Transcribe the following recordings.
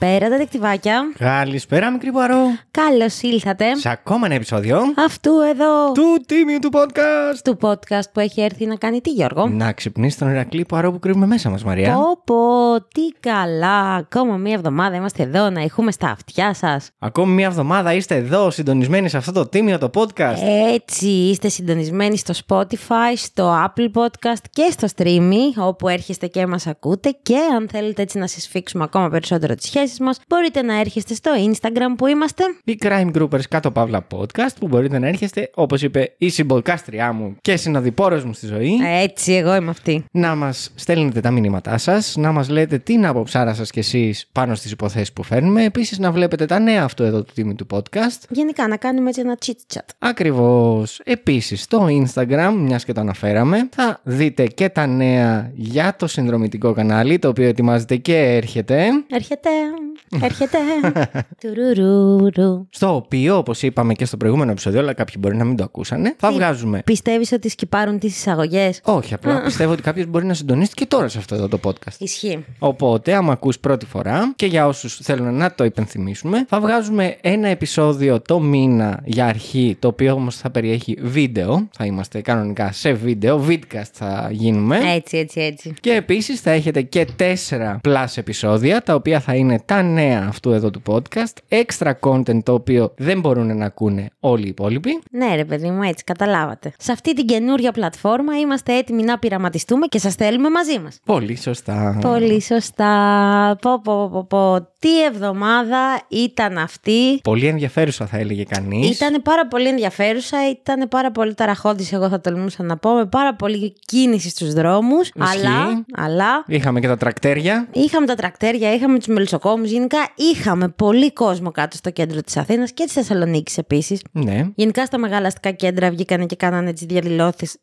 Καλησπέρα, τετεκτιβάκια. Καλησπέρα, μικρή Πουαρό. Καλώς ήλθατε. Σε ακόμα ένα επεισόδιο Αυτού εδώ του τίμιου του podcast. του podcast που έχει έρθει να κάνει τι, Γιώργο; Να ξυπνήσει τον Ηρακλή Πουαρό που κρύβουμε μέσα μας, Μαρία. Πω πω, τι καλά. Ακόμα μία εβδομάδα είμαστε εδώ να ηχούμε στα αυτιά σας. Ακόμη μία εβδομάδα είστε εδώ συντονισμένοι σε αυτό το τίμιο το podcast. Έτσι, είστε συντονισμένοι στο Spotify, στο Apple Podcast και στο Streamy, όπου έρχεστε και μας ακούτε και αν θέλετε έτσι να συσφίξουμε ακόμα περισσότερο τις σχέσεις μας, μπορείτε να έρχεστε στο Instagram που είμαστε. Η Crime Groupers κάτω παύλα podcast που μπορείτε να έρχεστε, όπως είπε η συμπολκάστριά μου και συνοδοιπόρος μου στη ζωή. Έτσι, εγώ είμαι αυτή. Να μας στέλνετε τα μηνύματά σας, να μας λέτε την άποψάρα σας κι εσείς πάνω στις υποθέσεις που φέρνουμε. Επίσης, να βλέπετε τα νέα αυτού εδώ του τίμη του podcast. Γενικά, να κάνουμε έτσι ένα chit chat. Ακριβώς. Επίσης, στο Instagram, μιας και το αναφέραμε, θα δείτε και τα νέα για το συνδρομητικό κανάλι, το οποίο ετοιμάζεται και έρχεται. Έρχεται, έρχεται. Τουρουρουρου. Στο οποίο, όπως είπαμε και στο προηγούμενο επεισόδιο, αλλά κάποιοι μπορεί να μην το ακούσανε, θα Τι; βγάζουμε. Πιστεύεις ότι σκυπάρουν τις εισαγωγές; Όχι, απλά πιστεύω ότι κάποιος μπορεί να συντονίσει και τώρα σε αυτό εδώ το podcast. Ισχύει. Οπότε, άμα ακούς πρώτη φορά και για όσους θέλουν να το υπενθυμίσουμε, θα βγάζουμε ένα επεισόδιο το μήνα για αρχή, το οποίο όμως θα περιέχει βίντεο. Θα είμαστε κανονικά σε βίντεο, vidcast θα γίνουμε. Έτσι, έτσι, έτσι. Και επίσης θα έχετε και τέσσερα plus επεισόδια, τα οποία θα είναι τα νέα αυτού εδώ του podcast, extra content το οποίο δεν μπορούν να ακούνε όλοι οι υπόλοιποι. Ναι, ρε παιδί μου, έτσι, καταλάβατε. Σε αυτή την καινούρια πλατφόρμα είμαστε έτοιμοι να πειραματιστούμε και σας θέλουμε μαζί μας. Πολύ σωστά. Πολύ σωστά. Πω, πω, πω, πω. Τι εβδομάδα ήταν αυτή; Πολύ ενδιαφέρουσα θα έλεγε κανείς. Ήταν πάρα πολύ ενδιαφέρουσα, ήταν πάρα πολύ ταραχώδης, εγώ θα τολμούσα να πω, με πάρα πολύ κίνηση στους δρόμους. Αλλά, αλλά Είχαμε και τα τρακτέρια. Είχαμε τα τρακτέρια, είχαμε τους μελισσοκόμους. Γενικά είχαμε πολύ κόσμο κάτω στο κέντρο της Αθήνας και της Θεσσαλονίκης επίσης. Ναι. Γενικά στα μεγάλα αστικά κέντρα βγήκανε και κάνανε τις διαδηλώσεις.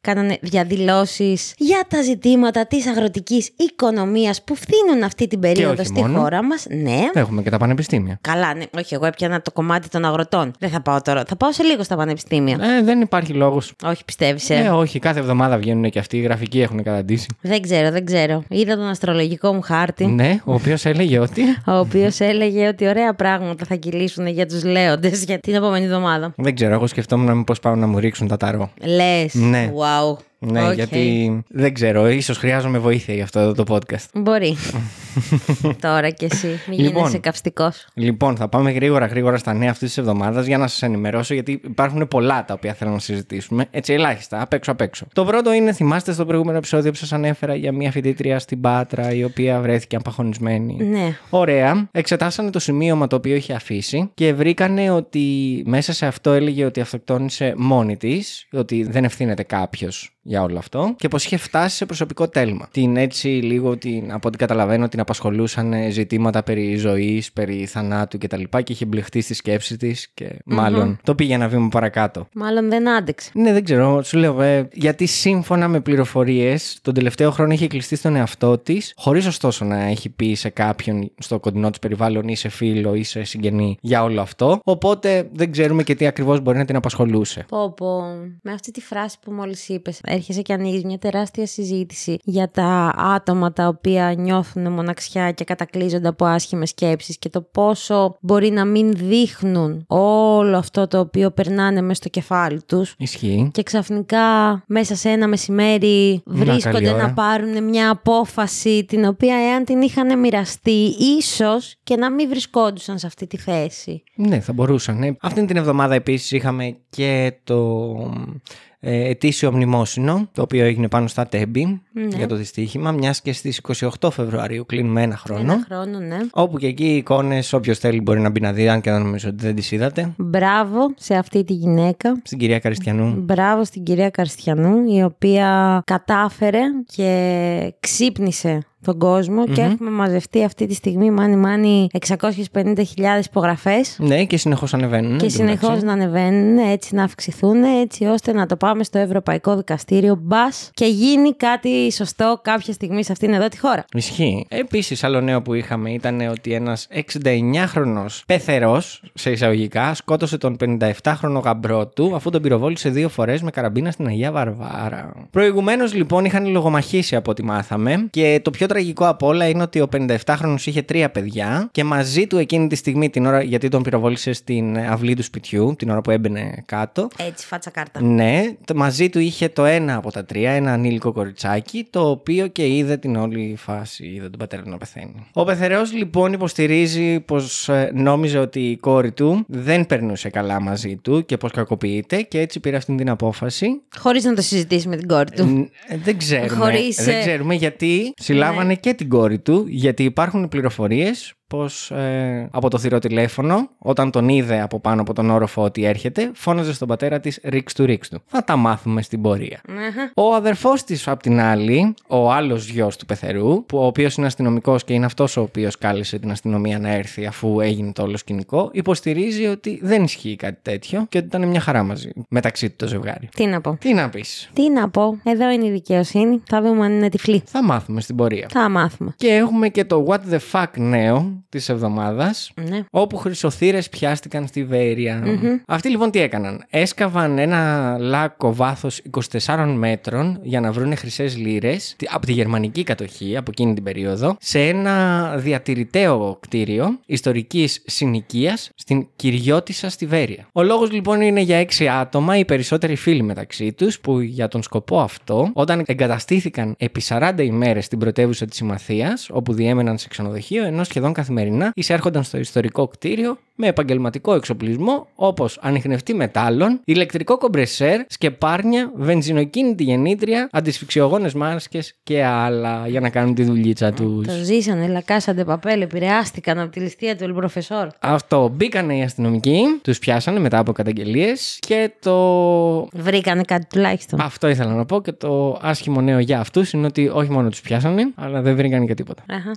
Κάνανε διαδηλώσεις για τα ζητήματα της αγροτικής οικονομίας που φθήνουν αυτή την περίοδο όχι στη μόνο. χώρα μας. Ναι. Έχουμε και τα πανεπιστήμια. Καλά, ναι. Όχι, εγώ έπιανα το κομμάτι των αγροτών. Δεν θα πάω τώρα. Θα πάω σε λίγο στα πανεπιστήμια. Ε, δεν υπάρχει λόγος. Όχι, πιστεύεις. Ε, όχι, κάθε εβδομάδα βγαίνουν και αυτοί. Οι γραφικοί έχουν καταντήσει. Δεν ξέρω, δεν ξέρω. Είδα τον αστρολογικό μου χάρτη. Ναι, ο οποίος έλεγε ότι. ο οποίος έλεγε ότι ωραία πράγματα θα κυλήσουν για τους λέοντες για την επόμενη εβδομάδα. δεν ξέρω, εγώ σκεφτόμουν μήπω πάω να μου ρίξουν τα ταρό. Λες. Ναι. Wow. Ναι, Οκ. γιατί δεν ξέρω, ίσως χρειάζομαι βοήθεια για αυτό εδώ το podcast. Μπορεί. Τώρα κι εσύ. Μην Λοιπόν. γίνεσαι καυστικός. Λοιπόν, θα πάμε γρήγορα γρήγορα στα νέα αυτής της εβδομάδας για να σας ενημερώσω, γιατί υπάρχουν πολλά τα οποία θέλω να συζητήσουμε. Έτσι, ελάχιστα, απ' έξω απ' έξω. Το πρώτο είναι, θυμάστε στο προηγούμενο επεισόδιο που σας ανέφερα για μια φοιτήτρια στην Πάτρα, η οποία βρέθηκε απαγχονισμένη. Ναι. Ωραία. Εξετάσανε το σημείωμα το οποίο είχε αφήσει και βρήκανε ότι μέσα σε αυτό έλεγε ότι αυτοκτόνησε μόνη της, ότι δεν ευθύνεται κάποιος για όλο αυτό και πως είχε φτάσει σε προσωπικό τέλμα. Την έτσι λίγο, την, από ό,τι καταλαβαίνω, την απασχολούσαν ε, ζητήματα περί ζωής, περί θανάτου κτλ. Και, και είχε μπλεχτεί στη σκέψη της και μάλλον το πήγε ένα βήμα παρακάτω. Μάλλον δεν άντεξε. Ναι, δεν ξέρω. Σου λέω, ε, γιατί σύμφωνα με πληροφορίες, τον τελευταίο χρόνο είχε κλειστεί στον εαυτό της, χωρίς ωστόσο να έχει πει σε κάποιον στο κοντινό της περιβάλλον ή σε φίλο ή σε συγγενή για όλο αυτό. Οπότε δεν ξέρουμε και τι ακριβώς μπορεί να την απασχολούσε. Πω, πω. Με αυτή τη φράση που μόλις είπες, έρχεσαι και ανοίγεις μια τεράστια συζήτηση για τα άτομα τα οποία νιώθουν μοναξιά και κατακλείζονται από άσχημες σκέψεις και το πόσο μπορεί να μην δείχνουν όλο αυτό το οποίο περνάνε μέσα στο κεφάλι τους. Ισχύει. Και ξαφνικά μέσα σε ένα μεσημέρι καλή βρίσκονται ώρα. να πάρουν μια απόφαση την οποία εάν την είχαν μοιραστεί ίσως και να μην βρισκόντουσαν σε αυτή τη θέση. Ναι, θα μπορούσαν. Ναι. Αυτή την εβδομάδα επίσης είχαμε και το ε, ετήσιο μνημόσυνο, το οποίο έγινε πάνω στα Τέμπη Ναι. για το δυστύχημα, μιας και στις 28 Φεβρουαρίου κλείνουμε ένα χρόνο. Ένα χρόνο, ναι. Όπου και εκεί οι εικόνες, όποιος θέλει μπορεί να μπει να δει, αν και δεν νομίζω ότι δεν τις είδατε. Μπράβο σε αυτή τη γυναίκα. Στην κυρία Καριστιανού. Μπράβο στην κυρία Καρστιανού, η οποία κατάφερε και ξύπνησε τον κόσμο και έχουμε μαζευτεί αυτή τη στιγμή μάνι μάνι 650.000 υπογραφές Ναι, και συνεχώς ανεβαίνουν. και εν τω μεταξύ. συνεχώς να ανεβαίνουν έτσι να αυξηθούν έτσι ώστε να το πάμε στο Ευρωπαϊκό Δικαστήριο μπας και γίνει κάτι σωστό κάποια στιγμή σε αυτήν εδώ τη χώρα. Ισχύει. Επίσης, άλλο νέο που είχαμε ήταν ότι ένας 69χρονο πεθερός, σε εισαγωγικά, σκότωσε τον 57χρονο γαμπρό του αφού τον πυροβόλησε δύο φορές με καραμπίνα στην Αγία Βαρβάρα. Προηγουμένως, λοιπόν, είχαν λογομαχήσει από ό,τι μάθαμε και το πιο τραγικό απ' όλα είναι ότι ο 57χρονο είχε τρία παιδιά και μαζί του εκείνη τη στιγμή, την ώρα γιατί τον πυροβόλησε στην αυλή του σπιτιού, την ώρα που έμπαινε κάτω, Έτσι, φάτσα κάρτα. ναι, το, μαζί του είχε το ένα από τα τρία, ένα ανήλικο κοριτσάκι, το οποίο και είδε την όλη φάση, είδε τον πατέρα του να πεθαίνει. Ο πεθεραιός λοιπόν υποστηρίζει πως ε, νόμιζε ότι η κόρη του δεν περνούσε καλά μαζί του και πως κακοποιείται και έτσι πήρε αυτή την απόφαση. Χωρίς να το συζητήσει με την κόρη του. Ν- ε, δεν ξέρουμε. Χωρίς, Δεν ε, ξέρουμε γιατί συλλάβανε και την κόρη του, γιατί υπάρχουν πληροφορίες πως ε, από το θηροτηλέφωνο, όταν τον είδε από πάνω από τον όροφο ότι έρχεται, φώναζε στον πατέρα της ρίξ του ρίξ του. Θα τα μάθουμε στην πορεία. Αχα. Ο αδερφός της απ' την άλλη, ο άλλος γιος του πεθερού, που ο οποίος είναι αστυνομικός και είναι αυτός ο οποίος κάλεσε την αστυνομία να έρθει αφού έγινε το όλο σκηνικό, υποστηρίζει ότι δεν ισχύει κάτι τέτοιο και ότι ήταν μια χαρά μαζί μεταξύ του το ζευγάρι. Τι να πω. Τι να πεις; Τι να πω. Εδώ είναι η δικαιοσύνη. Θα δούμε αν είναι τυφλή. Θα μάθουμε στην πορεία. Θα μάθουμε. Και έχουμε και το What the fuck νέο της εβδομάδας Ναι. όπου χρυσοθύρες πιάστηκαν στη βερεια Αυτοί λοιπόν τι έκαναν; Έσκαβαν ένα λάκκο βάθος 24 μέτρων για να βρουν χρυσές λίρες τι- από τη γερμανική κατοχή από εκείνη την περίοδο σε ένα διατηρηταίο κτίριο ιστορικής συνοικίας στην Κυριώτισσα στη Βέρεια. Ο λόγος λοιπόν είναι για έξι άτομα, οι περισσότεροι φίλοι μεταξύ τους που για τον σκοπό αυτό όταν εγκαταστήθηκαν επί 40 ημέρες στην πρωτεύουσα της Συμμαθίας όπου διέμεναν σε ξενοδοχείο ενώ σχεδόν καθημερινά εισέρχονταν στο ιστορικό κτίριο με επαγγελματικό εξοπλισμό όπως ανιχνευτή μετάλλων, ηλεκτρικό κομπρεσέρ, σκεπάρνια, βενζινοκίνητη γεννήτρια, αντισφυξιογόνες μάσκες και άλλα για να κάνουν τη δουλίτσα τους. Το ζήσανε, λακάσαντε παπέλ, επηρεάστηκαν από τη ληστεία του Ελπροφεσόρ. Αυτό μπήκανε οι αστυνομικοί, τους πιάσανε μετά από καταγγελίες και το. Βρήκανε κάτι τουλάχιστον. Αυτό ήθελα να πω και το άσχημο νέο για αυτούς είναι ότι όχι μόνο τους πιάσανε, αλλά δεν βρήκαν και τίποτα. Αχα.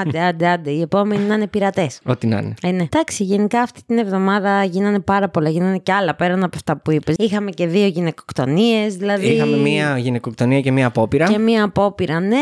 άντε, άντε, άντε. Οι επόμενοι να είναι πειρατές. Ό,τι να είναι. Ε, ναι. Εντάξει, γενικά αυτή την εβδομάδα γίνανε πάρα πολλά. Γίνανε και άλλα πέραν από αυτά που είπες. Είχαμε και δύο γυναικοκτονίες, δηλαδή. Είχαμε μία γυναικοκτονία και μία απόπειρα. Και μία απόπειρα, ναι.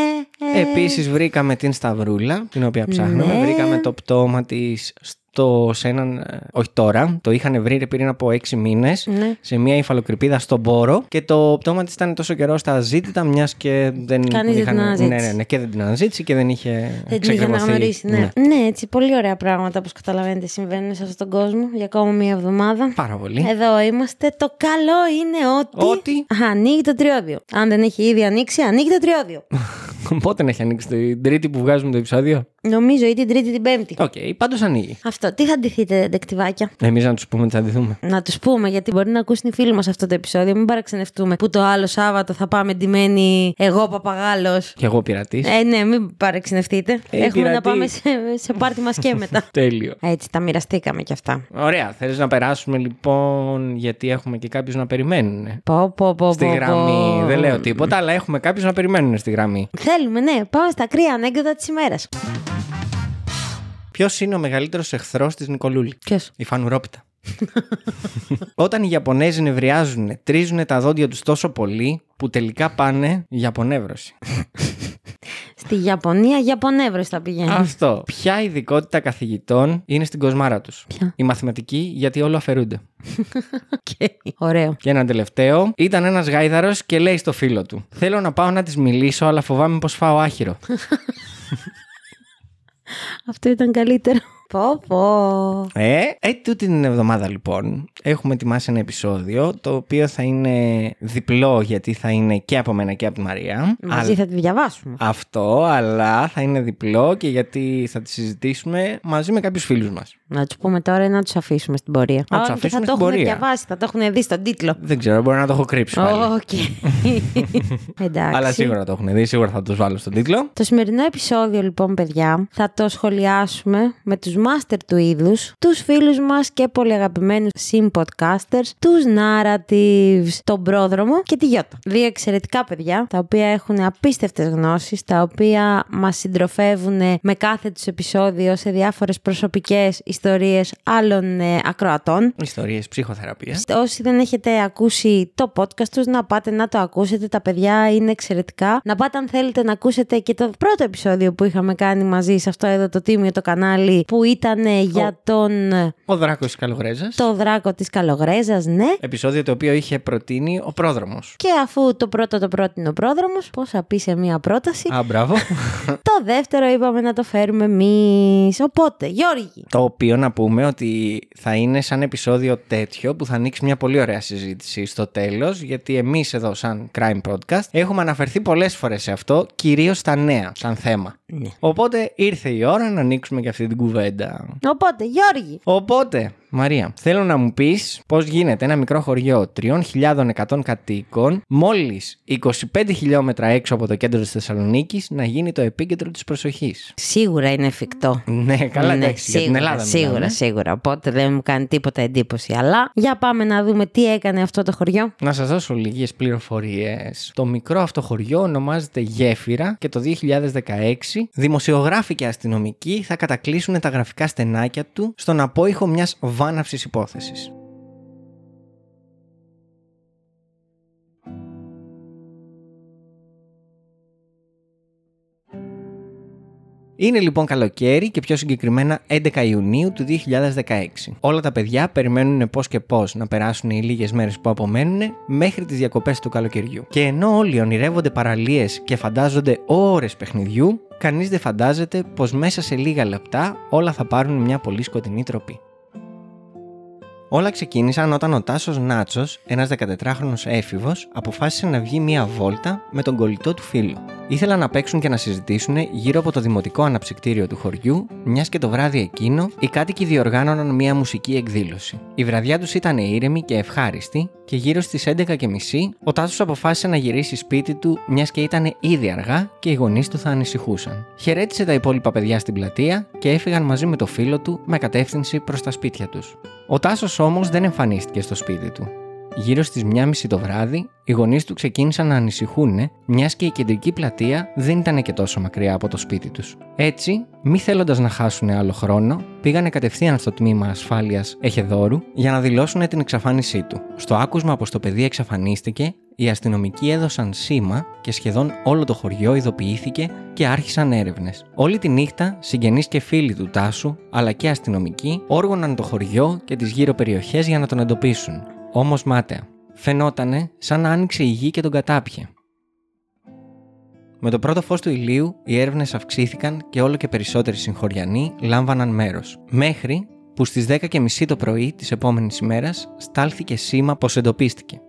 Ε, Επίσης, βρήκαμε την Σταυρούλα, την οποία ψάχναμε. Ναι. Βρήκαμε το πτώμα της στο, σε έναν. ε, Όχι τώρα, το είχαν βρει πριν από έξι μήνες Ναι. σε μια υφαλοκρηπίδα στον Πόρο. Και το πτώμα της ήταν τόσο καιρό στα ζήτητα, μιας και δεν. Κανείς δεν την αναζήτησε. Ναι, ναι, ναι, και δεν την αναζήτησε και δεν είχε. Δεν την είχε εξακριβωθεί. αναγνωρίσει, ναι. ναι. έτσι, πολύ ωραία πράγματα όπως καταλαβαίνετε συμβαίνουν σε αυτόν τον κόσμο για ακόμα μία εβδομάδα. Πάρα πολύ. Εδώ είμαστε. Το καλό είναι ότι. Ότι; Α, ανοίγει το τριώδιο. Αν δεν έχει ήδη ανοίξει, ανοίγει το τριώδιο. Πότε να έχει ανοίξει την Τρίτη που βγάζουμε το επεισόδιο; Νομίζω ή την Τρίτη την Πέμπτη. Οκ, πάντως ανοίγει. Αυτό. Τι θα ντυθείτε, ντετεκτιβάκια; Εμείς να τους πούμε τι θα ντυθούμε. Να τους πούμε, γιατί μπορεί να ακούσουν οι φίλοι μας αυτό το επεισόδιο. Μην παραξενευτούμε που το άλλο Σάββατο θα πάμε ντυμένοι εγώ παπαγάλος. Κι εγώ πειρατής. Ε, ναι, μην παραξενευτείτε. Ε, Έχουμε να πειρατής. πάμε σε, σε πάρτι μας και μετά. Τέλειο. Έτσι, τα μοιραστήκαμε κι αυτά. Ωραία, θέλεις να περάσουμε λοιπόν, γιατί έχουμε και κάποιους να περιμένουν. Πω, πω, πω, Στη πω, γραμμή. πω. Δεν λέω τίποτα, αλλά έχουμε κάποιους να περιμένουν στη γραμμή. Θέλουμε, ναι. Πάμε στα κρύα ανέκδοτα της ημέρας. Ποιος είναι ο μεγαλύτερος εχθρός της Νικολούλη, Ποιος; η Φανουρόπιτα. Όταν οι Ιαπωνέζοι νευριάζουν, τρίζουν τα δόντια τους τόσο πολύ που τελικά πάνε για απονεύρωση. Στη Ιαπωνία, Ιαπωνεύρωση θα πηγαίνει. Αυτό. Ποια ειδικότητα καθηγητών είναι στην κοσμάρα τους; Ποια; Η μαθηματική, γιατί όλο αφαιρούνται. Οκ. Ωραίο. Και ένα τελευταίο. Ήταν ένας γάιδαρος και λέει στο φίλο του: Θέλω να πάω να της μιλήσω, αλλά φοβάμαι μήπως φάω άχυρο. Αυτό ήταν καλύτερο. Πω, πω. Ε, ε, τούτη την εβδομάδα λοιπόν έχουμε ετοιμάσει ένα επεισόδιο το οποίο θα είναι διπλό γιατί θα είναι και από μένα και από τη Μαρία. Μαζί Αλλά- θα τη διαβάσουμε. Αυτό, αλλά θα είναι διπλό και γιατί θα τη συζητήσουμε μαζί με κάποιους φίλους μας. Να τους πούμε τώρα ή να τους αφήσουμε στην πορεία. Να τους Α, και αφήσουμε θα το στην έχουν πορεία. διαβάσει, θα το έχουν δει στον τίτλο. Δεν ξέρω, μπορεί να το έχω κρύψει. πάλι. Οκ. Εντάξει. Αλλά σίγουρα το έχουν δει, σίγουρα θα τους βάλω στον τίτλο. Το σημερινό επεισόδιο λοιπόν παιδιά θα το σχολιάσουμε με τους μάστερ του είδους, τους φίλους μας και πολύ αγαπημένους συμ podcasters, τους Narratives, τον πρόδρομο και τη Γιώτα. Δύο εξαιρετικά παιδιά τα οποία έχουν απίστευτες γνώσεις, τα οποία μας συντροφεύουν με κάθε τους επεισόδιο σε διάφορες προσωπικές ιστορίες άλλων ε, ακροατών. Ιστορίες ψυχοθεραπείας. Όσοι δεν έχετε ακούσει το podcast τους, να πάτε να το ακούσετε. Τα παιδιά είναι εξαιρετικά. Να πάτε αν θέλετε να ακούσετε και το πρώτο επεισόδιο που είχαμε κάνει μαζί σε αυτό εδώ το τίμιο το κανάλι που ήταν ε, για τον ε, Ο Δράκος της Καλογρέζας. το δράκο της Καλογρέζας, ναι. Επεισόδιο το οποίο είχε προτείνει ο πρόδρομος. Και αφού το πρώτο το πρότεινε ο πρόδρομος, πώς θα πει σε μία πρόταση. Α, μπράβο. το δεύτερο είπαμε να το φέρουμε εμείς. Οπότε, Γιώργη, το οποίο να πούμε ότι θα είναι σαν επεισόδιο τέτοιο που θα ανοίξει μια πολύ ωραία συζήτηση στο τέλος, γιατί εμείς εδώ, σαν Crime Podcast, έχουμε αναφερθεί πολλές φορές σε αυτό, κυρίως στα νέα, σαν θέμα. Ναι. Οπότε ήρθε η ώρα να ανοίξουμε και αυτή την κουβέντα. οπότε Γιώργη, Οπότε, Μαρία, θέλω να μου πεις πώς γίνεται ένα μικρό χωριό 3.100 κατοίκων, μόλις 25 χιλιόμετρα έξω από το κέντρο της Θεσσαλονίκης, να γίνει το επίκεντρο της προσοχής. σίγουρα είναι εφικτό. Ναι, καλά, Ναι, εντάξει, για την σίγουρα, Ελλάδα Σίγουρα, μιλάμε. σίγουρα. Οπότε δεν μου κάνει τίποτα εντύπωση. Αλλά για πάμε να δούμε τι έκανε αυτό το χωριό. Να σας δώσω λίγες πληροφορίες. Το μικρό αυτό χωριό ονομάζεται Γέφυρα και το 2016 δημοσιογράφοι και αστυνομικοί θα κατακλείσουν τα γραφικά στενάκια του στον απόϊχο μιας βάναυσης υπόθεσης. Είναι λοιπόν καλοκαίρι και πιο συγκεκριμένα 11 Ιουνίου του 2016. Όλα τα παιδιά περιμένουν πώς και πώς να περάσουν οι λίγες μέρες που απομένουν μέχρι τις διακοπές του καλοκαιριού. Και ενώ όλοι ονειρεύονται παραλίες και φαντάζονται ώρες παιχνιδιού, κανείς δεν φαντάζεται πως μέσα σε λίγα λεπτά όλα θα πάρουν μια πολύ σκοτεινή τροπή. Όλα ξεκίνησαν όταν ο Τάσος Νάτσος, ένας 14χρονο έφηβος, αποφάσισε να βγει μία βόλτα με τον κολλητό του φίλο. Ήθελαν να παίξουν και να συζητήσουν γύρω από το δημοτικό αναψυκτήριο του χωριού, μιας και το βράδυ εκείνο οι κάτοικοι διοργάνωναν μία μουσική εκδήλωση. Η βραδιά τους ήταν ήρεμη και ευχάριστη και γύρω στις 11.30 ο Τάσος αποφάσισε να γυρίσει σπίτι του, μιας και ήταν ήδη αργά και οι γονείς του θα ανησυχούσαν. Χαιρέτησε τα υπόλοιπα παιδιά στην πλατεία και έφυγαν μαζί με το φίλο του με κατεύθυνση προς τα σπίτια τους. Ο Τάσος όμως δεν εμφανίστηκε στο σπίτι του. Γύρω στις 1.30 το βράδυ, οι γονείς του ξεκίνησαν να ανησυχούν, μιας και η κεντρική πλατεία δεν ήταν και τόσο μακριά από το σπίτι τους. Έτσι, μη θέλοντας να χάσουν άλλο χρόνο, πήγανε κατευθείαν στο τμήμα ασφάλειας Εχεδόρου για να δηλώσουν την εξαφάνισή του. Στο άκουσμα πως το παιδί εξαφανίστηκε, οι αστυνομικοί έδωσαν σήμα και σχεδόν όλο το χωριό ειδοποιήθηκε και άρχισαν έρευνες. Όλη τη νύχτα, συγγενείς και φίλοι του Τάσου, αλλά και αστυνομικοί, όργωναν το χωριό και τις γύρω περιοχές για να τον εντοπίσουν. Όμως μάταια. Φαινότανε σαν να άνοιξε η γη και τον κατάπιε. Με το πρώτο φως του ηλίου, οι έρευνες αυξήθηκαν και όλο και περισσότεροι συγχωριανοί λάμβαναν μέρος. Μέχρι που στις 10.30 το πρωί της επόμενης ημέρας στάλθηκε σήμα πως εντοπίστηκε.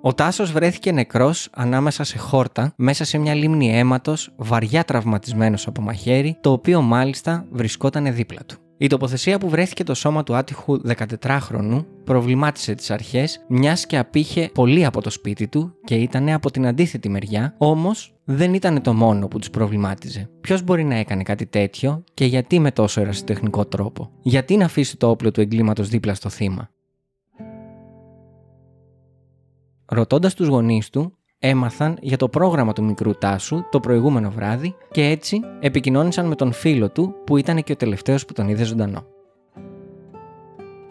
Ο Τάσος βρέθηκε νεκρός ανάμεσα σε χόρτα, μέσα σε μια λίμνη αίματος, βαριά τραυματισμένος από μαχαίρι, το οποίο μάλιστα βρισκόταν δίπλα του. Η τοποθεσία που βρέθηκε το σώμα του άτυχου 14χρονου προβλημάτισε τις αρχές, μιας και απήχε πολύ από το σπίτι του και ήταν από την αντίθετη μεριά, όμως δεν ήταν το μόνο που τους προβλημάτιζε. Ποιος μπορεί να έκανε κάτι τέτοιο και γιατί με τόσο ερασιτεχνικό τρόπο; Γιατί να αφήσει το όπλο του εγκλήματος δίπλα στο θύμα; Ρωτώντας τους γονείς του, έμαθαν για το πρόγραμμα του μικρού Τάσου το προηγούμενο βράδυ και έτσι επικοινώνησαν με τον φίλο του που ήταν και ο τελευταίος που τον είδε ζωντανό.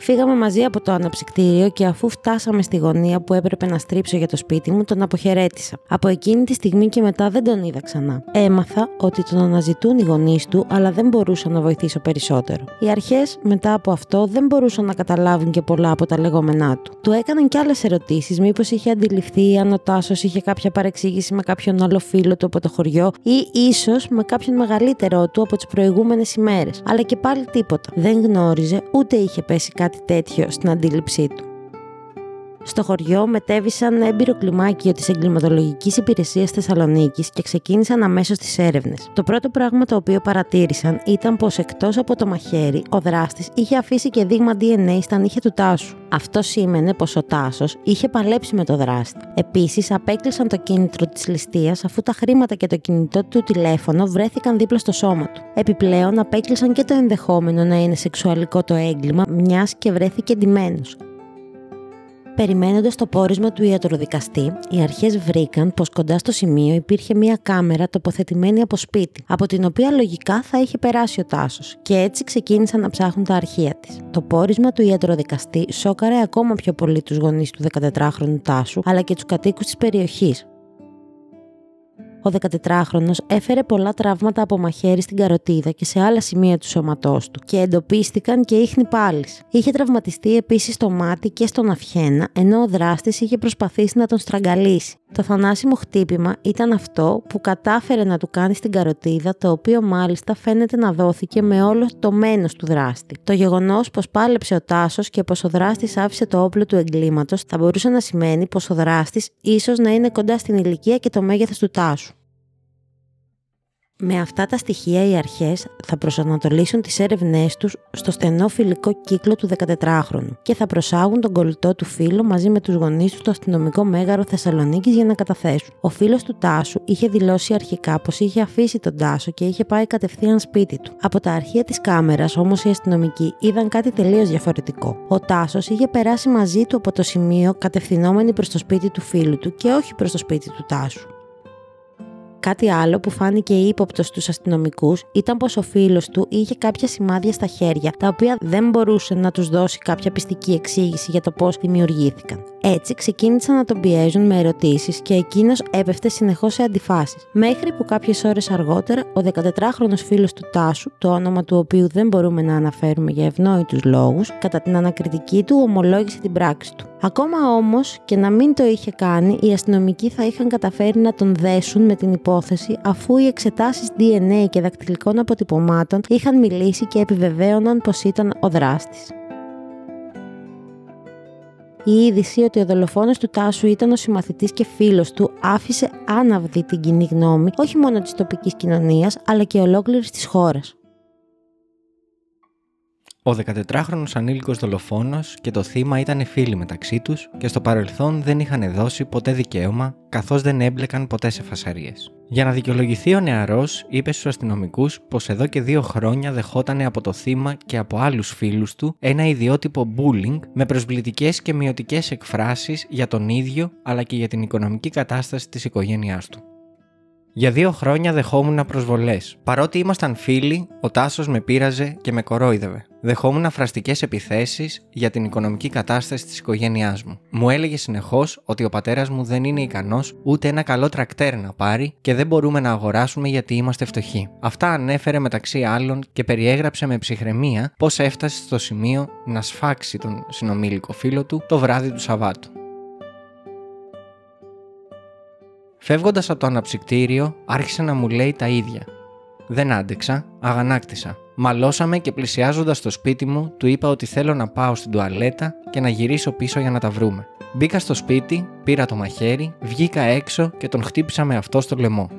Φύγαμε μαζί από το αναψυκτήριο και αφού φτάσαμε στη γωνία που έπρεπε να στρίψω για το σπίτι μου, τον αποχαιρέτησα. Από εκείνη τη στιγμή και μετά δεν τον είδα ξανά. Έμαθα ότι τον αναζητούν οι γονείς του, αλλά δεν μπορούσα να βοηθήσω περισσότερο. Οι αρχές μετά από αυτό δεν μπορούσαν να καταλάβουν και πολλά από τα λεγόμενά του. Του έκαναν κι άλλες ερωτήσεις, μήπως είχε αντιληφθεί αν ο Τάσος είχε κάποια παρεξήγηση με κάποιον άλλο φίλο του από το χωριό ή ίσως με κάποιον μεγαλύτερό του από τις προηγούμενες ημέρες. Αλλά και πάλι τίποτα. Δεν γνώριζε ούτε είχε πέσει κάτι τέτοιο στην αντίληψή του. Στο χωριό μετέβησαν έμπειρο κλιμάκιο της εγκληματολογικής υπηρεσίας Θεσσαλονίκης και ξεκίνησαν αμέσως τις έρευνες. Το πρώτο πράγμα το οποίο παρατήρησαν ήταν πως εκτός από το μαχαίρι, ο δράστης είχε αφήσει και δείγμα DNA στα νύχια του Τάσου. Αυτό σήμαινε πως ο Τάσος είχε παλέψει με το δράστη. Επίσης, απέκλεισαν το κίνητρο της ληστείας αφού τα χρήματα και το κινητό του τηλέφωνο βρέθηκαν δίπλα στο σώμα του. Επιπλέον, απέκλεισαν και το ενδεχόμενο να είναι σεξουαλικό το έγκλημα, μιας και βρέθηκε ντυμένος. Περιμένοντας το πόρισμα του ιατροδικαστή, οι αρχές βρήκαν πως κοντά στο σημείο υπήρχε μία κάμερα τοποθετημένη από σπίτι, από την οποία λογικά θα είχε περάσει ο Τάσος, και έτσι ξεκίνησαν να ψάχνουν τα αρχεία της. Το πόρισμα του ιατροδικαστή σόκαρε ακόμα πιο πολύ τους γονείς του 14χρονου Τάσου, αλλά και τους κατοίκους της περιοχής, ο 14χρονο έφερε πολλά τραύματα από μαχαίρι στην καροτίδα και σε άλλα σημεία του σώματός του και εντοπίστηκαν και ίχνη πάλι. Είχε τραυματιστεί επίσης στο μάτι και στον αυχένα, ενώ ο δράστης είχε προσπαθήσει να τον στραγγαλίσει. Το θανάσιμο χτύπημα ήταν αυτό που κατάφερε να του κάνει στην καροτίδα, το οποίο μάλιστα φαίνεται να δόθηκε με όλο το μένος του δράστη. Το γεγονός πως πάλεψε ο Τάσος και πως ο δράστης άφησε το όπλο του εγκλήματος θα μπορούσε να σημαίνει πως ο δράστης ίσως να είναι κοντά στην ηλικία και το μέγεθος του Τάσου. Με αυτά τα στοιχεία οι αρχές θα προσανατολίσουν τις έρευνές τους στο στενό φιλικό κύκλο του 14χρονου και θα προσάγουν τον κολλητό του φίλο μαζί με τους γονείς του στο αστυνομικό μέγαρο Θεσσαλονίκης για να καταθέσουν. Ο φίλος του Τάσου είχε δηλώσει αρχικά πως είχε αφήσει τον Τάσο και είχε πάει κατευθείαν σπίτι του. Από τα αρχεία της κάμερας όμως οι αστυνομικοί είδαν κάτι τελείως διαφορετικό. Ο Τάσος είχε περάσει μαζί του από το σημείο κατευθυνόμενοι προς το σπίτι του φίλου του και όχι προς το σπίτι του Τάσου. Κάτι άλλο που φάνηκε ύποπτος στους αστυνομικούς ήταν πως ο φίλος του είχε κάποια σημάδια στα χέρια, τα οποία δεν μπορούσε να τους δώσει κάποια πιστική εξήγηση για το πώς δημιουργήθηκαν. Έτσι ξεκίνησαν να τον πιέζουν με ερωτήσεις και εκείνος έπεφτε συνεχώς σε αντιφάσεις. Μέχρι που κάποιες ώρες αργότερα, ο 14χρονο φίλος του Τάσου, το όνομα του οποίου δεν μπορούμε να αναφέρουμε για ευνόητους λόγους, κατά την ανακριτική του ομολόγησε την πράξη του. Ακόμα όμως και να μην το είχε κάνει, οι αστυνομικοί θα είχαν καταφέρει να τον δέσουν με την υπόθεση αφού οι εξετάσεις DNA και δακτυλικών αποτυπωμάτων είχαν μιλήσει και επιβεβαίωναν πως ήταν ο δράστης. Η είδηση ότι ο δολοφόνος του Τάσου ήταν ο συμμαθητής και φίλος του άφησε άναυδη την κοινή γνώμη όχι μόνο της τοπικής κοινωνίας αλλά και ολόκληρης της χώρας. Ο 14χρονο ανήλικος δολοφόνος και το θύμα ήταν φίλοι μεταξύ τους και στο παρελθόν δεν είχαν δώσει ποτέ δικαίωμα, καθώς δεν έμπλεκαν ποτέ σε φασαρίες. Για να δικαιολογηθεί ο νεαρός, είπε στους αστυνομικούς πως εδώ και δύο χρόνια δεχόταν από το θύμα και από άλλους φίλους του ένα ιδιότυπο bullying με προσβλητικές και μειωτικές εκφράσεις για τον ίδιο αλλά και για την οικονομική κατάσταση της οικογένειάς του. Για δύο χρόνια δεχόμουν προσβολές. Παρότι ήμασταν φίλοι, ο Τάσος με πείραζε και με κορόιδευε. Δεχόμουν φραστικέ επιθέσεις για την οικονομική κατάσταση της οικογένειάς μου. Μου έλεγε συνεχώς ότι ο πατέρας μου δεν είναι ικανός ούτε ένα καλό τρακτέρ να πάρει και δεν μπορούμε να αγοράσουμε γιατί είμαστε φτωχοί. Αυτά ανέφερε μεταξύ άλλων και περιέγραψε με ψυχραιμία πώς έφτασε στο σημείο να σφάξει τον συνομήλικο φίλο του το βράδυ του Σαββάτου. Φεύγοντας από το αναψυκτήριο, άρχισε να μου λέει τα ίδια. Δεν άντεξα, αγανάκτησα. Μαλώσαμε και πλησιάζοντας το σπίτι μου, του είπα ότι θέλω να πάω στην τουαλέτα και να γυρίσω πίσω για να τα βρούμε. Μπήκα στο σπίτι, πήρα το μαχαίρι, βγήκα έξω και τον χτύπησα με αυτό στο λαιμό.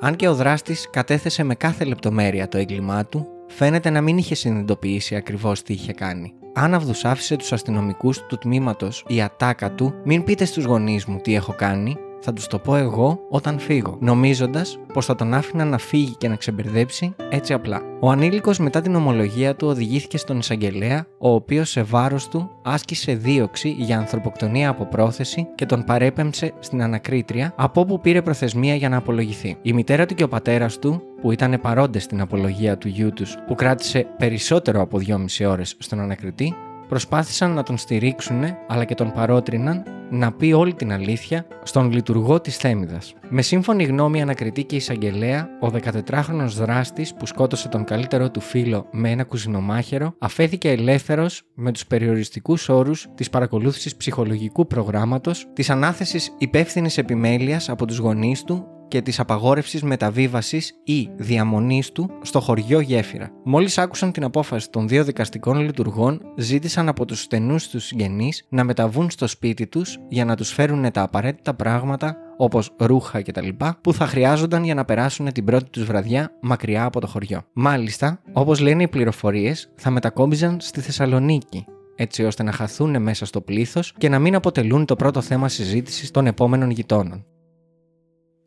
Αν και ο δράστης κατέθεσε με κάθε λεπτομέρεια το έγκλημά του, φαίνεται να μην είχε συνειδητοποιήσει ακριβώς τι είχε κάνει. Άναυδου άφησε τους αστυνομικούς του τμήματος η ατάκα του: Μην πείτε στους γονείς μου τι έχω κάνει, θα τους το πω εγώ όταν φύγω, νομίζοντας πως θα τον άφηνα να φύγει και να ξεμπερδέψει έτσι απλά. Ο ανήλικος μετά την ομολογία του οδηγήθηκε στον εισαγγελέα, ο οποίος σε βάρος του άσκησε δίωξη για ανθρωποκτονία από πρόθεση και τον παρέπεμψε στην ανακρίτρια, από όπου πήρε προθεσμία για να απολογηθεί. Η μητέρα του και ο πατέρας του, που ήταν παρόντες στην απολογία του γιού τους, που κράτησε περισσότερο από 2,5 ώρες στον ανακριτή, προσπάθησαν να τον στηρίξουν αλλά και τον παρότριναν να πει όλη την αλήθεια στον λειτουργό της Θέμηδας. Με σύμφωνη γνώμη ανακριτή και εισαγγελέα, ο 14χρονο δράστης που σκότωσε τον καλύτερό του φίλο με ένα κουζινομάχαιρο αφέθηκε ελεύθερος με τους περιοριστικούς όρους της παρακολούθησης ψυχολογικού προγράμματος, της ανάθεσης υπεύθυνης επιμέλειας από τους γονείς του και της απαγόρευσης μεταβίβασης ή διαμονής του στο χωριό Γέφυρα. Μόλις άκουσαν την απόφαση των δύο δικαστικών λειτουργών, ζήτησαν από τους στενούς τους συγγενείς να μεταβούν στο σπίτι τους για να τους φέρουν τα απαραίτητα πράγματα όπως ρούχα κτλ., που θα χρειάζονταν για να περάσουν την πρώτη τους βραδιά μακριά από το χωριό. Μάλιστα, όπως λένε οι πληροφορίες, θα μετακόμιζαν στη Θεσσαλονίκη, έτσι ώστε να χαθούν μέσα στο πλήθος και να μην αποτελούν το πρώτο θέμα συζήτησης των επόμενων γειτόνων.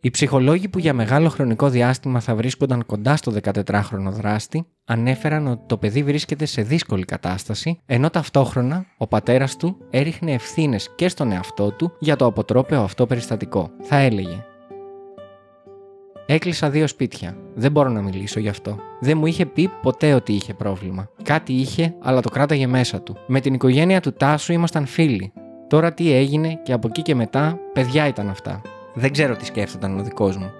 Οι ψυχολόγοι που για μεγάλο χρονικό διάστημα θα βρίσκονταν κοντά στο 14χρονο δράστη ανέφεραν ότι το παιδί βρίσκεται σε δύσκολη κατάσταση, ενώ ταυτόχρονα ο πατέρας του έριχνε ευθύνες και στον εαυτό του για το αποτρόπαιο αυτό περιστατικό. Θα έλεγε: Έκλεισα δύο σπίτια. Δεν μπορώ να μιλήσω γι' αυτό. Δεν μου είχε πει ποτέ ότι είχε πρόβλημα. Κάτι είχε, αλλά το κράταγε μέσα του. Με την οικογένεια του Τάσου ήμασταν φίλοι. Τώρα τι έγινε και από εκεί και μετά, παιδιά ήταν αυτά. Δεν ξέρω τι σκέφτονταν ο δικός μου.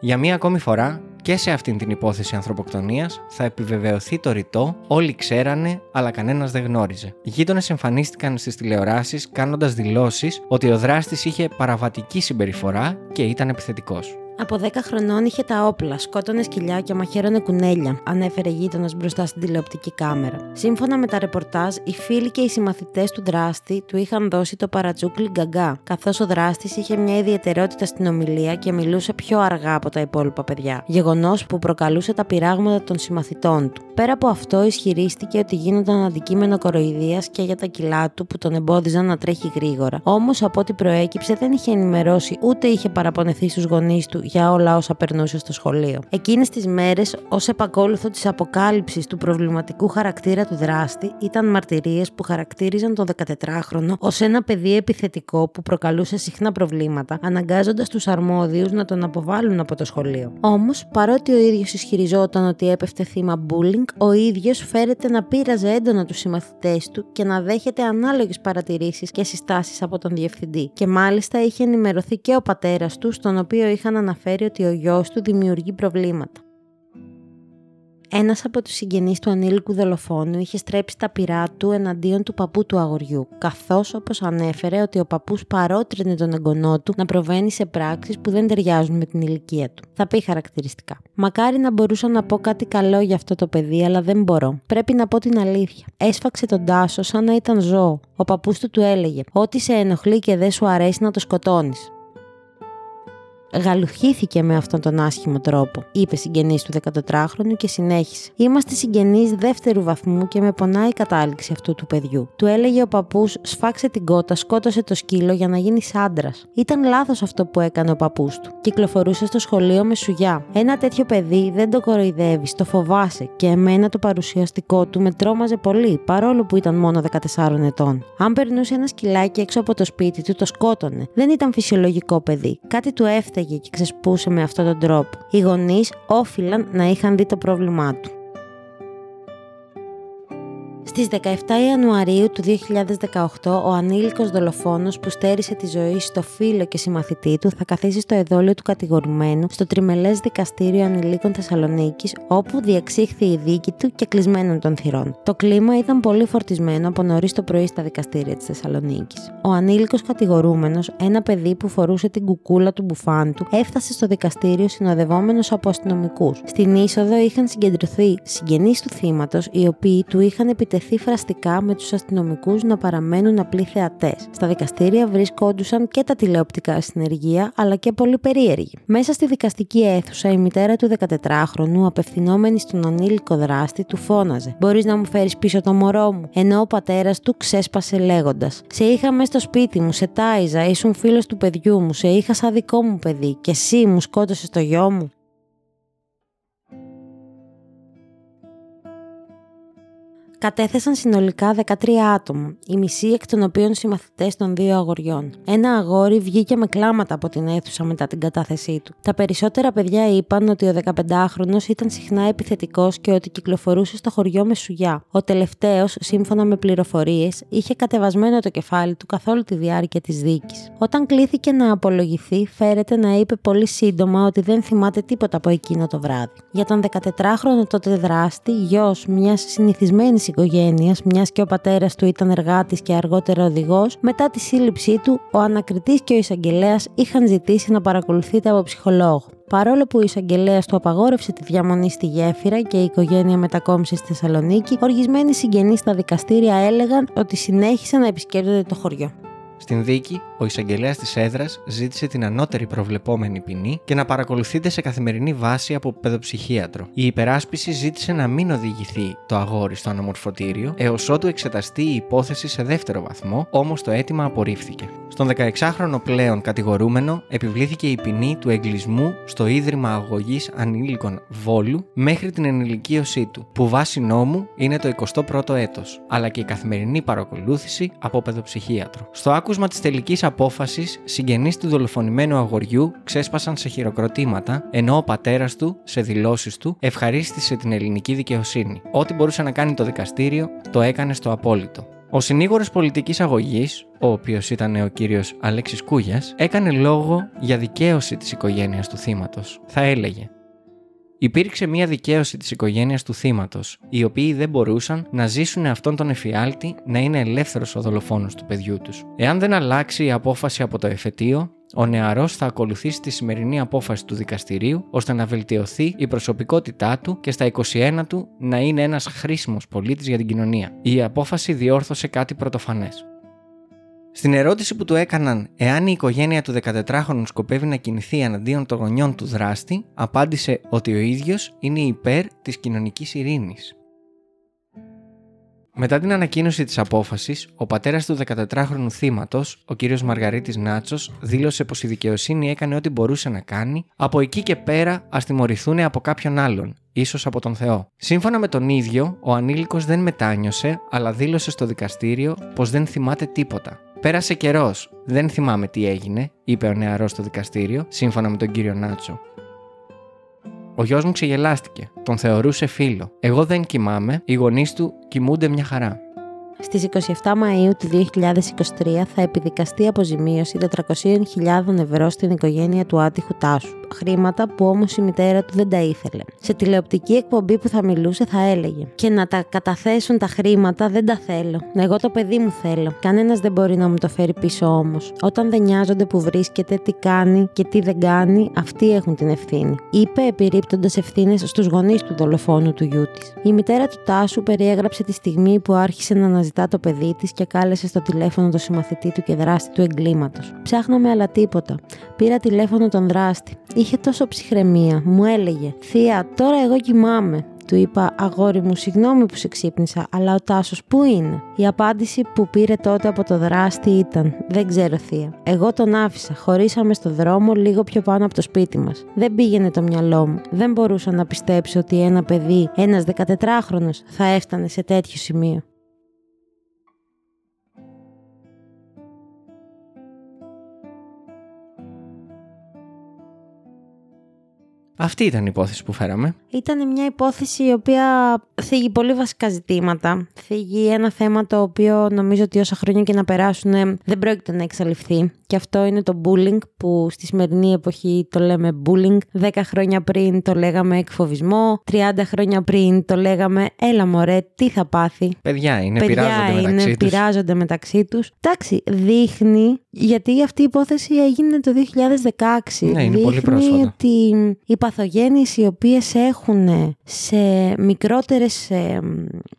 Για μία ακόμη φορά, και σε αυτήν την υπόθεση ανθρωποκτονίας θα επιβεβαιωθεί το ρητό «Όλοι ξέρανε, αλλά κανένας δεν γνώριζε». Οι γείτονες εμφανίστηκαν στις τηλεοράσεις κάνοντας δηλώσεις ότι ο δράστης είχε παραβατική συμπεριφορά και ήταν επιθετικός. Από 10 χρονών είχε τα όπλα, σκότωνε σκυλιά και μαχαίρωνε κουνέλια, ανέφερε γείτονα μπροστά στην τηλεοπτική κάμερα. Σύμφωνα με τα ρεπορτάζ, οι φίλοι και οι συμμαθητές του δράστη του είχαν δώσει το παρατσούκλι γκαγκά, καθώς ο δράστης είχε μια ιδιαιτερότητα στην ομιλία και μιλούσε πιο αργά από τα υπόλοιπα παιδιά. Γεγονός που προκαλούσε τα πειράγματα των συμμαθητών του. Πέρα από αυτό, ισχυρίστηκε ότι γίνονταν αντικείμενο κοροϊδίας και για τα κιλά του που τον εμπόδιζαν να τρέχει γρήγορα. Όμως, από ό,τι προέκυψε, δεν είχε ενημερώσει ούτε είχε παραπονεθεί στους γονείς του για όλα όσα περνούσε στο σχολείο. Εκείνες τις μέρες, ως επακόλουθο της αποκάλυψης του προβληματικού χαρακτήρα του δράστη, ήταν μαρτυρίες που χαρακτήριζαν τον 14χρονο ως ένα παιδί επιθετικό που προκαλούσε συχνά προβλήματα, αναγκάζοντας τους αρμόδιους να τον αποβάλουν από το σχολείο. Όμως, παρότι ο ίδιος ισχυριζόταν ότι έπεφτε θύμα bullying, ο ίδιος φέρεται να πείραζε έντονα τους συμμαθητές του και να δέχεται ανάλογες παρατηρήσεις και συστάσεις από τον διευθυντή. Και μάλιστα είχε ενημερωθεί και ο πατέρας του, στον οποίο είχαν αναφέρει αναφέρει ότι ο γιος του δημιουργεί προβλήματα. Ένας από τους συγγενείς του ανήλικου δολοφόνου είχε στρέψει τα πειρά του εναντίον του παππού του αγοριού, καθώς όπως ανέφερε ότι ο παππούς παρότρινε τον εγγονό του να προβαίνει σε πράξεις που δεν ταιριάζουν με την ηλικία του. Θα πει χαρακτηριστικά. Μακάρι να μπορούσα να πω κάτι καλό για αυτό το παιδί, αλλά δεν μπορώ. Πρέπει να πω την αλήθεια. Έσφαξε τον Τάσο σαν να ήταν ζώο. Ο παππούς του του έλεγε: Ό,τι σε ενοχλεί και δεν σου αρέσει να το σκοτώνεις γαλουχήθηκε με αυτόν τον άσχημο τρόπο, είπε συγγενής του 14χρονου και συνέχισε. Είμαστε συγγενείς δεύτερου βαθμού και με πονάει η κατάληξη αυτού του παιδιού. Του έλεγε ο παππούς: Σφάξε την κότα, σκότωσε το σκύλο για να γίνεις άντρας. Ήταν λάθος αυτό που έκανε ο παππούς του. Κυκλοφορούσε στο σχολείο με σουγιά. Ένα τέτοιο παιδί δεν το κοροϊδεύεις, το φοβάσαι και εμένα το παρουσιαστικό του με τρόμαζε πολύ, παρόλο που ήταν μόνο 14 ετών. Αν περνούσε ένα σκυλάκι έξω από το σπίτι του, το σκότωνε. Δεν ήταν φυσιολογικό παιδί. Κάτι του έφταγε και ξεσπούσε με αυτόν τον τρόπο. Οι γονείς όφυλαν να είχαν δει το πρόβλημά του. Στις 17 Ιανουαρίου του 2018, ο ανήλικος δολοφόνος που στέρισε τη ζωή στο φίλο και συμμαθητή του θα καθίσει στο εδόλιο του κατηγορουμένου στο Τριμελές Δικαστήριο Ανηλίκων Θεσσαλονίκης, όπου διεξήχθη η δίκη του και κλεισμένων των θυρών. Το κλίμα ήταν πολύ φορτισμένο από νωρίς το πρωί στα δικαστήρια της Θεσσαλονίκης. Ο ανήλικος κατηγορούμενος, ένα παιδί που φορούσε την κουκούλα του μπουφάν του, έφτασε στο δικαστήριο συνοδευόμενος από αστυνομικούς. Στην είσοδο είχαν συγκεντρωθεί συγγενείς του θύματος, οι οποίοι του είχαν επιτεθεί φραστικά με τους αστυνομικούς να παραμένουν απλοί θεατές. Στα δικαστήρια βρίσκοντουσαν και τα τηλεοπτικά συνεργεία, αλλά και πολύ περίεργοι. Μέσα στη δικαστική αίθουσα, η μητέρα του 14χρονου, απευθυνόμενη στον ανήλικο δράστη, του φώναζε: Μπορείς να μου φέρεις πίσω το μωρό μου. Ενώ ο πατέρας του ξέσπασε λέγοντας: Σε είχα μέσα στο σπίτι μου, σε τάιζα, ήσουν φίλος του παιδιού μου, σε είχα σαν δικό μου παιδί και εσύ μου σκότωσες το γιο μου. Κατέθεσαν συνολικά 13 άτομα, οι μισοί εκ των οποίων συμμαθητές των δύο αγοριών. Ένα αγόρι βγήκε με κλάματα από την αίθουσα μετά την κατάθεσή του. Τα περισσότερα παιδιά είπαν ότι ο 15χρονο ήταν συχνά επιθετικός και ότι κυκλοφορούσε στο χωριό με σουγιά. Ο τελευταίος, σύμφωνα με πληροφορίες, είχε κατεβασμένο το κεφάλι του καθ' όλη τη διάρκεια της δίκης. Όταν κλήθηκε να απολογηθεί, φέρεται να είπε πολύ σύντομα ότι δεν θυμάται τίποτα από εκείνο το βράδυ. Για τον 14χρονο τότε δράστη, γιος μιας συνηθισμένης οικογένειας, μιας και ο πατέρας του ήταν εργάτης και αργότερα οδηγός, μετά τη σύλληψή του, ο ανακριτής και ο εισαγγελέας είχαν ζητήσει να παρακολουθείται από ψυχολόγο. Παρόλο που ο εισαγγελέας του απαγόρευσε τη διαμονή στη γέφυρα και η οικογένεια μετακόμισε στη Θεσσαλονίκη, οργισμένοι συγγενείς στα δικαστήρια έλεγαν ότι συνέχισαν να επισκέπτονται το χωριό. Στην δίκη, ο εισαγγελέας της έδρας ζήτησε την ανώτερη προβλεπόμενη ποινή και να παρακολουθείται σε καθημερινή βάση από παιδοψυχίατρο. Η υπεράσπιση ζήτησε να μην οδηγηθεί το αγόρι στο αναμορφωτήριο έως ότου εξεταστεί η υπόθεση σε δεύτερο βαθμό, όμως το αίτημα απορρίφθηκε. Στον 16χρονο πλέον κατηγορούμενο επιβλήθηκε η ποινή του εγκλισμού στο ίδρυμα αγωγής ανήλικων Βόλου μέχρι την ενηλικίωσή του, που βάσει νόμου είναι το 21ο έτος, αλλά και η καθημερινή παρακολούθηση από παιδοψυχίατρο. Στο άκουσμα της τελικής απόφασης, συγγενείς του δολοφονημένου αγοριού ξέσπασαν σε χειροκροτήματα, ενώ ο πατέρας του, σε δηλώσεις του, ευχαρίστησε την ελληνική δικαιοσύνη. Ό,τι μπορούσε να κάνει το δικαστήριο, το έκανε στο απόλυτο. Ο συνήγορος πολιτικής αγωγής, ο οποίος ήταν ο κύριος Αλέξης Κούγιας, έκανε λόγο για δικαίωση της οικογένειας του θύματος. Θα έλεγε. Υπήρξε μια δικαίωση της οικογένειας του θύματος, οι οποίοι δεν μπορούσαν να ζήσουν αυτόν τον εφιάλτη να είναι ελεύθερος ο δολοφόνος του παιδιού τους. Εάν δεν αλλάξει η απόφαση από το εφετείο, ο νεαρός θα ακολουθήσει τη σημερινή απόφαση του δικαστηρίου ώστε να βελτιωθεί η προσωπικότητά του και στα 21 του να είναι ένας χρήσιμος πολίτης για την κοινωνία. Η απόφαση διόρθωσε κάτι πρωτοφανές. Στην ερώτηση που του έκαναν εάν η οικογένεια του 14χρονου σκοπεύει να κινηθεί εναντίον των γονιών του δράστη, απάντησε ότι ο ίδιος είναι υπέρ της κοινωνικής ειρήνης. Μετά την ανακοίνωση της απόφασης, ο πατέρας του 14χρονου θύματος, ο κύριος Μαργαρίτης Νάτσος, δήλωσε πως η δικαιοσύνη έκανε ό,τι μπορούσε να κάνει, από εκεί και πέρα ας τιμωρηθούν από κάποιον άλλον, ίσως από τον Θεό. Σύμφωνα με τον ίδιο, ο ανήλικος δεν μετάνιωσε, αλλά δήλωσε στο δικαστήριο πως δεν θυμάται τίποτα. Πέρασε καιρός. Δεν θυμάμαι τι έγινε, είπε ο νεαρός στο δικαστήριο, σύμφωνα με τον κύριο Νάτσο. Ο γιος μου ξεγελάστηκε. Τον θεωρούσε φίλο. Εγώ δεν κοιμάμαι, οι γονείς του κοιμούνται μια χαρά. Στις 27 Μαΐου του 2023 θα επιδικαστεί αποζημίωση 400.000 ευρώ στην οικογένεια του άτυχου Τάσου. Χρήματα που όμως η μητέρα του δεν τα ήθελε. Σε τηλεοπτική εκπομπή που θα μιλούσε θα έλεγε «Και να τα καταθέσουν τα χρήματα δεν τα θέλω. Εγώ το παιδί μου θέλω. Κανένας δεν μπορεί να μου το φέρει πίσω όμως. Όταν δεν νοιάζονται που βρίσκεται, τι κάνει και τι δεν κάνει, αυτοί έχουν την ευθύνη». Είπε επιρρύπτοντας ευθύνες στους γονείς του δολοφόνου του γιού της. Η μητέρα του Τάσου περιέγραψε τη στιγμή που άρχισε να αναζητά το παιδί της και κάλεσε στο τηλέφωνο τον συμμαθητή του και δράστη του εγκλήματος. Ψάχναμε αλλά τίποτα. Πήρα τηλέφωνο τον δράστη. Είχε τόσο ψυχραιμία. Μου έλεγε: Θεία, τώρα εγώ κοιμάμαι. Του είπα: Αγόρι μου, συγγνώμη που σε ξύπνησα, αλλά ο Τάσος πού είναι; Η απάντηση που πήρε τότε από το δράστη ήταν: Δεν ξέρω, Θεία. Εγώ τον άφησα. Χωρίσαμε στο δρόμο λίγο πιο πάνω από το σπίτι μας. Δεν πήγαινε το μυαλό μου. Δεν μπορούσα να πιστέψω ότι ένα παιδί, ένας 14χρονο, θα έφτανε σε τέτοιο σημείο. Αυτή ήταν η υπόθεση που φέραμε. Ήταν μια υπόθεση η οποία θίγει πολύ βασικά ζητήματα. Θίγει ένα θέμα το οποίο νομίζω ότι όσα χρόνια και να περάσουν δεν πρόκειται να εξαλειφθεί. Και αυτό είναι το bullying που στη σημερινή εποχή το λέμε bullying. 10 χρόνια πριν το λέγαμε εκφοβισμό. 30 χρόνια πριν το λέγαμε έλα μωρέ τι θα πάθει; Παιδιά είναι, Παιδιά πειράζονται είναι, μεταξύ τους. πειράζονται μεταξύ τους. Εντάξει, δείχνει, γιατί αυτή η υπόθεση έγινε το 2016. Ναι, είναι πολύ δείχνει πρόσφατα. ότι οι παθογένειες οι οποίες έχουν σε μικρότερες ε,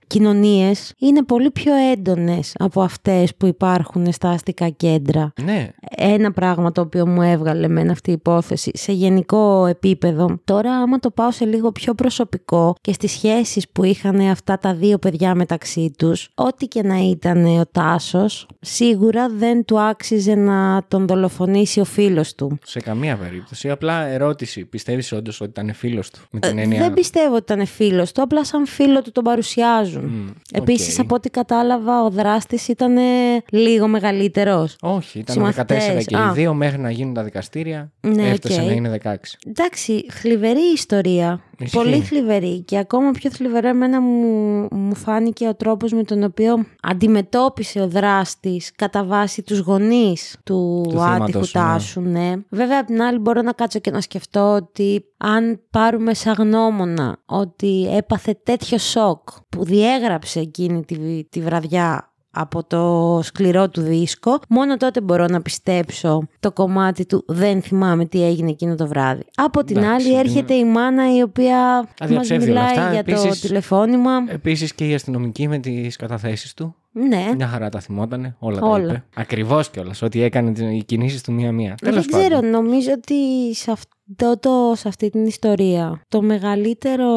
κοινωνίες είναι πολύ πιο έντονες από αυτές που υπάρχουν στα αστικά κέντρα. Ναι, Ένα πράγμα το οποίο μου έβγαλε με αυτή η υπόθεση σε γενικό επίπεδο. Τώρα άμα το πάω σε λίγο πιο προσωπικό και στις σχέσεις που είχαν αυτά τα δύο παιδιά μεταξύ τους, ό,τι και να ήταν ο Τάσος, σίγουρα δεν του άξιζε να τον δολοφονήσει ο φίλος του. σε καμία περίπτωση. Απλά ερώτηση. Πιστεύεις όντως ότι ήταν φίλος του. Με την Ε, έννοια. Δεν πιστεύω ότι ήταν φίλος του, απλά σαν φίλο του τον παρουσιάζουν. Μμ, Επίσης οκ. από ό,τι κατάλαβα ο δράστης ήταν λίγο μεγαλύτερος. Όχι, ήταν Συμμαθητές. 14 και Α. οι δύο μέχρι να γίνουν τα δικαστήρια. Ναι, έφτασε οκ. να είναι 16. Εντάξει, θλιβερή ιστορία. Ισχύει. Πολύ θλιβερή και ακόμα πιο θλιβερό εμένα μου, μου φάνηκε ο τρόπος με τον οποίο αντιμετώπισε ο δράστης κατά βάση τους γονείς του, Του άτυχου θύματος, ναι. Τάσου, ναι. Βέβαια, απ' την άλλη μπορώ να κάτσω και να σκεφτώ ότι αν πάρουμε σαν γνώμονα ότι έπαθε τέτοιο σοκ που διέγραψε εκείνη τη, τη βραδιά από το σκληρό του δίσκο, μόνο τότε μπορώ να πιστέψω το κομμάτι του «Δεν θυμάμαι τι έγινε εκείνο το βράδυ». Από την Εντάξει, άλλη έρχεται η μάνα η οποία μας Αδιαψεύδει όλα μιλάει αυτά. για το Επίσης- τηλεφώνημα. Επίσης και η αστυνομική με τις καταθέσεις του. ναι. Μια χαρά τα θυμότανε. Όλα, Όλα. τα είπε. Ακριβώς κιόλας. Ότι έκανε τις- οι κινήσεις του μία-μία. Τέλος Δεν ξέρω, νομίζω ότι σε, αυτό το, σε αυτή την ιστορία το μεγαλύτερο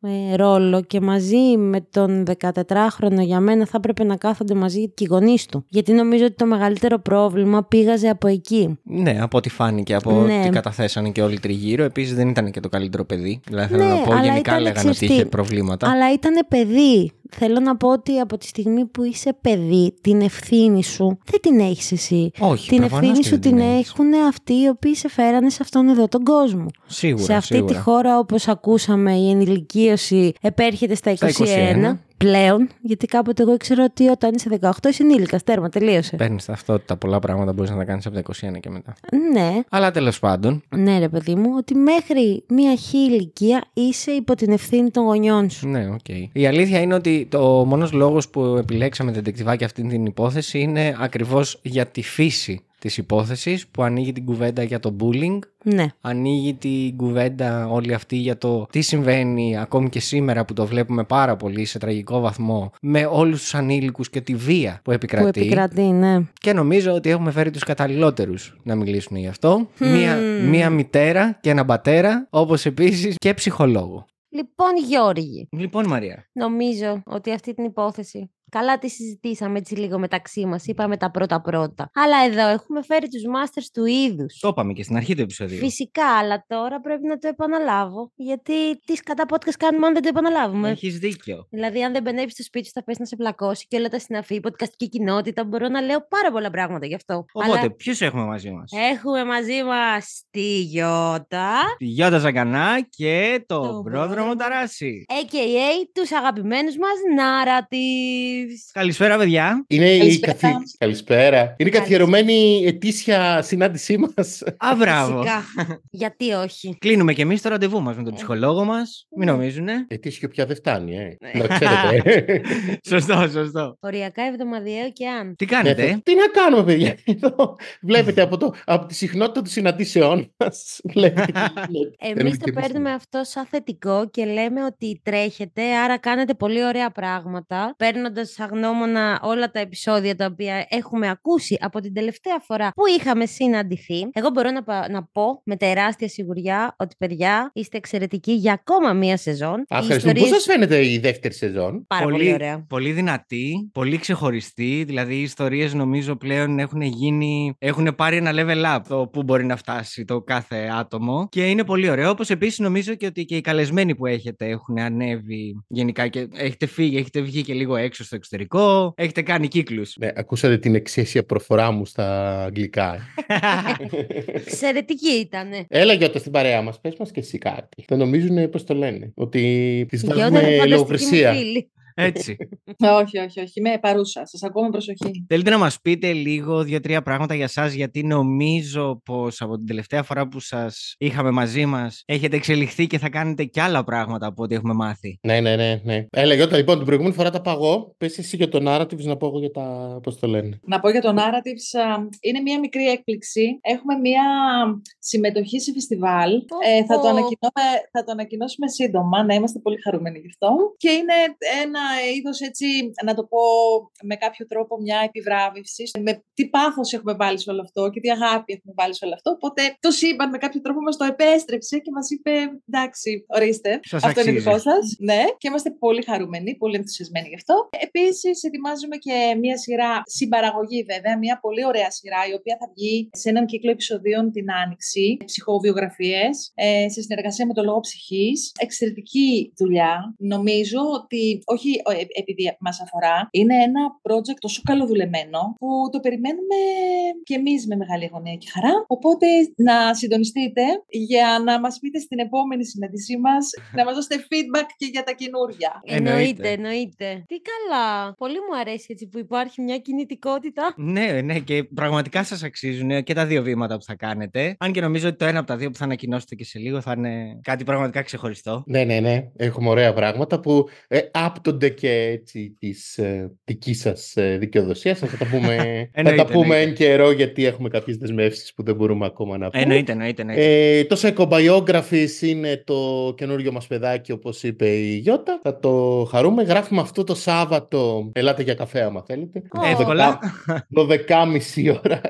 ε, ρόλο και μαζί με τον 14χρονο για μένα θα έπρεπε να κάθονται μαζί και οι γονείς του. Γιατί νομίζω ότι το μεγαλύτερο πρόβλημα πήγαζε από εκεί. Ναι, από ό,τι φάνηκε, από Ναι. ό,τι καταθέσανε και όλοι τριγύρω. Επίσης δεν ήταν και το καλύτερο παιδί. Δηλαδή θέλω Ναι, να πω, αλλά γενικά ήταν, λέγανε ξέρεις ότι τι, είχε προβλήματα. Αλλά ήταν παιδί. Θέλω να πω ότι από τη στιγμή που είσαι παιδί, την ευθύνη σου δεν την έχεις εσύ. Όχι, την προφανώς ευθύνη και σου δεν την την έχεις. έχουν αυτοί οι οποίοι σε φέρανε σε αυτόν εδώ τον κόσμο. Σίγουρα. σε αυτή σίγουρα. τη χώρα, όπως ακούσαμε, η ενηλικίωση επέρχεται στα 21, Στα 21. Πλέον. Γιατί κάποτε εγώ ήξερα ότι όταν είσαι 18 είσαι ενήλικας. Τέρμα, τελείωσε. Παίρνεις ταυτότητα. Πολλά πράγματα μπορείς να τα κάνεις από τα 21 και μετά. Ναι, Αλλά τέλος πάντων, ναι, ρε παιδί μου, ότι μέχρι μία χι ηλικία είσαι υπό την ευθύνη των γονιών σου. ναι, οκ. Η αλήθεια είναι ότι το μόνος λόγος που επιλέξαμε ντετεκτιβάκι αυτή την υπόθεση είναι ακριβώς για τη φύση της υπόθεσης που ανοίγει την κουβέντα για το bullying. Ναι. Ανοίγει την κουβέντα όλη αυτή για το τι συμβαίνει ακόμη και σήμερα που το βλέπουμε πάρα πολύ σε τραγικό βαθμό με όλους τους ανήλικους και τη βία που επικρατεί. Που επικρατεί, ναι. Και νομίζω ότι έχουμε φέρει τους καταλληλότερους να μιλήσουν γι' αυτό. Μία, μία μητέρα και ένα πατέρα, όπως επίσης και ψυχολόγο. Λοιπόν, Γιώργη, Λοιπόν Μαρία, νομίζω ότι αυτή την υπόθεση καλά τη συζητήσαμε έτσι λίγο μεταξύ μας, είπαμε τα πρώτα-πρώτα. Αλλά εδώ έχουμε φέρει τους masters του είδους. το είπαμε και στην αρχή του επεισοδίου. Φυσικά, αλλά τώρα πρέπει να το επαναλάβω. Γιατί τις κατά podcast κάνουμε αν δεν το επαναλάβουμε. Έχεις δίκιο. Δηλαδή, αν δεν μπαινεύει στο σπίτι σου, θα πέσει να σε πλακώσει και όλα τα συναφή, η podcastική κοινότητα. Μπορώ να λέω πάρα πολλά πράγματα γι' αυτό. Οπότε, Αλλά ποιους έχουμε μαζί μας; έχουμε μαζί μας τη Γιώτα, Τη Γιώτα Ζαγκανά και το, Το πρόδρομο πρόδρομο. Ταράση. a.k.a. τους αγαπημένους μας narratives. Καλησπέρα παιδιά. Είναι η Καλησπέρα. καθι... Καλησπέρα. Είναι η καθιερωμένη ετήσια συνάντησή μας. Α, μπράβο. Φυσικά. Γιατί όχι; Κλείνουμε και εμείς το ραντεβού μας με τον ψυχολόγο μας. Μην Ναι. νομίζουνε. Ετήσια πια δεν φτάνει, ε. Ναι. Να ξέρετε. σωστό, σωστό. Οριακά εβδομαδιαίο και αν. Τι Ναι, κάνετε, θα- Τι να κάνουμε, παιδιά. Εδώ βλέπετε από, το, από τη συχνότητα των συναντήσεών μας. Βλέπετε. τι γίνεται. Εμείς Θέλουμε το και εμείς παίρνουμε να- αυτό σαν θετικό και λέμε ότι τρέχετε, άρα κάνετε πολύ ωραία πράγματα, παίρνοντας σαν γνώμονα όλα τα επεισόδια τα οποία έχουμε ακούσει από την τελευταία φορά που είχαμε συναντηθεί. Εγώ μπορώ να, πα- να πω με τεράστια σιγουριά ότι παιδιά είστε εξαιρετικοί για ακόμα μία σεζόν. Α, Οι Ευχαριστούμε. Πώς ιστορίες- σας φαίνεται η δεύτερη σεζόν; Πάρα πολύ, ωραία. πολύ δυνατή, πολύ ξεχωριστή. Δηλαδή, οι ιστορίες νομίζω πλέον έχουν γίνει. έχουν πάρει ένα level up το που μπορεί να φτάσει το κάθε άτομο. Και είναι πολύ ωραίο. Όπως επίσης νομίζω και ότι και οι καλεσμένοι που έχετε έχουν ανέβει γενικά και έχετε φύγει, έχετε βγει και λίγο έξω στο εξωτερικό. Έχετε κάνει κύκλους. Ναι, ακούσατε την εξαίσια προφορά μου στα αγγλικά. Εξαιρετική ήτανε. Έλα Γιώτα στην παρέα μας, πες μας και εσύ κάτι. Θα νομίζουν πώς το λένε, ότι τις Η Γιώτα είναι βάζουμε φανταστική μου λογοκρισία. Φίλη. Έτσι. όχι, όχι, όχι. Είμαι παρούσα. Σας ακούω με προσοχή. Θέλετε να μας πείτε λίγο δύο-τρία πράγματα για σας γιατί νομίζω πως από την τελευταία φορά που σας είχαμε μαζί μας έχετε εξελιχθεί και θα κάνετε κι άλλα πράγματα από ό,τι έχουμε μάθει. Ναι, ναι, ναι, ναι. Έλα Γιώτα, λοιπόν, την προηγούμενη φορά τα παγώ. Πες εσύ για το narratives να πω εγώ για τα, πώς το λένε. Να πω για το Narratives, α, είναι μια μικρή έκπληξη. Έχουμε μια συμμετοχή σε φεστιβάλ. Ε, θα, το Πω. ανακοινώσουμε, θα το ανακοινώσουμε σύντομα, να είμαστε πολύ χαρούμενοι γι' αυτό. Και είναι ένα είδος έτσι, να το πω με κάποιο τρόπο, μια επιβράβευση. Με τι πάθος έχουμε βάλει σε όλο αυτό και τι αγάπη έχουμε βάλει σε όλο αυτό. Οπότε το σύμπαν με κάποιο τρόπο μας το επέστρεψε και μας είπε εντάξει, ορίστε. Σας αυτό είναι αξίζει. δικό σας. Ναι, και είμαστε πολύ χαρούμενοι, πολύ ενθουσιασμένοι γι' αυτό. Επίσης, ετοιμάζουμε και μια σειρά συμπαραγωγή, βέβαια, μια πολύ ωραία σειρά, η οποία θα βγει σε έναν κύκλο επεισοδίων την Άνοιξη, ψυχοβιογραφίες, σε συνεργασία με το Λόγο Ψυχής. Εξαιρετική δουλειά. Νομίζω ότι όχι όχι ο- ε- επειδή μας αφορά, είναι ένα project τόσο καλοδουλεμένο που το περιμένουμε και εμείς με μεγάλη αγωνία και χαρά. Οπότε να συντονιστείτε για να μας πείτε στην επόμενη συνάντησή μας, να μας δώσετε feedback και για τα καινούργια. Εννοείται. Εννοείται, εννοείται. Τι καλά. Πολύ μου αρέσει έτσι που υπάρχει μια κινητικότητα. Ναι, ναι, και πραγματικά σας αξίζουν και τα δύο βήματα που θα κάνετε. Αν και νομίζω ότι το ένα από τα δύο που θα ανακοινώσετε και σε λίγο θα είναι κάτι πραγματικά ξεχωριστό. Ναι, ναι, ναι. Έχουμε ωραία πράγματα που ε, άπτονται και έτσι της ε, δικής σας ε, δικαιοδοσίας. Θα τα πούμε, θα Εννοείται, τα πούμε εννοείται. εν καιρό γιατί έχουμε κάποιες δεσμεύσεις που δεν μπορούμε ακόμα να πούμε. Εννοείται, εννοείται. εννοείται. Ε, το Psychobiographies είναι το καινούριο μας παιδάκι όπως είπε η Γιώτα. Θα το χαρούμε. Γράφουμε αυτό το Σάββατο. Ελάτε για καφέ άμα θέλετε. Ω. Εύκολα. 12.30 ώρα.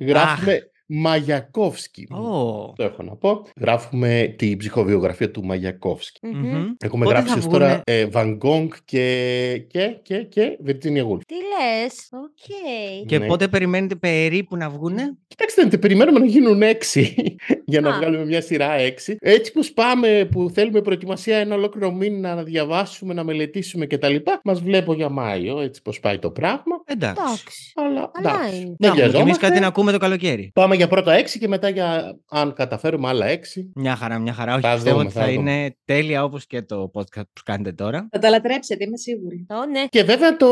Γράφουμε Μαγιακόφσκι. Ω. Το έχω να πω. Γράφουμε την ψυχοβιογραφία του Μαγιακόφσκι. Μμμ. Μμμ. Έχουμε Πότε γράψει θα ως τώρα βγουνε; ε, Van Gogh και, και, και, και Virginia Woolf. Τι λες, οκ. Και Ναι. πότε περιμένετε περίπου να βγούνε; Κοιτάξτε, τε, περιμένουμε να γίνουν έξι για να Α. βγάλουμε μια σειρά έξι. Έτσι πως πάμε, που θέλουμε προετοιμασία ένα ολόκληρο μήνα να διαβάσουμε, να μελετήσουμε κτλ. Μας βλέπω για Μάιο, έτσι πως πάει το πράγμα. Εντάξει. Εντάξει. Αλλά Καλά εντάξει, είναι. δεν Να έχουμε κι εμεί βιαζόμαστε. κάτι να ακούμε το καλοκαίρι. Πάμε για πρώτα έξι και μετά για αν καταφέρουμε άλλα έξι. Μια χαρά, μια χαρά. Όχι, Θα πιστεύω δούμε, ότι θα θα δούμε. είναι τέλεια όπως και το podcast που κάνετε τώρα. Θα τα λατρέψετε, είμαι σίγουρη. Ω, ναι. Και βέβαια το,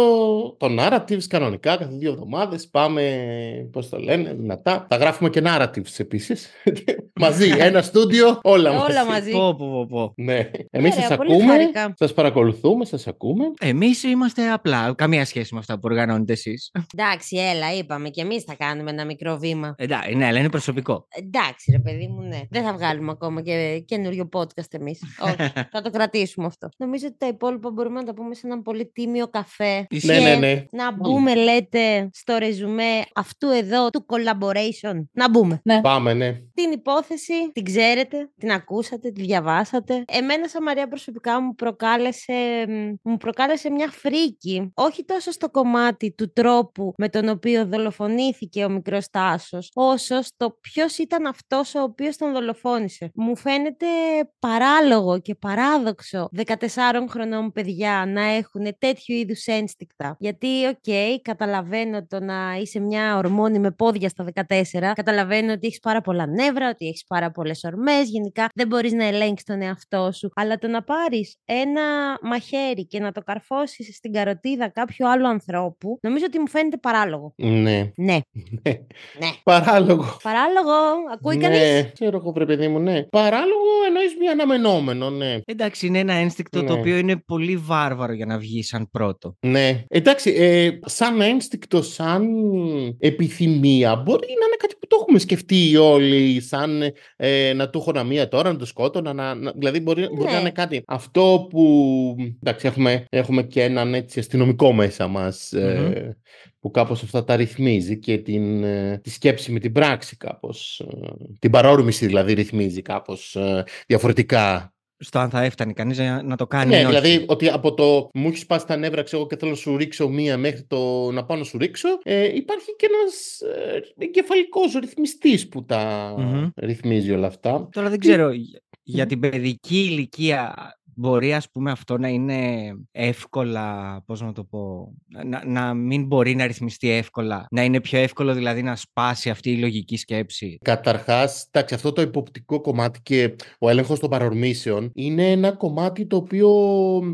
το narratives κανονικά κάθε δύο εβδομάδες πάμε, πώς το λένε, δυνατά. Θα γράφουμε και narratives επίσης. μαζί, ένα στούντιο, όλα μαζί. Όλα μαζί. Πω, πω, πω, πω. Ναι. Εμείς Ωραία, σας πολύ ακούμε, χάρηκα. σας παρακολουθούμε, σας ακούμε. Εμείς είμαστε απλά. Καμία σχέση με αυτά που οργανώνετε εσείς; Εντάξει, έλα, είπαμε και εμείς θα κάνουμε ένα μικρό βήμα. Εντάξει, ναι, αλλά είναι προσωπικό. Εντάξει, ρε παιδί μου, ναι. Δεν θα βγάλουμε ακόμα και καινούριο podcast εμείς. Όχι, θα το κρατήσουμε αυτό. Νομίζω ότι τα υπόλοιπα μπορούμε να τα πούμε σε έναν πολύ τίμιο καφέ. Ισχύει. Ναι, Και ναι, ναι. Να μπούμε, λέτε, στο ρεζουμέ αυτού εδώ του collaboration. Να μπούμε. Πάμε, ναι. Την υπόθεση την ξέρετε, την ακούσατε, τη διαβάσατε. Εμένα σαν Μαρία προσωπικά μου προκάλεσε, μ, μου προκάλεσε μια φρίκη. Όχι τόσο στο κομμάτι του τρόπου με τον οποίο δολοφονήθηκε ο μικρός Τάσος, όσο στο ποιος ήταν αυτός ο οποίος τον δολοφόνησε. Μου φαίνεται παράλογο και παράδοξο 14 χρονών παιδιά να έχουν τέτοιου είδους ένστικτα. Γιατί, οκ, καταλαβαίνω το να είσαι μια ορμόνη με πόδια στα 14, καταλαβαίνω ότι έχεις πάρα πολλά νεύρα, ότι έχεις πάρα πολλές ορμές, γενικά δεν μπορείς να ελέγξεις τον εαυτό σου. Αλλά το να πάρεις ένα μαχαίρι και να το καρφώσεις στην καροτίδα κάποιου άλλου ανθρώπου, νομίζω ότι μου φαίνεται παράλογο. Ναι. Ναι, ναι. ναι. Παράλογο. Παράλογο, ακούει ναι, κανείς; ξέρω εγώ, βρε παιδί μου, ναι. Παράλογο εννοείς μη αναμενόμενο, ναι. Εντάξει, είναι ένα ένστικτο το Ναι. οποίο είναι πολύ βάρβαρο για να βγει σαν πρώτο. Ναι. Εντάξει, ε, σαν ένστικτο, σαν επιθυμία, μπορεί να είναι κάτι που το έχουμε σκεφτεί όλοι, σαν ε, να του έχω ένα μία τώρα, να το σκότωνα, να, να- δηλαδή μπορεί, μπορεί να Ναι. είναι κάτι. Αυτό που, εντάξει, έχουμε, έχουμε και έναν έτσι αστυνομικό μέσα μας, ε, που κάπως αυτά τα ρυθμίζει και την, ε, τη σκέψη με την πράξη κάπως, ε, την παρόρμηση δηλαδή ρυθμίζει κάπως ε, διαφορετικά Στο αν θα έφτανε κανείς να, να το κάνει. ναι, ή όχι. δηλαδή ότι από το μου έχεις σπάσει τα νεύρα ξέρω, εγώ, και θέλω να σου ρίξω μία μέχρι το να πάω να σου ρίξω, ε, υπάρχει και ένας ε, εγκεφαλικός ρυθμιστής που τα Μμμ. ρυθμίζει όλα αυτά. Τώρα δεν ξέρω, για- για την παιδική ηλικία μπορεί ας πούμε αυτό να είναι εύκολα, πώς να το πω, να, να μην μπορεί να ρυθμιστεί εύκολα, να είναι πιο εύκολο δηλαδή να σπάσει αυτή η λογική σκέψη; Καταρχάς, εντάξει, αυτό το υποπτικό κομμάτι και ο έλεγχος των παρορμήσεων είναι ένα κομμάτι το οποίο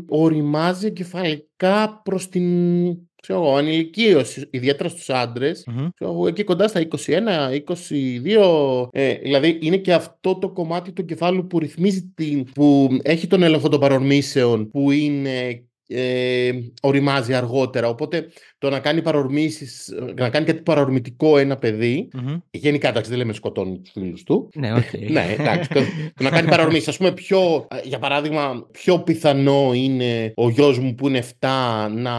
οριμάζει εγκεφαλικά προς την ξέρω εγώ, ανηλικίωση, ιδιαίτερα στους άντρες, Μμμ. ξέρω εγώ, εκεί κοντά στα 21, 22. Ε, δηλαδή είναι και αυτό το κομμάτι του κεφάλου που ρυθμίζει την, που έχει τον έλεγχο των παρορμήσεων, που είναι ε, ωριμάζει αργότερα. Οπότε το να κάνει παρορμήσεις, να κάνει κάτι παρορμητικό ένα παιδί, Μμμ. γενικά εντάξει δεν λέμε σκοτώνει τους φίλους του, Ναι, οκ. ναι, εντάξει. Το, το να κάνει παρορμήσεις. Ας πούμε, πιο, για παράδειγμα, πιο πιθανό είναι ο γιος μου που είναι 7 να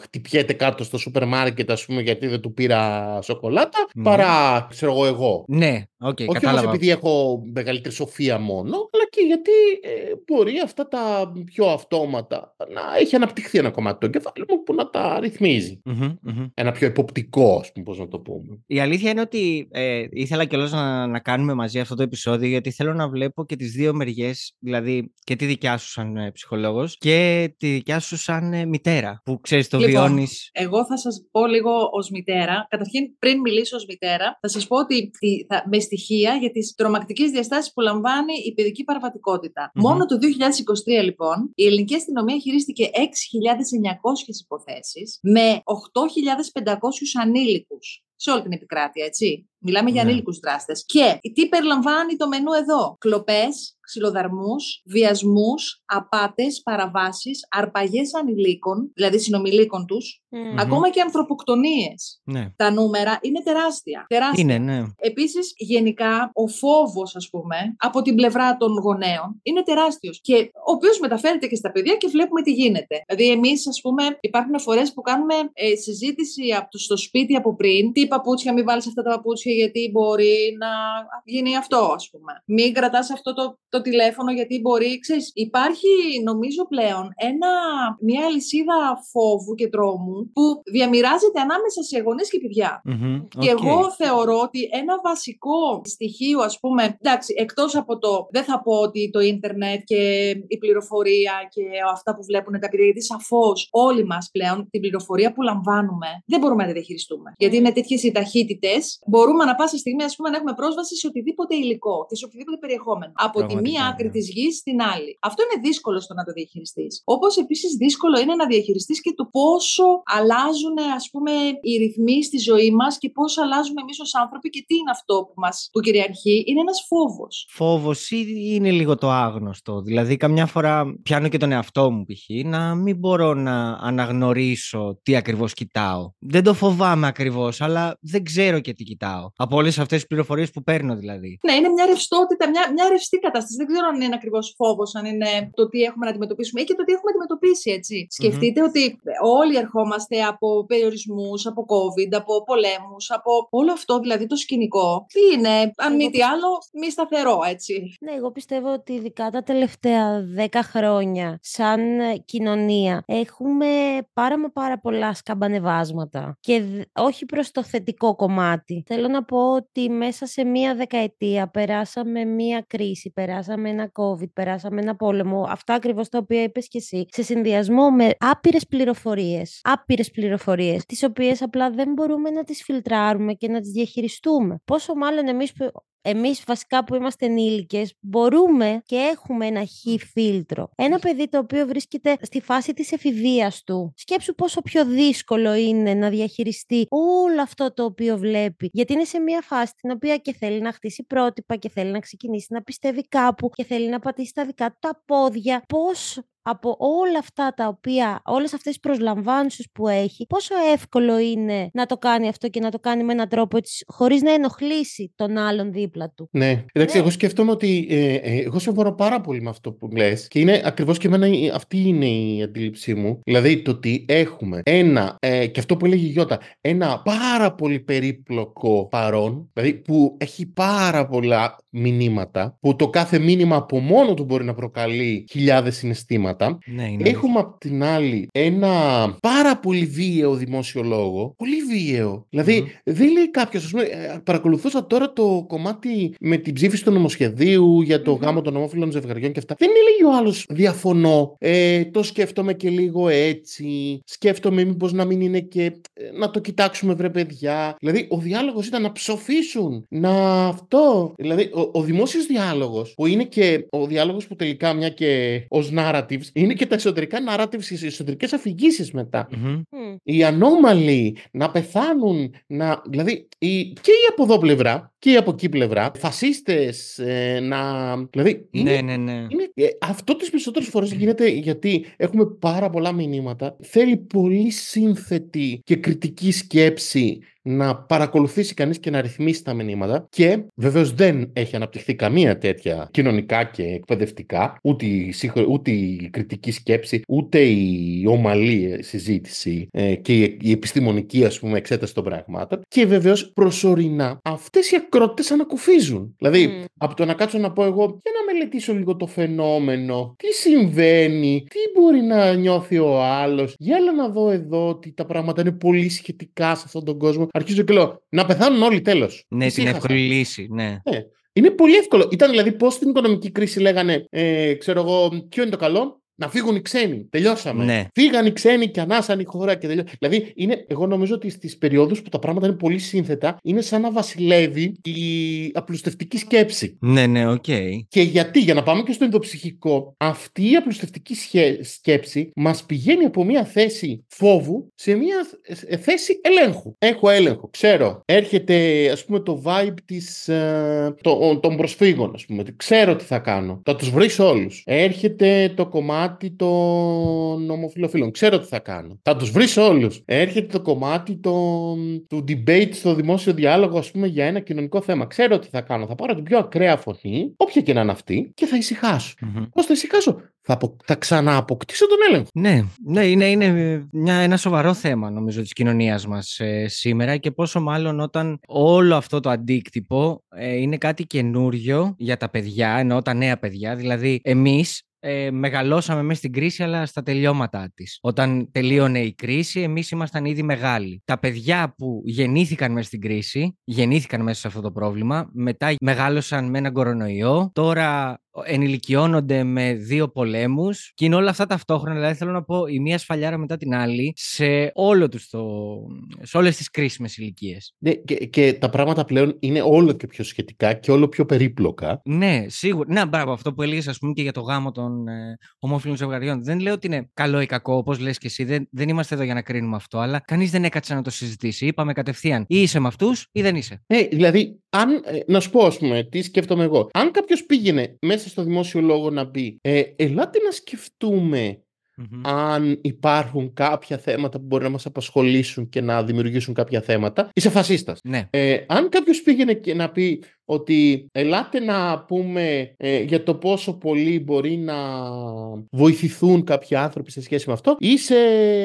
χτυπιέται κάτω στο σούπερ μάρκετ, ας πούμε, γιατί δεν του πήρα σοκολάτα, Ναι. παρά, ξέρω εγώ, εγώ. Ναι, οκ, Όχι όμως κατάλαβα. επειδή έχω μεγαλύτερη σοφία μόνο, αλλά και γιατί ε, μπορεί αυτά τα πιο αυτόματα να έχει αναπτυχθεί ένα κομμάτι του εγκεφάλου μου που να τα ρυθμίζει. Μμμ, μμμ. Ένα πιο εποπτικό, ας πούμε, πώς να το πούμε. Η αλήθεια είναι ότι ε, ήθελα κιόλας να, να κάνουμε μαζί αυτό το επεισόδιο γιατί θέλω να βλέπω και τις δύο μεριές, δηλαδή και τη δικιά σου σαν ε, ψυχολόγος και τη δικιά σου σαν ε, μητέρα που ξέρεις το Λοιπόν, βιώνεις. Εγώ θα σας πω λίγο ως μητέρα. Καταρχήν, πριν μιλήσω ως μητέρα, θα σας πω ότι τι- θα- με στοιχεία για τις τρομακτικές διαστάσεις που λαμβάνει η παιδική παραβατικότητα. Μμμ. Μόνο το 2023, λοιπόν, η ελληνική αστυνομία χειρίστηκε 6.900 υποθέσεις με 8.500 ανήλικους. Σε όλη την επικράτεια, έτσι. Μιλάμε για Ναι. ανήλικους δράστες. Και τι περιλαμβάνει το μενού εδώ. Κλοπές, ξυλοδαρμούς, βιασμούς, απάτες, παραβάσεις, αρπαγές ανηλίκων, δηλαδή συνομιλίκων τους, Μμμ. ακόμα και ανθρωποκτονίες. Ναι. Τα νούμερα είναι τεράστια. τεράστια. Είναι, ναι. Επίσης, γενικά, ο φόβος, ας πούμε, από την πλευρά των γονέων είναι τεράστιος και ο οποίος μεταφέρεται και στα παιδιά και βλέπουμε τι γίνεται. Δηλαδή, εμείς, ας πούμε, υπάρχουν φορές που κάνουμε ε, συζήτηση από το, στο σπίτι από πριν. Τι παπούτσια, μην βάλεις αυτά τα παπούτσια γιατί μπορεί να γίνει αυτό, ας πούμε. Μην κρατάς αυτό το, το τηλέφωνο γιατί μπορεί, ξέρεις, υπάρχει νομίζω πλέον ένα, μια αλυσίδα φόβου και τρόμου που διαμοιράζεται ανάμεσα σε γονείς και παιδιά. Μμμ, Και οκ. εγώ θεωρώ ότι ένα βασικό στοιχείο, ας πούμε, εντάξει, εκτός από το, δεν θα πω ότι το ίντερνετ και η πληροφορία και αυτά που βλέπουν τα παιδιά, γιατί σαφώς όλοι μας πλέον την πληροφορία που λαμβάνουμε δεν μπορούμε να τη διαχειριστούμε. Γιατί είναι τέτοιες οι ταχύτητες, μπορούμε ανά πάσα στιγμή, ας πούμε, να έχουμε πρόσβαση σε οτιδήποτε υλικό και σε οτιδήποτε περιεχόμενο. Από τη Πραγματικά, μία άκρη ναι. της γης στην άλλη. Αυτό είναι δύσκολο στο να το διαχειριστείς. Όπως επίσης δύσκολο είναι να διαχειριστείς και το πόσο αλλάζουν, ας πούμε, οι ρυθμοί στη ζωή μας και πόσο αλλάζουμε εμείς ως άνθρωποι και τι είναι αυτό που μας που κυριαρχεί. Είναι ένας φόβος. Φόβος ή είναι λίγο το άγνωστο. Δηλαδή, καμιά φορά πιάνω και τον εαυτό μου π.χ. να μην μπορώ να αναγνωρίσω τι ακριβώς κοιτάω. Δεν το φοβάμαι ακριβώς, αλλά δεν ξέρω και τι κοιτάω. Από όλες αυτές τις πληροφορίες που παίρνω δηλαδή. Ναι, είναι μια ρευστότητα, μια, μια ρευστή κατάσταση. Δεν ξέρω αν είναι ακριβώς φόβος, αν είναι το τι έχουμε να αντιμετωπίσουμε ή και το τι έχουμε αντιμετωπίσει, έτσι. Σκεφτείτε ότι όλοι ερχόμαστε από περιορισμούς, από COVID, από πολέμους, από όλο αυτό δηλαδή το σκηνικό. Τι είναι, αν Εγώ μη τι πιστεύω- άλλο, μη σταθερό, έτσι. Ναι, εγώ πιστεύω ότι ειδικά τα τελευταία δέκα χρόνια σαν ε, κοινωνία έχουμε πάρα μα πάρα πολλά σκαμπανεβάσματα και δ- όχι προς το θετικό κομμάτι. Θέλω να πω ότι μέσα σε μία δεκαετία περάσαμε μία κρίση, περάσαμε ένα COVID, περάσαμε ένα πόλεμο, αυτά ακριβώς τα οποία είπες και εσύ, σε συνδυασμό με άπειρες πληροφορίες, άπειρες πληροφορίες, τις οποίες απλά δεν μπορούμε να τις φιλτράρουμε και να τις διαχειριστούμε. Πόσο μάλλον εμείς που εμείς βασικά που είμαστε ενήλικες μπορούμε και έχουμε ένα χ φίλτρο. Ένα παιδί το οποίο βρίσκεται στη φάση της εφηβείας του. Σκέψου πόσο πιο δύσκολο είναι να διαχειριστεί όλο αυτό το οποίο βλέπει. Γιατί είναι σε μια φάση την οποία και θέλει να χτίσει πρότυπα και θέλει να ξεκινήσει να πιστεύει κάπου και θέλει να πατήσει τα δικά του τα πόδια. Πώς από όλα αυτά τα οποία, όλες αυτές τις προσλαμβάνσεις που έχει, πόσο εύκολο είναι να το κάνει αυτό και να το κάνει με έναν τρόπο έτσι, χωρίς να ενοχλήσει τον άλλον δίπλα του. Ναι, εντάξει, Ναι. εγώ σκέφτομαι ότι ε, ε, εγώ συμφωνώ πάρα πολύ με αυτό που λες και είναι ακριβώς και εμένα η- αυτή είναι η αντίληψή μου. Δηλαδή το ότι έχουμε ένα, ε, και αυτό που έλεγε η Γιώτα, ένα πάρα πολύ περίπλοκο παρόν, δηλαδή που έχει πάρα πολλά μηνύματα, που το κάθε μήνυμα από μόνο του μπορεί να προκαλεί χιλιάδες συναισθήματα. Ναι, είναι. Έχουμε απ' την άλλη ένα πάρα πολύ βίαιο δημόσιο λόγο. Πολύ βίαιο. Δηλαδή, Μμμ. δεν λέει κάποιος, ας πούμε, ε, παρακολουθούσα τώρα το κομμάτι με την ψήφιση του νομοσχεδίου για το Μμμ. γάμο των ομόφυλων ζευγαριών και αυτά. Δεν έλεγε ο άλλος διαφωνώ. Ε, το σκέφτομαι και λίγο έτσι. Σκέφτομαι μήπως να μην είναι και. ε, να το κοιτάξουμε, βρε παιδιά. Δηλαδή, ο διάλογος ήταν να ψοφήσουν. Να αυτό. Δηλαδή, ο, ο δημόσιος διάλογος, που είναι και ο διάλογος που τελικά, μια και ως narratives, είναι και τα εσωτερικά narratives, οι εσωτερικές αφηγήσεις μετά Μμμ. Μμ. οι ανώμαλοι να πεθάνουν, να, δηλαδή η, και η από εδώ πλευρά και η από εκεί πλευρά, φασίστες, ε, να, δηλαδή είναι, Ναι, ναι, ναι. είναι, ε, αυτό τις περισσότερες φορές γίνεται γιατί έχουμε πάρα πολλά μηνύματα, θέλει πολύ σύνθετη και κριτική σκέψη να παρακολουθήσει κανείς και να ρυθμίσει τα μηνύματα και βεβαίως δεν έχει αναπτυχθεί καμία τέτοια κοινωνικά και εκπαιδευτικά ούτε η, σύγχρο- ούτε η κριτική σκέψη ούτε η ομαλή συζήτηση ε, και η, η επιστημονική ας πούμε εξέταση των πραγμάτων και βεβαίως προσωρινά αυτές οι ακρότητες ανακουφίζουν δηλαδή Μμ. από το να κάτσω να πω εγώ για να να μελετήσω λίγο το φαινόμενο. Τι συμβαίνει, τι μπορεί να νιώθει ο άλλος. Για έλα να δω εδώ ότι τα πράγματα είναι πολύ σχετικά σε αυτόν τον κόσμο. Αρχίζω και λέω να πεθάνουν όλοι τέλος. Ναι, την εύκολη λύση. Ναι. Ε, είναι πολύ εύκολο. Ήταν δηλαδή πώς στην οικονομική κρίση λέγανε, ε, ξέρω εγώ, ποιο είναι το καλό, να φύγουν οι ξένοι. Τελειώσαμε. Ναι. Φύγαν οι ξένοι και ανάσανε η χώρα και τελειώσαμε. Δηλαδή, είναι, εγώ νομίζω ότι στις περιόδους που τα πράγματα είναι πολύ σύνθετα, είναι σαν να βασιλεύει η απλουστευτική σκέψη. Ναι, ναι, οκ. Και γιατί, για να πάμε και στο ενδοψυχικό, αυτή η απλουστευτική σχέ- σκέψη μας πηγαίνει από μια θέση φόβου σε μια ε, θέση ελέγχου. Έχω έλεγχο, ξέρω. Έρχεται, ας πούμε, το vibe της, ε, το- των προσφύγων, ας πούμε. Ξέρω τι θα κάνω. Θα τους βρεις όλους. Έρχεται το κομμάτι των ομοφιλοφίλων. Ξέρω τι θα κάνω. Θα τους βρεις όλους. Έρχεται το κομμάτι των- του debate στο δημόσιο διάλογο, ας πούμε, για ένα κοινωνικό θέμα. Ξέρω τι θα κάνω. Θα πάρω την πιο ακραία φωνή, όποια και να είναι αυτή, και θα ησυχάσω. Μμμ. Πώς θα ησυχάσω, θα, απο... θα ξανααποκτήσω τον έλεγχο. Ναι, ναι είναι, είναι μια, ένα σοβαρό θέμα νομίζω της κοινωνίας μας ε, σήμερα και πόσο μάλλον όταν όλο αυτό το αντίκτυπο ε, είναι κάτι καινούριο για τα παιδιά, εννοώ τα νέα παιδιά, δηλαδή εμείς ε, μεγαλώσαμε μέσα στην κρίση αλλά στα τελειώματά της. Όταν τελείωνε η κρίση εμείς ήμασταν ήδη μεγάλοι. Τα παιδιά που γεννήθηκαν μέσα στην κρίση, γεννήθηκαν μέσα σε αυτό το πρόβλημα, μετά μεγάλωσαν με έναν κορονοϊό, τώρα ενηλικιώνονται με δύο πολέμους και είναι όλα αυτά ταυτόχρονα, δηλαδή θέλω να πω η μία σφαλιάρα μετά την άλλη σε, όλο τους το, σε όλες τις κρίσιμες ηλικίες. Ναι, και, και τα πράγματα πλέον είναι όλο και πιο σχετικά και όλο πιο περίπλοκα. Ναι, σίγουρα. Να, μπράβο, αυτό που έλεγες, ας πούμε, και για το γάμο των ε, ομόφυλων ζευγαριών. Δεν λέω ότι είναι καλό ή κακό, όπως λες και εσύ. Δεν, δεν είμαστε εδώ για να κρίνουμε αυτό, αλλά κανείς δεν έκατσε να το συζητήσει. Είπαμε κατευθείαν ή είσαι με αυτούς ή δεν είσαι. Ε, δηλαδή, αν, ε, να σου πω, ας πούμε, τι σκέφτομαι εγώ. Αν κάποιος πήγαινε μέσα στο δημόσιο λόγο να πει, ε, ελάτε να σκεφτούμε αν υπάρχουν κάποια θέματα που μπορεί να μας απασχολήσουν και να δημιουργήσουν κάποια θέματα, είσαι φασίστας. Ναι. Ε, αν κάποιος πήγαινε και να πει ότι ελάτε να πούμε ε, για το πόσο πολύ μπορεί να βοηθηθούν κάποιοι άνθρωποι σε σχέση με αυτό, είσαι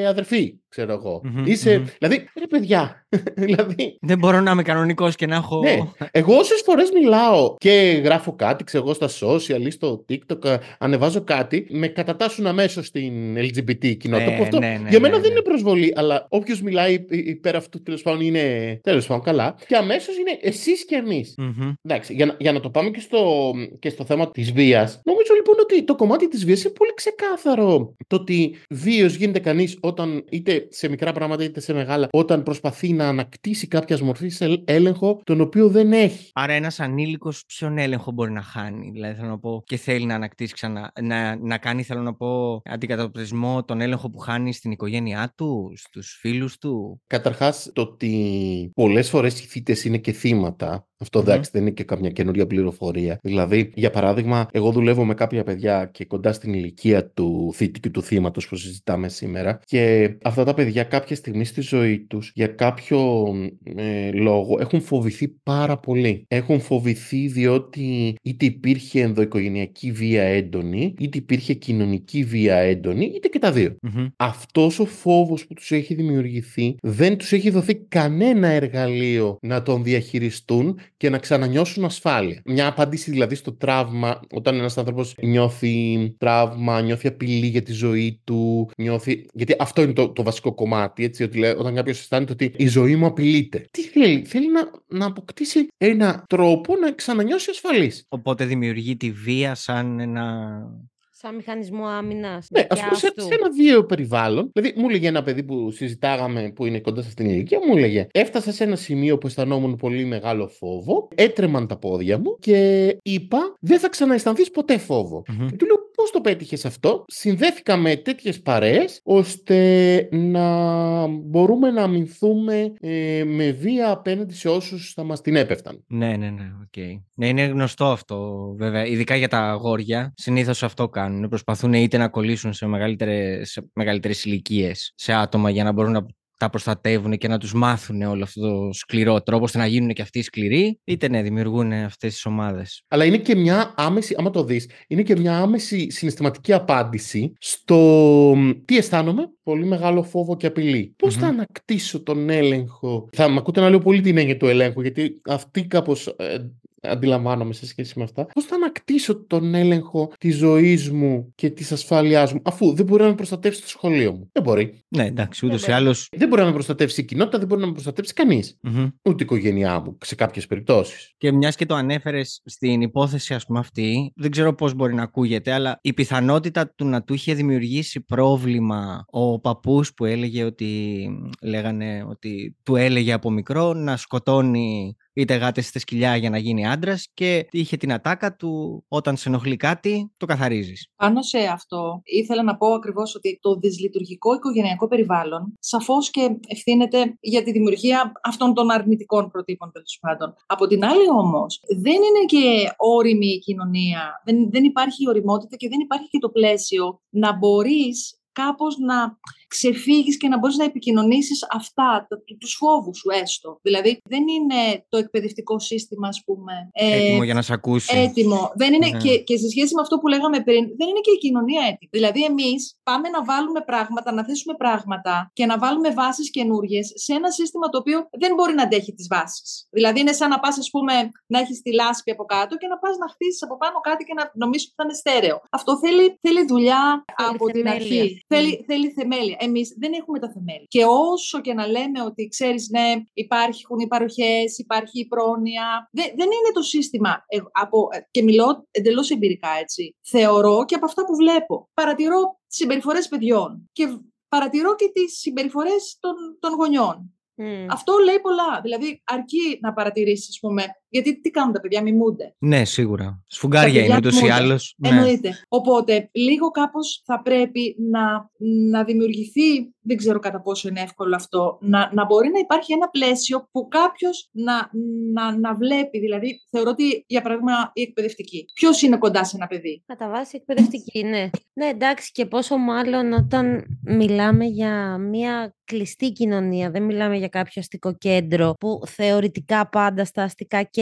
αδερφή, ξέρω εγώ. Μμμ, είσαι, μμμ. Δηλαδή, ρε παιδιά, δηλαδή, Δεν μπορώ να είμαι κανονικός και να έχω. ναι. Εγώ όσες φορές μιλάω και γράφω κάτι, ξέρω εγώ, στα social ή στο TikTok, α, ανεβάζω κάτι, με κατατάσσουν αμέσως στην LGBT κοινότητα. Ναι, που αυτό ναι, ναι, για μένα ναι, δεν ναι. είναι προσβολή, αλλά όποιος μιλάει υ- υπέρ αυτού τέλος πάντων είναι τέλος πάντων καλά. Και αμέσως είναι εσείς και εμείς. Μμμ. Εντάξει, για να, για να το πάμε και στο, και στο θέμα της βίας, νομίζω λοιπόν ότι το κομμάτι της βίας είναι πολύ ξεκάθαρο. Το ότι βίαιος γίνεται κανείς όταν είτε σε μικρά πράγματα είτε σε μεγάλα, όταν προσπαθεί να ανακτήσει κάποια μορφή σε έλεγχο τον οποίο δεν έχει. Άρα ένας ανήλικος ποιον έλεγχο μπορεί να χάνει; Δηλαδή θέλω να πω και θέλει να ανακτήσει ξανά. Να, να κάνει, θέλω να πω, αντικατοπτρισμό τον έλεγχο που χάνει στην οικογένειά του, στους φίλους του; Καταρχάς, το ότι πολλές φορές οι θύτες είναι και θύματα, αυτό Μμμ. εντάξει δεν είναι και καμιά καινούρια πληροφορία. Δηλαδή, για παράδειγμα, εγώ δουλεύω με κάποια παιδιά και κοντά στην ηλικία του θήτη και του θύματος που συζητάμε σήμερα και αυτά τα παιδιά κάποια στιγμή στη ζωή τους για κάποιο ε, λόγο έχουν φοβηθεί πάρα πολύ. Έχουν φοβηθεί διότι είτε υπήρχε ενδοοικογενειακή βία έντονη, είτε υπήρχε κοινωνική βία έντονη, είτε και τα δύο Μμμ. αυτός ο φόβος που τους έχει δημιουργηθεί δεν τους έχει δοθεί κανένα εργαλείο να τον διαχειριστούν και να ξανανιώσουν ασφάλεια. Μια απάντηση δηλαδή στο τραύμα, όταν ένας άνθρωπος νιώθει τραύμα, νιώθει απειλή για τη ζωή του, νιώθει... Γιατί αυτό είναι το, το βασικό κομμάτι, έτσι, ότι λέει, όταν κάποιος αισθάνεται ότι η ζωή μου απειλείται. Τι θέλει, θέλει να, να αποκτήσει ένα τρόπο να ξανανιώσει ασφαλής. Οπότε δημιουργεί τη βία σαν ένα. Σαν μηχανισμό άμυνας. Ναι, ας πούμε σε, σε ένα βίαιο περιβάλλον. Δηλαδή, μου έλεγε ένα παιδί που συζητάγαμε που είναι κοντά σε αυτήν την ηλικία, μου έλεγε: Έφτασα σε ένα σημείο που αισθανόμουν πολύ μεγάλο φόβο, έτρεμαν τα πόδια μου και είπα: Δεν θα ξανααισθανθείς ποτέ φόβο. Μμμ. Και του λέω: Πώς το πέτυχες αυτό, Συνδέθηκα με τέτοιες παρέες ώστε να μπορούμε να αμυνθούμε ε, με βία απέναντι σε όσους θα μας την έπεφταν. Ναι, ναι, ναι, οκ. Ναι, είναι γνωστό αυτό βέβαια. Ειδικά για τα αγόρια. Συνήθως αυτό κάνουν. Προσπαθούν είτε να κολλήσουν σε μεγαλύτερες σε μεγαλύτερες ηλικίες σε άτομα για να μπορούν να τα προστατεύουν και να τους μάθουν όλο αυτό το σκληρό τρόπο ώστε να γίνουν και αυτοί σκληροί, είτε ναι, δημιουργούν αυτές τις ομάδες. Αλλά είναι και μια άμεση, άμα το δεις, είναι και μια άμεση συναισθηματική απάντηση στο μ, τι αισθάνομαι, πολύ μεγάλο φόβο και απειλή. Πώς θα Μμμ. ανακτήσω τον έλεγχο; Θα με ακούτε να λέω πολύ την έννοια του ελέγχου, γιατί αυτή κάπως ε, αντιλαμβάνομαι σε σχέση με αυτά, πώς θα ανακτήσω τον έλεγχο της ζωής μου και της ασφάλειάς μου, αφού δεν μπορεί να με προστατεύσει το σχολείο μου; Δεν μπορεί. Ναι, εντάξει, ούτως Ναι, ή ναι. άλλως. Δεν μπορεί να με προστατεύσει η κοινότητα, δεν μπορεί να με προστατεύσει κανείς. Ούτε η οικογένειά μου σε κάποιες περιπτώσεις. Και μιας και το ανέφερες στην υπόθεση, ας πούμε, αυτή, δεν ξέρω πώς μπορεί να ακούγεται, αλλά η πιθανότητα του να του είχε δημιουργήσει πρόβλημα ο παππούς που έλεγε ότι. λέγανε ότι του έλεγε από μικρό να σκοτώνει είτε γάτες είτε σκυλιά για να γίνει άντρας και είχε την ατάκα του όταν σε ενοχλεί κάτι, το καθαρίζεις. Πάνω σε αυτό, ήθελα να πω ακριβώς ότι το δυσλειτουργικό οικογενειακό περιβάλλον σαφώς και ευθύνεται για τη δημιουργία αυτών των αρνητικών προτύπων, τέλος πάντων. Από την άλλη, όμως, δεν είναι και όρημη η κοινωνία. Δεν, δεν υπάρχει οριμότητα και δεν υπάρχει και το πλαίσιο να μπορείς κάπως να ξεφύγεις και να μπορείς να επικοινωνήσεις αυτά, τα- του- τους φόβους σου έστω. Δηλαδή δεν είναι το εκπαιδευτικό σύστημα, ας πούμε, ε, Έτοιμο για να σε ακούσει. έτοιμο. Δεν είναι, Ναι. και, και σε σχέση με αυτό που λέγαμε πριν, δεν είναι και η κοινωνία έτοιμη. Δηλαδή, εμείς πάμε να βάλουμε πράγματα, να θέσουμε πράγματα και να βάλουμε βάσεις καινούριε σε ένα σύστημα το οποίο δεν μπορεί να αντέχει τις βάσεις. Δηλαδή, είναι σαν να πας, ας πούμε, να έχεις τη λάσπη από κάτω και να πας να χτίσεις από πάνω κάτι και να νομίζεις ότι θα είναι στέρεο. Αυτό θέλει, θέλει δουλειά Θέλει από την θεμέλια. αρχή. Μμ. Θέλει, θέλει θεμέλια. Εμείς δεν έχουμε τα θεμέλια. Και όσο και να λέμε ότι ξέρεις, ναι, υπάρχουν οι παροχές, υπάρχει η πρόνοια. Δεν, δεν είναι το σύστημα. Ε, από, ε, και μιλώ εντελώς εμπειρικά έτσι. Θεωρώ και από αυτά που βλέπω. Παρατηρώ συμπεριφορές παιδιών και παρατηρώ και τις συμπεριφορές των, των γονιών. Μμ. Αυτό λέει πολλά. Δηλαδή, αρκεί να παρατηρήσεις, ας πούμε, γιατί τι κάνουν τα παιδιά, μιμούνται. Ναι, σίγουρα. Σφουγγάρια παιδιά είναι ούτως ή μούνται. άλλως. Ναι. Εννοείται. Οπότε, λίγο κάπως θα πρέπει να, να δημιουργηθεί, δεν ξέρω κατά πόσο είναι εύκολο αυτό, να, να μπορεί να υπάρχει ένα πλαίσιο που κάποιος να, να, να βλέπει. Δηλαδή, θεωρώ ότι, για παράδειγμα, η εκπαιδευτική. Ποιος είναι κοντά σε ένα παιδί; Κατά βάση εκπαιδευτική, ναι. Ναι, εντάξει, και πόσο μάλλον όταν μιλάμε για μια κλειστή κοινωνία, δεν μιλάμε για κάποιο αστικό κέντρο που θεωρητικά πάντα στα αστικά κέντρα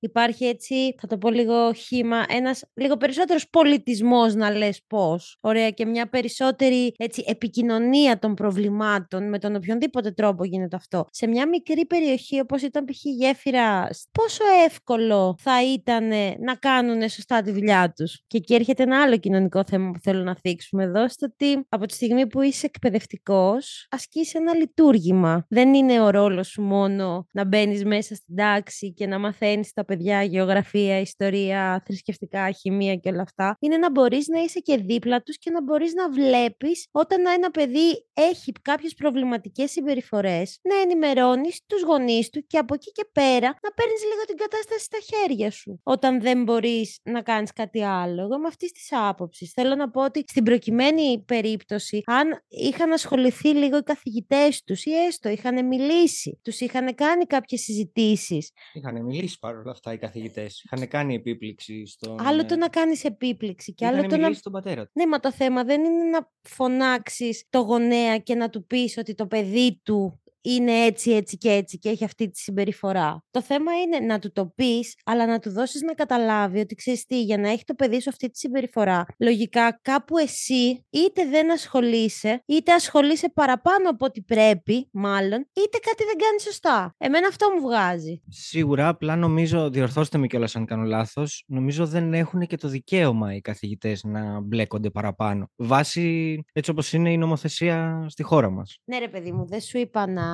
υπάρχει έτσι, θα το πω λίγο χήμα, ένας λίγο περισσότερος πολιτισμός να λες πώς. Ωραία και μια περισσότερη έτσι, επικοινωνία των προβλημάτων με τον οποιονδήποτε τρόπο γίνεται αυτό. Σε μια μικρή περιοχή όπως ήταν π.χ. η γέφυρα, πόσο εύκολο θα ήταν να κάνουν σωστά τη δουλειά τους. Και εκεί έρχεται ένα άλλο κοινωνικό θέμα που θέλω να θίξουμε εδώ, στο ότι από τη στιγμή που είσαι εκπαιδευτικός, ασκείς ένα λειτουργήμα. Δεν είναι ο ρόλος σου μόνο να μπαίνεις μέσα στην τάξη και να μαθαίνεις τα παιδιά γεωγραφία, ιστορία, θρησκευτικά, χημεία και όλα αυτά. Είναι να μπορείς να είσαι και δίπλα τους και να μπορείς να βλέπεις όταν ένα παιδί έχει κάποιες προβληματικές συμπεριφορές, να ενημερώνεις τους γονείς του και από εκεί και πέρα να παίρνεις λίγο την κατάσταση στα χέρια σου. Όταν δεν μπορείς να κάνεις κάτι άλλο. Εγώ είμαι αυτής της άποψης. Θέλω να πω ότι στην προκειμένη περίπτωση, αν είχαν ασχοληθεί λίγο οι καθηγητές τους ή έστω είχαν μιλήσει, τους είχαν κάνει κάποιες συζητήσεις. Είχαν μιλήσει παρόλα αυτά οι καθηγητές. Είχαν κάνει επίπληξη στον. Άλλο το να κάνεις επίπληξη και άλλο Είχαν το να. μιλήσει στον πατέρα του. Ναι, μα το θέμα δεν είναι να φωνάξεις το γονέα και να του πεις ότι το παιδί του είναι έτσι, έτσι και έτσι και έχει αυτή τη συμπεριφορά. Το θέμα είναι να του το πεις, αλλά να του δώσεις να καταλάβει ότι ξέρεις τι, για να έχει το παιδί σου αυτή τη συμπεριφορά, λογικά κάπου εσύ είτε δεν ασχολείσαι, είτε ασχολείσαι παραπάνω από ό,τι πρέπει, μάλλον, είτε κάτι δεν κάνει σωστά. Εμένα αυτό μου βγάζει. Σίγουρα, απλά νομίζω, διορθώστε με κιόλας αν κάνω λάθος, νομίζω δεν έχουν και το δικαίωμα οι καθηγητές να μπλέκονται παραπάνω. Βάσει έτσι όπως είναι η νομοθεσία στη χώρα μας. Ναι, ρε παιδί μου, δεν σου είπα να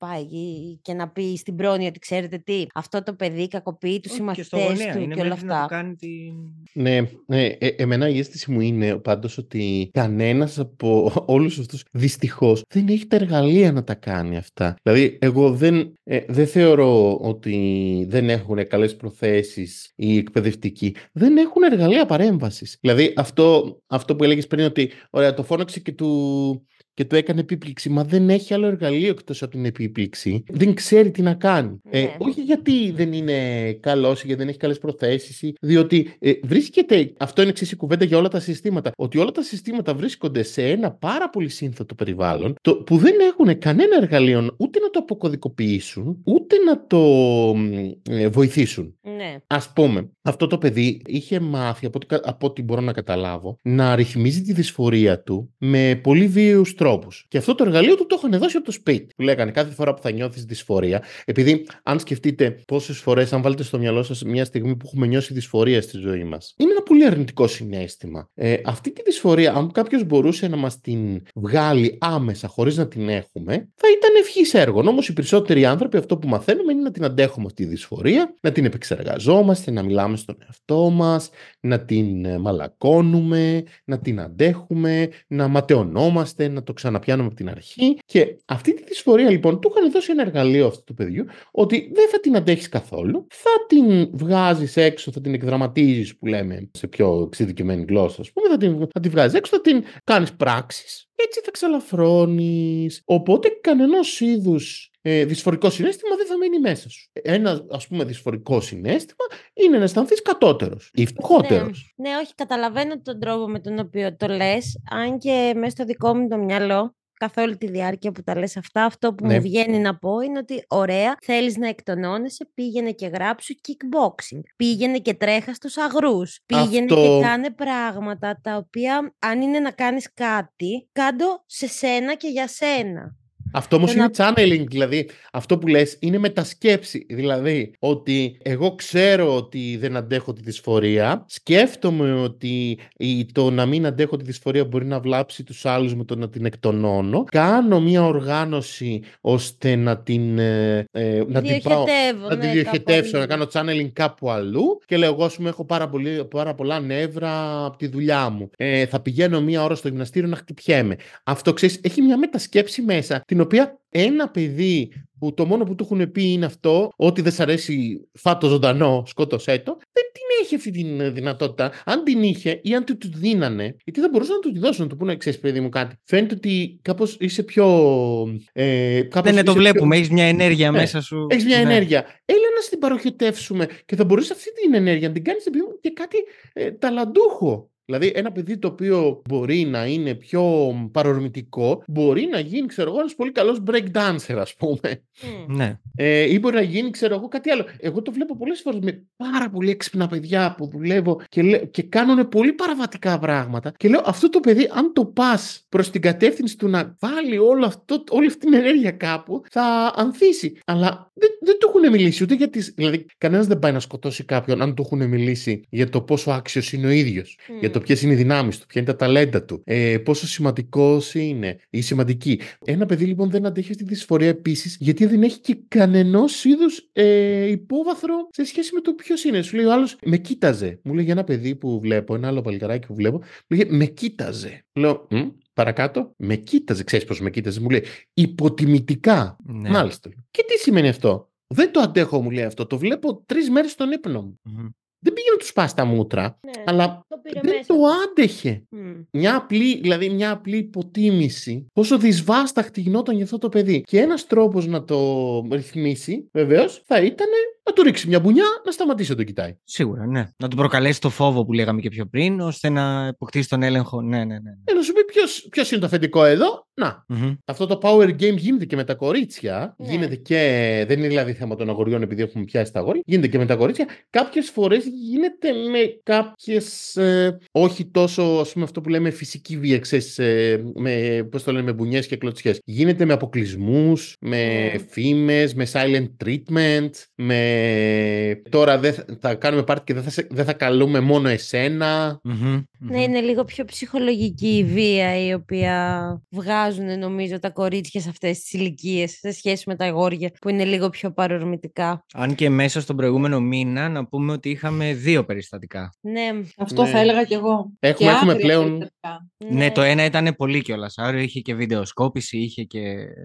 πάει και να πει στην πρόνοια ότι ξέρετε τι, αυτό το παιδί κακοποιεί τους και στο συμμαθητές γονέα του είναι και όλα μέχρι να αυτά. του κάνει τη... Ναι, ναι ε, εμένα η αίσθηση μου είναι πάντως ότι κανένας από όλους αυτούς δυστυχώς δεν έχει τα εργαλεία να τα κάνει αυτά. Δηλαδή εγώ δεν, ε, δεν θεωρώ ότι δεν έχουν καλές προθέσεις οι εκπαιδευτικοί. Δεν έχουν εργαλεία παρέμβασης. Δηλαδή αυτό, αυτό που έλεγες πριν ότι ωραία το φώναξε και του, και του έκανε επίπληξη, μα δεν έχει άλλο εργαλείο εκτός από την επίπληξη. Δεν ξέρει τι να κάνει. Ε, Ναι. όχι γιατί δεν είναι καλός ή γιατί δεν έχει καλές προθέσεις, ή- διότι ε, βρίσκεται, αυτό είναι εξής η κουβέντα για όλα τα συστήματα, ότι όλα τα συστήματα βρίσκονται σε ένα πάρα πολύ σύνθετο περιβάλλον, το, που δεν έχουν κανένα εργαλείο ούτε να το αποκωδικοποιήσουν, ούτε να το μ, ε, βοηθήσουν. Ναι. Ας πούμε, αυτό το παιδί είχε μάθει, από ό,τι, κα- από ό,τι μπορώ να καταλάβω, να ρυθμίζει τη δυσφορία του με πολύ βίαιους τρόπους. Και αυτό το εργαλείο του το είχαν δώσει από το σπίτι. Του λέγανε κάθε φορά που θα νιώθεις δυσφορία. Επειδή, αν σκεφτείτε πόσες φορές, αν βάλετε στο μυαλό σας μια στιγμή που έχουμε νιώσει δυσφορία στη ζωή μας, είναι ένα πολύ αρνητικό συνέστημα. Ε, αυτή τη δυσφορία, αν κάποιος μπορούσε να μας την βγάλει άμεσα χωρίς να την έχουμε, θα ήταν ευχής έργο. Όμως οι περισσότεροι άνθρωποι αυτό που μαθαίνουμε είναι να την αντέχουμε αυτή τη δυσφορία, να την επεξεργαζόμαστε, να μιλάμε στον εαυτό μας, να την ε, μαλακώνουμε, να την αντέχουμε, να ματαιωνόμαστε, να το ξαναπιάνουμε από την αρχή. Και αυτή τη δυσφορία λοιπόν του είχαν δώσει ένα εργαλείο αυτού του παιδιού ότι δεν θα την αντέχεις καθόλου, θα την βγάζεις έξω, θα την εκδραματίζεις που λέμε σε πιο εξειδικευμένη γλώσσα, ας πούμε, θα την, θα την βγάζεις έξω, θα την κάνεις πράξεις. Έτσι θα ξαλαφρώνεις. Οπότε κανένα είδους ε, δυσφορικό συνέστημα δεν θα μείνει μέσα σου. Ένα ας πούμε δυσφορικό συνέστημα είναι να αισθανθείς κατώτερος ή φτωχότερος. Ναι, ναι, όχι, καταλαβαίνω τον τρόπο με τον οποίο το λες. Αν και μέσα στο δικό μου το μυαλό καθ' όλη τη διάρκεια που τα λες αυτά, αυτό που Ναι. μου βγαίνει να πω είναι ότι ωραία, θέλεις να εκτονώνεσαι, πήγαινε και γράψου kickboxing, πήγαινε και τρέχα στους αγρούς, πήγαινε Αυτό- και κάνε πράγματα τα οποία αν είναι να κάνεις κάτι, κάντο σε σένα και για σένα. Αυτό όμως Το είναι να- channeling, δηλαδή αυτό που λες είναι μετασκέψη. Δηλαδή ότι εγώ ξέρω ότι δεν αντέχω τη δυσφορία, σκέφτομαι ότι η- το να μην αντέχω τη δυσφορία μπορεί να βλάψει τους άλλους με το να την εκτονώνω, κάνω μια οργάνωση ώστε να την, ε, ε, να την πάω... Διοχετεύω, Να ναι, τη κάπου διοχετεύσω, να αλλού. κάνω channeling κάπου αλλού και λέω εγώ, ας πούμε, έχω πάρα, πολύ, πάρα πολλά νεύρα από τη δουλειά μου. Ε, θα πηγαίνω μία ώρα στο γυμναστήριο να χτυπιέμαι. Αυτό, ξέρεις, έχει μια μετασκέψη μέσα, την οποία ένα παιδί που το μόνο που του έχουν πει είναι αυτό, ότι δεν σ' αρέσει φάτο ζωντανό, σκότωσέ το, δεν την έχει αυτή τη δυνατότητα. Αν την είχε ή αν του τη δίνανε, γιατί θα μπορούσαν να του τη δώσουν, να του πούνε, ξέρεις παιδί μου κάτι. Φαίνεται ότι κάπως είσαι πιο... Ε, κάπως Δεν ναι, το είσαι πιο- βλέπουμε. Έχεις μια ενέργεια Ναι. μέσα σου. έχεις μια Ναι. ενέργεια. Έλα να στην παροχετεύσουμε και θα μπορούσε αυτή την ενέργεια να την κάνεις και κάτι ε, ταλαντούχο. Δηλαδή, ένα παιδί το οποίο μπορεί να είναι πιο παρορμητικό, μπορεί να γίνει, ξέρω εγώ, ένας πολύ καλός break dancer, ας πούμε. Μμ. Ναι. Ε, ή μπορεί να γίνει, ξέρω εγώ, κάτι άλλο. Εγώ το βλέπω πολλές φορές με πάρα πολύ έξυπνα παιδιά που δουλεύω και, λέ- και κάνουν πολύ παραβατικά πράγματα. Και λέω, αυτό το παιδί, αν το πας προς την κατεύθυνση του να βάλει όλο αυτό, όλη αυτή την ενέργεια κάπου, θα ανθίσει. Αλλά δεν, δεν του έχουν μιλήσει ούτε για τις... Δηλαδή, κανένας δεν πάει να σκοτώσει κάποιον αν του έχουν μιλήσει για το πόσο άξιος είναι ο ίδιος. Για το ποιες είναι οι δυνάμεις του, ποια είναι τα ταλέντα του, ε, πόσο σημαντικός είναι ή σημαντική. Ένα παιδί λοιπόν δεν αντέχει αυτή τη δυσφορία επίσης, γιατί δεν έχει και κανενός είδους ε, υπόβαθρο σε σχέση με το ποιος είναι. Σου λέει ο άλλος, με κοίταζε. Μου λέει για ένα παιδί που βλέπω, ένα άλλο παλικαράκι που βλέπω, μου λέει, με κοίταζε. Λέω, «Μμ, παρακάτω, με κοίταζε. Ξέρεις πώς με κοίταζε. Μου λέει, υποτιμητικά. Ναι. Μάλιστα. Και τι σημαίνει αυτό; Δεν το αντέχω, μου λέει αυτό. Το βλέπω τρεις μέρες στον ύπνο μου. Μμμ. Δεν πήγε να τους σπάσει τα μούτρα, Ναι, αλλά το πήρε δεν μέσα το του. άντεχε. Μμ. Μια απλή, δηλαδή μια απλή υποτίμηση, πόσο δυσβάσταχτη γινόταν για αυτό το παιδί. Και ένας τρόπος να το ρυθμίσει, βεβαίως, θα ήταν να του ρίξει μια μπουνιά να σταματήσει να το κοιτάει. Σίγουρα, ναι. Να του προκαλέσει το φόβο που λέγαμε και πιο πριν, ώστε να αποκτήσει τον έλεγχο. Ναι, ναι, ναι. Ε, να σου πει ποιος, ποιος είναι το αφεντικό εδώ; Να, Μμμ. αυτό το power game γίνεται και με τα κορίτσια. Ναι. Γίνεται και. Δεν είναι δηλαδή θέμα των αγοριών επειδή έχουμε πιάσει τα αγόρια. Γίνεται και με τα κορίτσια. Κάποιες φορές γίνεται με κάποιες. όχι τόσο ας πούμε αυτό που λέμε φυσική βία, ξέρεις, ε, με, πώς το λένε, με μπουνιές και κλωτσιές. Γίνεται με αποκλεισμούς, με Ναι. φήμες, με silent treatment, με τώρα δεν θα, θα κάνουμε πάρτι και δεν θα, σε- δεν θα καλούμε μόνο εσένα. Μμμ. Μμμ. Ναι, είναι λίγο πιο ψυχολογική η βία η οποία βγάζουν νομίζω τα κορίτσια σε αυτές τις ηλικίες σε σχέση με τα αγόρια που είναι λίγο πιο παρορμητικά. Αν και μέσα στον προηγούμενο μήνα να πούμε ότι είχαμε δύο περιστατικά. Ναι, Αυτό Ναι. θα έλεγα κι εγώ. Έχουμε- Και έχουμε άγρια πλέον- περιστατικά. Ναι, το ένα ήταν πολύ κιόλας. Άρα είχε και βιντεοσκόπηση, είχε και.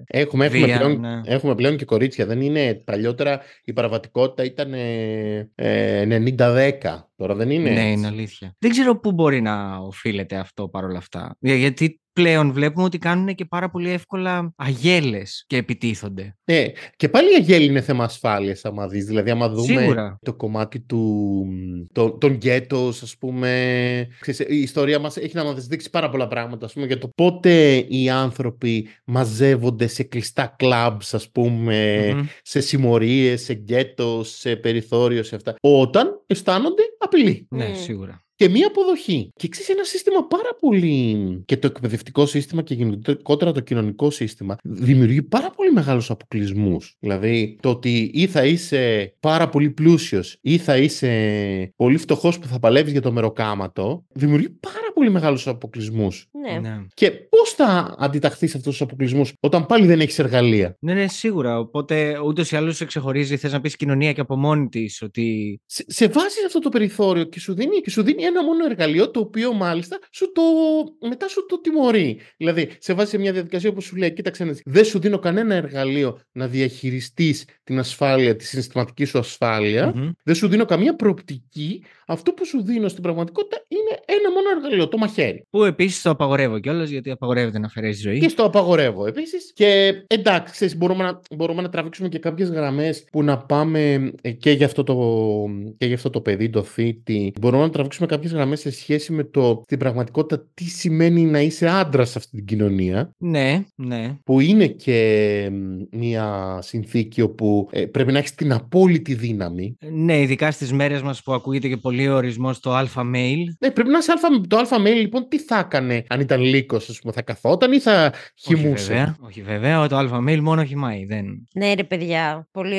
Έχουμε, έχουμε, Βία, πλέον, ναι. έχουμε πλέον και κορίτσια. Δεν είναι παλιότερα η παραβατικότητα ήταν ε, ε, 90-10. Τώρα δεν είναι. Ναι, έτσι. είναι αλήθεια. Δεν ξέρω πού μπορεί να οφείλεται αυτό παρόλα αυτά. Για- Γιατί πλέον βλέπουμε ότι κάνουν και πάρα πολύ εύκολα αγέλες και επιτίθονται. Ναι, και πάλι η αγέλη είναι θέμα ασφάλειας, άμα δεις. Δηλαδή, άμα δούμε Σίγουρα. το κομμάτι του, το, των γκέτος, ας πούμε. Ξέρεις, η ιστορία μας έχει να μας δείξει πάρα πολλά πράγματα, ας πούμε, για το πότε οι άνθρωποι μαζεύονται σε κλειστά κλαμπς, ας πούμε, Μμμ. σε συμμορίες, σε γκέτος, σε περιθώριο, σε αυτά. Όταν αισθάνονται απειλή. Ναι, Μμ. σίγουρα. Και μία αποδοχή. Και ξέρεις ένα σύστημα πάρα πολύ. και το εκπαιδευτικό σύστημα και γενικότερα το κοινωνικό σύστημα δημιουργεί πάρα πολύ μεγάλους αποκλεισμούς. Δηλαδή, το ότι ή θα είσαι πάρα πολύ πλούσιος ή θα είσαι πολύ φτωχός που θα παλεύεις για το μεροκάματο, δημιουργεί πάρα πολύ μεγάλους αποκλεισμούς. Ναι. Ναι. Και πώς θα αντιταχθείς σε αυτούς τους αποκλεισμούς όταν πάλι δεν έχεις εργαλεία; ναι, ναι, σίγουρα. Οπότε ούτως ή άλλως σε ξεχωρίζει, θες να πεις κοινωνία και από μόνη της ότι. Σε, σε βάζεις σε αυτό το περιθώριο και σου, δίνει, και σου δίνει ένα μόνο εργαλείο το οποίο μάλιστα σου το, μετά σου το τιμωρεί. Δηλαδή, σε βάζει σε μια διαδικασία που σου λέει: Κοίταξε, να δεις, δεν σου δίνω κανένα εργαλείο να διαχειριστείς την ασφάλεια, τη συναισθηματική σου ασφάλεια. Μμμ. Δεν σου δίνω καμία προοπτική. Αυτό που σου δίνω στην πραγματικότητα είναι ένα μόνο εργαλείο, το μαχαίρι. Που επίσης το απαγορεύω κιόλας γιατί απαγορεύεται να αφαιρέσεις ζωή. Και στο απαγορεύω επίσης. Και εντάξει, ξέρεις, μπορούμε, να, μπορούμε να τραβήξουμε και κάποιες γραμμές που να πάμε ε, και για αυτό το, και για αυτό το παιδί, το θήτη. Μπορούμε να τραβήξουμε κάποιες γραμμές σε σχέση με το στην πραγματικότητα τι σημαίνει να είσαι άντρας σε αυτή την κοινωνία. Ναι, ναι. Που είναι και μ, μια συνθήκη όπου ε, πρέπει να έχεις την απόλυτη δύναμη. Ναι, ειδικά στις μέρες μας που ακούγεται και πολύ ο ορισμός το αλφα mail. Ναι, πρέπει να είσαι αλφα, το αλφα mail, λοιπόν, τι θα έκανε αν ήταν λύκος, ας πούμε, θα καθόταν ή θα Όχι χυμούσε; βέβαια, όχι βέβαια, το αλφα mail μόνο χυμάει. Δεν... Ναι, ρε παιδιά, πολύ,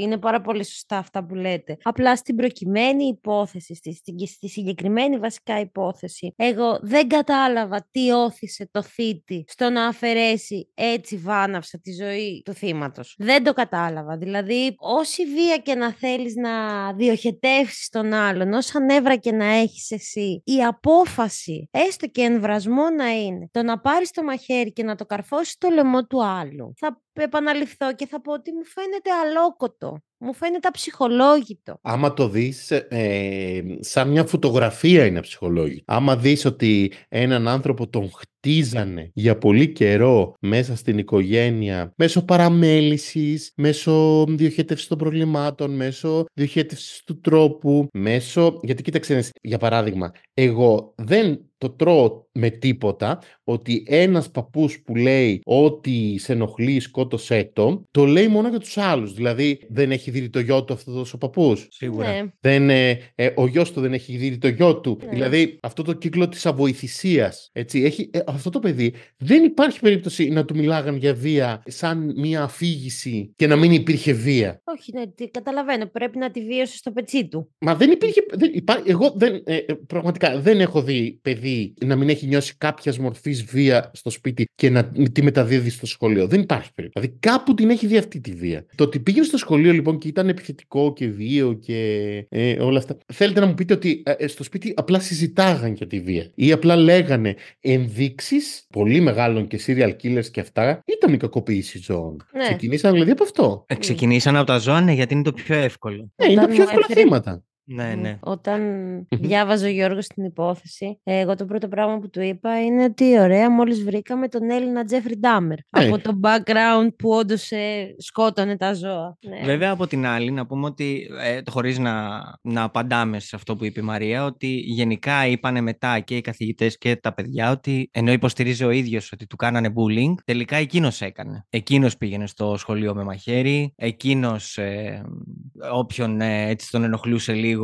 είναι πάρα πολύ σωστά αυτά που λέτε. Απλά στην προκειμένη υπόθεση, στη, στη, στη συγκεκριμένη βασικά υπόθεση, εγώ δεν κατάλαβα τι όθησε το θήτη στο να αφαιρέσει έτσι βάναυσα τη ζωή του θύματος. Δεν το κατάλαβα. Δηλαδή, όση βία και να θέλεις να διοχετεύσεις τον άλλον, όσα νεύρα και να έχεις εσύ, η απόφαση, έστω και εμβρασμό να είναι, το να πάρεις το μαχαίρι και να το καρφώσεις στο λαιμό του άλλου, θα επαναληφθώ και θα πω ότι μου φαίνεται αλόκοτο. Μου φαίνεται αψυχολόγητο. Άμα το δεις ε, σαν μια φωτογραφία είναι ψυχολόγη. Άμα δεις ότι έναν άνθρωπο τον χτίζανε για πολύ καιρό μέσα στην οικογένεια, μέσω παραμέλησης, μέσω διοχέτευσης των προβλημάτων, μέσω διοχέτευσης του τρόπου, μέσω... Γιατί κοίταξε, για παράδειγμα, εγώ δεν το τρώω με τίποτα ότι ένας παππούς που λέει ότι σε ενοχλεί σκότωσέ το, το λέει μόνο για τους άλλους. Δηλαδή δεν έχει δει το γιο του αυτός ο παππούς; Σίγουρα. Ναι. Δεν, ε, ε, ο γιος του δεν έχει δει το γιο του; Ναι. Δηλαδή αυτό το κύκλο της αβοηθησίας. Έτσι, έχει, ε, αυτό το παιδί δεν υπάρχει περίπτωση να του μιλάγαν για βία σαν μια αφήγηση και να μην υπήρχε βία. Όχι, ναι, τι- καταλαβαίνω. Πρέπει να τη βίωσε στο πετσί του. Μα δεν υπήρχε. Δεν υπά- εγώ δεν, ε, ε, πραγματικά δεν έχω δει παιδί να μην έχει νιώσει κάποιας μορφής βία στο σπίτι και να τη μεταδίδει στο σχολείο. Δεν υπάρχει περίπτωση. Δηλαδή κάπου την έχει δει αυτή τη βία. Το ότι πήγε στο σχολείο λοιπόν και ήταν επιθετικό και βίαιο και ε, όλα αυτά. Θέλετε να μου πείτε ότι ε, στο σπίτι απλά συζητάγαν για τη βία ή απλά λέγανε ενδείξει πολύ μεγάλων και serial killers και αυτά ήταν η κακοποίηση ζώων. Ναι. Ξεκινήσαν δηλαδή από αυτό. Ε, Ξεκινήσαν από τα ζώα, ναι, γιατί είναι το πιο εύκολο. Ναι, είναι τα Όταν πιο μου εύκολα έφερε- θύματα. Ναι, ναι. Όταν διάβαζε ο Γιώργος την υπόθεση, εγώ το πρώτο πράγμα που του είπα είναι ότι ωραία, μόλις βρήκαμε τον Έλληνα Τζέφρι Ντάμερ. Ναι. Από το background που όντως σκότωνε τα ζώα. Ναι. Βέβαια, από την άλλη, να πούμε ότι, ε, το χωρίς να, να απαντάμε σε αυτό που είπε η Μαρία, ότι γενικά είπανε μετά και οι καθηγητές και τα παιδιά ότι ενώ υποστηρίζει ο ίδιος ότι του κάνανε bullying, τελικά εκείνος έκανε. Εκείνος πήγαινε στο σχολείο με μαχαίρι, εκείνος ε, όποιον ε, έτσι τον ενοχλούσε λίγο,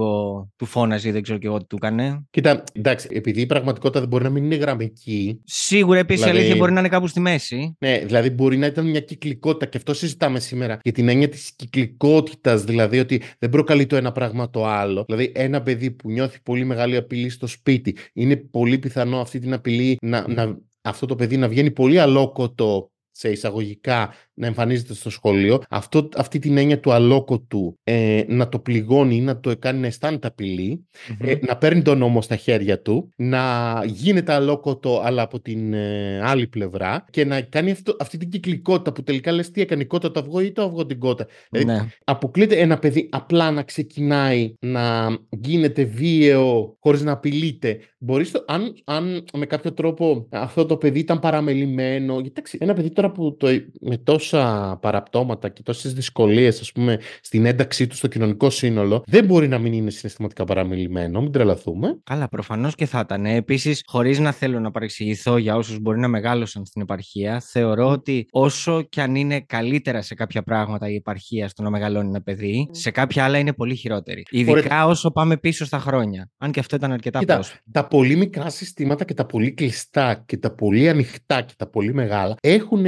του φώναζε ή δεν ξέρω και εγώ τι του έκανε. Κοίτα, εντάξει, επειδή η πραγματικότητα δεν μπορεί να μην είναι γραμμική, Σίγουρα επίσης Δηλαδή- η αλήθεια μπορεί να είναι κάπου στη μέση. Ναι, δηλαδή μπορεί να ήταν μια κυκλικότητα και αυτό συζητάμε σήμερα για την έννοια της κυκλικότητας, δηλαδή ότι δεν προκαλεί το ένα πράγμα το άλλο. Δηλαδή ένα παιδί που νιώθει πολύ μεγάλη απειλή στο σπίτι, είναι πολύ πιθανό αυτή την απειλή να, να, αυτό το παιδί να βγαίνει πολύ αλόκοτο σε εισαγωγικά να εμφανίζεται στο σχολείο, αυτό, αυτή την έννοια του αλόκοτου ε, να το πληγώνει ή να το κάνει να αισθάνεται απειλή, Μμμ. ε, να παίρνει τον νόμο στα χέρια του, να γίνεται αλόκοτο αλλά από την ε, άλλη πλευρά και να κάνει αυτό, αυτή την κυκλικότητα που τελικά λες τι έκανε η κότα το αυγό ή το αυγό την κότα. Δηλαδή, Ναι. Αποκλείται ένα παιδί απλά να ξεκινάει να γίνεται βίαιο χωρίς να απειλείται. Μπορείς το, αν, αν με κάποιο τρόπο αυτό το παιδί ήταν παραμελημένο. Γιατί εντάξει, ένα παιδί τώρα τώρα που το, με τόσα παραπτώματα και τόσες δυσκολίες ας πούμε στην ένταξή του στο κοινωνικό σύνολο δεν μπορεί να μην είναι συναισθηματικά παραμιλημένο, μην τρελαθούμε. Καλά, προφανώς και θα ήταν. Επίσης, χωρίς να θέλω να παρεξηγηθώ για όσους μπορεί να μεγάλωσαν στην επαρχία, θεωρώ ότι όσο κι αν είναι καλύτερα σε κάποια πράγματα η επαρχία στο να μεγαλώνει ένα παιδί, σε κάποια άλλα είναι πολύ χειρότερη. Ειδικά όσο πάμε πίσω στα χρόνια. Αν και αυτό ήταν αρκετά Κοίτα, πρόσφατο. τα πολύ μικρά συστήματα και τα πολύ κλειστά και τα πολύ ανοιχτά και τα πολύ μεγάλα έχουν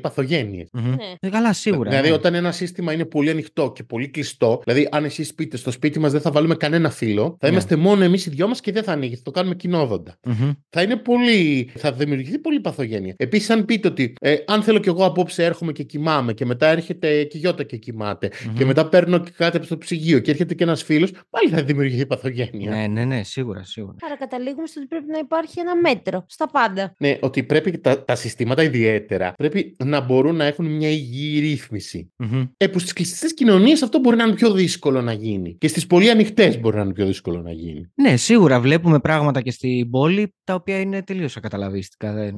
παθογένειες. Μμμ. Ναι. Ε, καλά, σίγουρα. Δηλαδή, ναι. όταν ένα σύστημα είναι πολύ ανοιχτό και πολύ κλειστό, δηλαδή, αν εσεί πείτε στο σπίτι μας δεν θα βάλουμε κανένα φύλλο, θα Ναι. είμαστε μόνο εμείς οι δυο μας και δεν θα ανοίγει, θα το κάνουμε κοινόδοντα. Μμμ. Θα είναι πολύ. θα δημιουργηθεί πολύ παθογένεια. Επίσης, αν πείτε ότι ε, αν θέλω κι εγώ απόψε έρχομαι και κοιμάμαι και μετά έρχεται και η Γιώτα και κοιμάται Μμμ. και μετά παίρνω και κάτι από το ψυγείο και έρχεται και ένας φίλος, πάλι θα δημιουργηθεί παθογένεια. Ναι, ναι, ναι, σίγουρα, σίγουρα. Άρα καταλήγουμε στο ότι πρέπει να υπάρχει ένα μέτρο στα πάντα. Ναι, ότι πρέπει τα, τα συστήματα ιδιαίτερα πρέπει να μπορούν να έχουν μια υγιή ρύθμιση. Μμμ. Ε, που στις κλειστές κοινωνίες αυτό μπορεί να είναι πιο δύσκολο να γίνει. Και στις πολύ ανοιχτές μπορεί να είναι πιο δύσκολο να γίνει. Ναι, σίγουρα βλέπουμε πράγματα και στην πόλη τα οποία είναι τελείως ακαταλαβίστικα. Δεν,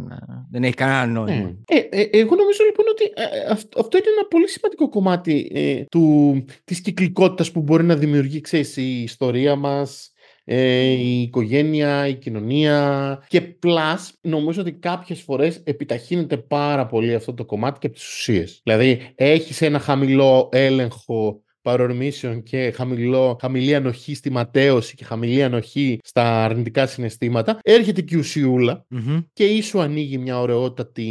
δεν έχει κανένα νόημα. Ναι. Ε, ε, εγώ νομίζω λοιπόν ότι ε, αυ- αυτό είναι ένα πολύ σημαντικό κομμάτι ε, του, της κυκλικότητας που μπορεί να δημιουργεί ξέρεις, η ιστορία μας, ε, η οικογένεια, η κοινωνία και plus νομίζω ότι κάποιες φορές επιταχύνεται πάρα πολύ αυτό το κομμάτι και από τις ουσίες. Δηλαδή έχεις ένα χαμηλό έλεγχο παρορμήσεων και χαμηλό, χαμηλή ανοχή στη ματέωση και χαμηλή ανοχή στα αρνητικά συναισθήματα, έρχεται και η ουσιούλα Μμμ. και ή σου ανοίγει μια ωραιότατη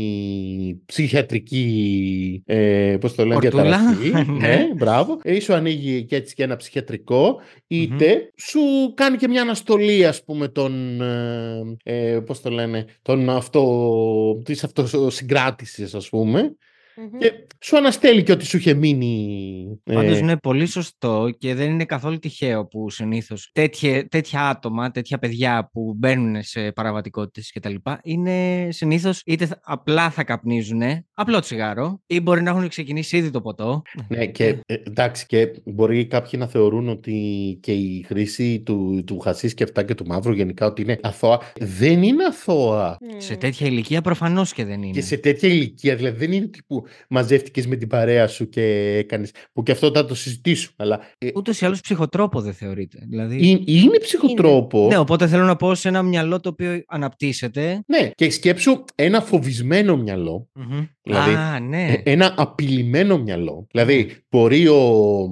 ψυχιατρική, ε, πώς το λένε, Πορτούλα. διαταραχή. Ναι. ναι, μπράβο. Ε, ή σου ανοίγει και έτσι και ένα ψυχιατρικό, είτε σου κάνει και μια αναστολή, ας πούμε, των, ε, ε, πώς το λένε, των αυτό, της αυτοσυγκράτησης, ας πούμε, Μμμ. και σου αναστέλει και ό,τι σου είχε μείνει. ε, Πάντως είναι πολύ σωστό και δεν είναι καθόλου τυχαίο που συνήθως τέτοια άτομα, τέτοια παιδιά που μπαίνουν σε παραβατικότητες κτλ. είναι συνήθως είτε θα- απλά θα καπνίζουν απλό τσιγάρο ή μπορεί να έχουν ξεκινήσει ήδη το ποτό. Ναι, και ε, εντάξει, και μπορεί κάποιοι να θεωρούν ότι και η χρήση του, του χασίς και αυτά και του μαύρου γενικά ότι είναι αθώα. Δεν είναι αθώα. Σε τέτοια ηλικία προφανώς και δεν είναι. Και σε τέτοια ηλικία, δηλαδή δεν είναι τύπου μαζεύτηκες με την παρέα σου και έκανες, που και αυτό θα το συζητήσουμε, αλλά ε, Ούτως ή άλλως ψυχοτρόπο δεν θεωρείται. Δηλαδή... είναι, είναι ψυχοτρόπο. Ναι, οπότε θέλω να πω σε ένα μυαλό το οποίο αναπτύσσεται. Ναι, και σκέψου ένα φοβισμένο μυαλό, Μμμ. Δηλαδή, Α, ναι. ε, ένα απειλημένο μυαλό. Δηλαδή, μπορεί ο,